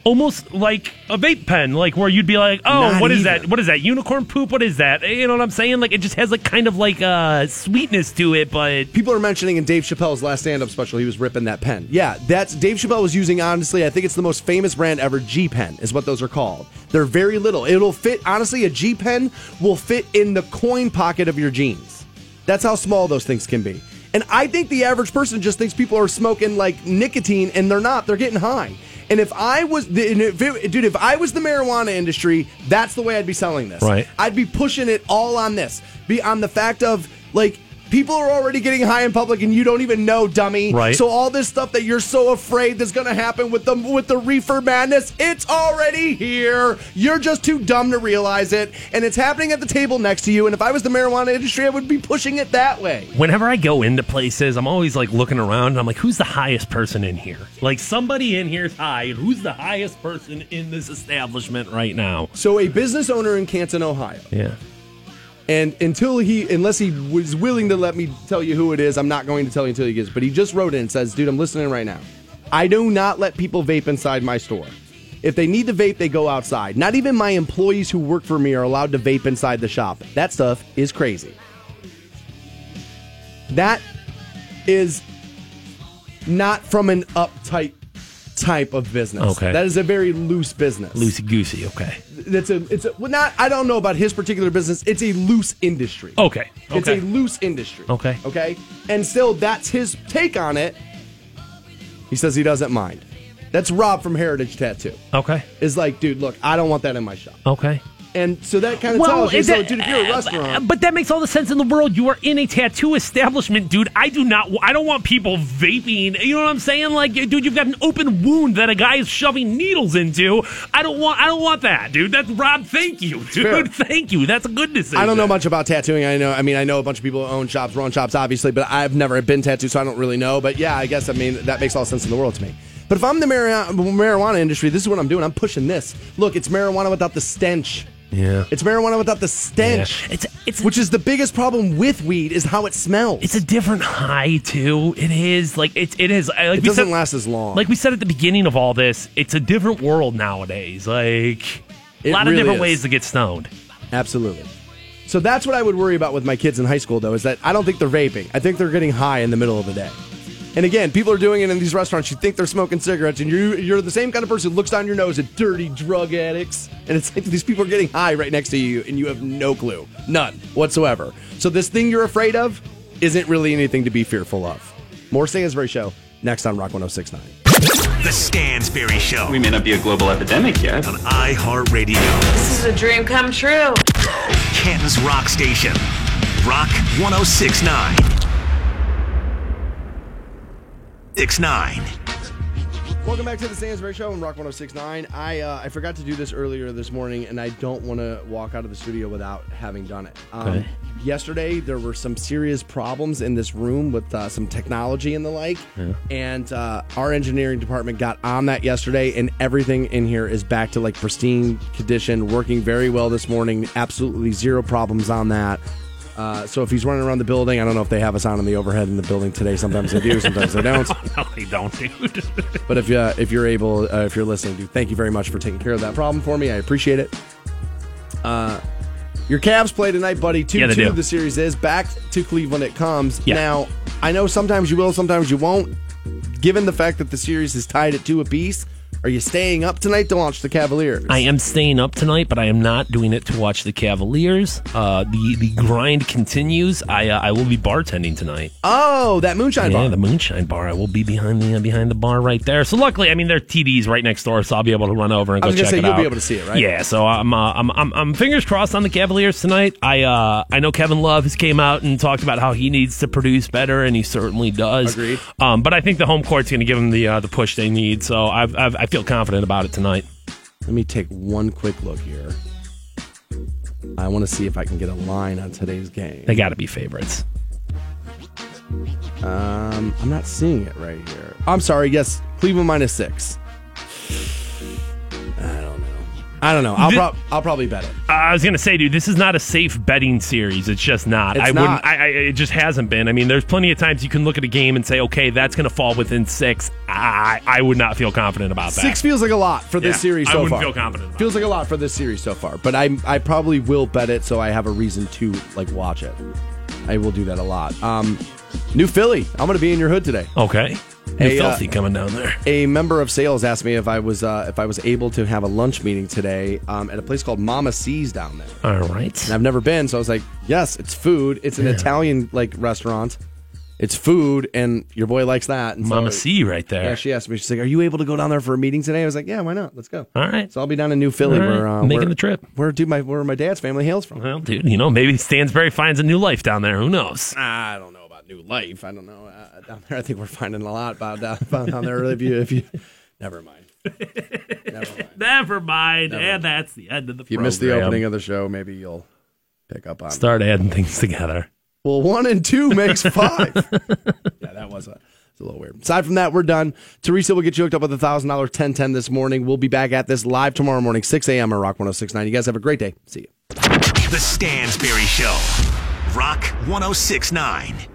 Speaker 2: almost like a vape pen, like where you'd be like, "Oh,
Speaker 1: Not
Speaker 2: what is
Speaker 1: even.
Speaker 2: that? What is that? Unicorn poop? What is that?" You know what I'm saying? Like it just has like kind of like uh, sweetness to it, but
Speaker 1: People are mentioning in Dave Chappelle's last stand-up special, he was ripping that pen. Yeah, that's Dave Chappelle was using. Honestly, I think it's the most famous brand ever. G Pen is what those are called. They're very little. It'll fit. Honestly, a G Pen will fit in the coin pocket of your jeans. That's how small those things can be. And I think the average person just thinks people are smoking like nicotine, and they're not. They're getting high. And if I was, the, if it- dude, if I was the marijuana industry, that's the way I'd be selling this.
Speaker 2: Right.
Speaker 1: I'd be pushing it all on this. Be on the fact of like people are already getting high in public and you don't even know, dummy.
Speaker 2: Right.
Speaker 1: So all this stuff that you're so afraid that's gonna happen with the with the reefer madness, it's already here. You're just too dumb to realize it, and it's happening at the table next to you. And if I was the marijuana industry, I would be pushing it that way.
Speaker 2: whenever I go into places, I'm always like looking around and I'm like, who's the highest person in here? Like somebody in here is high, who's the highest person in this establishment right now?
Speaker 1: So a business owner in Canton, Ohio,
Speaker 2: Yeah.
Speaker 1: And until he, unless he was willing to let me tell you who it is, I'm not going to tell you until he gets. But he just wrote in and says, "Dude, I'm listening right now. I do not let people vape inside my store. If they need to vape, they go outside. Not even my employees who work for me are allowed to vape inside the shop. That stuff is crazy. That is not from an uptight type of business.
Speaker 2: Okay.
Speaker 1: that is a very loose business.
Speaker 2: Loosey goosey. Okay.
Speaker 1: It's a it's a well, not I don't know about his particular business. It's a loose industry.
Speaker 2: Okay.
Speaker 1: It's a loose industry.
Speaker 2: Okay.
Speaker 1: Okay. And still that's his take on it. He says he doesn't mind. That's Rob from Heritage Tattoo.
Speaker 2: Okay.
Speaker 1: Is like, dude, look, I don't want that in my shop.
Speaker 2: Okay.
Speaker 1: And so that kind of tells you,
Speaker 2: it-
Speaker 1: so, dude, if you're a restaurant,
Speaker 2: but that makes all the sense in the world. You are in a tattoo establishment, dude. I do not. I don't want people vaping. You know what I'm saying? Like, dude, you've got an open wound that a guy is shoving needles into. I don't want. I don't want that, dude. That's Rob. Thank you, dude. [laughs] Thank you. That's a good decision.
Speaker 1: I don't know much about tattooing. I know, I mean, I know a bunch of people who own shops, run shops, obviously, but I've never been tattooed, so I don't really know. But yeah, I guess, I mean, that makes all sense in the world to me. But if I'm the marijuana industry, this is what I'm doing. I'm pushing this. Look, it's marijuana without the stench.
Speaker 2: Yeah.
Speaker 1: It's marijuana without the stench.
Speaker 2: Yeah. It's it's
Speaker 1: which is the biggest problem with weed is how it smells.
Speaker 2: It's a different high too. It is like it. It is. Like
Speaker 1: it
Speaker 2: we
Speaker 1: doesn't
Speaker 2: said-
Speaker 1: last as long.
Speaker 2: Like we said at the beginning of all this, it's a different world nowadays. Like a lot
Speaker 1: really
Speaker 2: of different
Speaker 1: is.
Speaker 2: ways to get stoned.
Speaker 1: Absolutely. So that's what I would worry about with my kids in high school, though, is that I don't think they're vaping. I think they're getting high in the middle of the day. And again, people are doing it in these restaurants. You think they're smoking cigarettes, and you, you're the same kind of person who looks down your nose at dirty drug addicts. And it's like these people are getting high right next to you, and you have no clue. None whatsoever. So this thing you're afraid of isn't really anything to be fearful of. More Stansberry Show next on Rock 1069.
Speaker 4: The Stansberry Show
Speaker 7: We may not be a global epidemic yet.
Speaker 4: on iHeartRadio.
Speaker 8: This is a dream come true.
Speaker 4: Canton's Rock Station. Rock 1069. 69.
Speaker 1: Welcome back to the Stansberry Show on Rock 1069. I uh, I forgot to do this earlier this morning, and I don't want to walk out of the studio without having done it. Um,
Speaker 2: Okay.
Speaker 1: Yesterday, there were some serious problems in this room with uh, some technology and the like, and uh, our engineering department got on that yesterday, and everything in here is back to like pristine condition, working very well this morning. Absolutely zero problems on that. Uh, so if he's running around the building, I don't know if they have us on in the overhead in the building today. Sometimes they do, sometimes they don't. [laughs]
Speaker 2: No, they don't, dude. [laughs]
Speaker 1: But if uh, if you're able, uh, if you're listening, dude, thank you very much for taking care of that problem for me. I appreciate it. Uh, your Cavs play tonight, buddy. Two
Speaker 2: yeah,
Speaker 1: two.
Speaker 2: do.
Speaker 1: The series is back to Cleveland. It comes
Speaker 2: Yeah.
Speaker 1: now. I know sometimes you will, sometimes you won't. Given the fact that the series is tied at two apiece, are you staying up tonight to watch the Cavaliers?
Speaker 2: I am staying up tonight, but I am not doing it to watch the Cavaliers. Uh, the the grind continues. I uh, I will be bartending tonight.
Speaker 1: Oh, that moonshine
Speaker 2: yeah,
Speaker 1: bar.
Speaker 2: the moonshine bar. I will be behind the uh, behind the bar right there. So luckily, I mean, their TD's right next door, so I'll be able to run over and go check
Speaker 1: say,
Speaker 2: it
Speaker 1: you'll
Speaker 2: out.
Speaker 1: be able to see it, right?
Speaker 2: Yeah. So I'm uh, I'm, I'm I'm fingers crossed on the Cavaliers tonight. I uh I know Kevin Love has came out and talked about how he needs to produce better, and he certainly does.
Speaker 1: Agreed.
Speaker 2: Um, but I think the home court's going to give him the uh, the push they need. So I've, I've I feel confident about it tonight.
Speaker 1: Let me take one quick look here. I want to see if I can get a line on today's game.
Speaker 2: They got to be favorites.
Speaker 1: Um, I'm not seeing it right here. I'm sorry. Yes, Cleveland minus six. I don't. I don't know. I'll, prob- I'll probably bet it.
Speaker 2: I was gonna say, dude, this is not a safe betting series. It's just not.
Speaker 1: It's
Speaker 2: I
Speaker 1: not.
Speaker 2: wouldn't. I, I, it just hasn't been. I mean, there's plenty of times you can look at a game and say, okay, that's gonna fall within six. I, I would not feel confident about that.
Speaker 1: Six feels like a lot for this
Speaker 2: Yeah,
Speaker 1: series
Speaker 2: I
Speaker 1: so
Speaker 2: wouldn't
Speaker 1: far.
Speaker 2: feel confident about
Speaker 1: Feels like a lot for this series so far, but I I probably will bet it so I have a reason to like watch it. I will do that a lot. Um, New Philly. I'm going to be in your hood today.
Speaker 2: Okay. New
Speaker 1: Hey, uh,
Speaker 2: filthy coming down there.
Speaker 1: A member of sales asked me if I was uh, if I was able to have a lunch meeting today um, at a place called Mama C's down there.
Speaker 2: All right.
Speaker 1: And I've never been, so I was like, "Yes, it's food. It's an Italian like restaurant. It's food, and your boy likes that." And so-
Speaker 2: Mama C right there.
Speaker 1: Yeah, she asked me. She's like, "Are you able to go down there for a meeting today?" I was like, "Yeah, why not? Let's go."
Speaker 2: All right.
Speaker 1: So I'll be down in New Philly,
Speaker 2: right.
Speaker 1: where uh,
Speaker 2: Making
Speaker 1: where,
Speaker 2: the trip.
Speaker 1: Where dude, my where my dad's family hails from.
Speaker 2: Well, dude, you know, maybe Stansberry finds a new life down there. Who knows?
Speaker 1: I don't know about new life. I don't know uh, down there. I think we're finding a lot about down, down there. If you, if you, never mind. never mind.
Speaker 2: Never mind. and that's the end of the
Speaker 1: If you missed the opening of the show, maybe you'll pick up on. it.
Speaker 2: Start adding things together.
Speaker 1: Well, one and two makes [laughs] five. yeah, that was a, it's a little weird. Aside from that, we're done. Teresa will get you hooked up with a thousand dollar ten ten this morning. We'll be back at this live tomorrow morning, six a.m. on Rock 106.9. You guys have a great day. See you.
Speaker 4: The Stansberry Show. Rock 1069.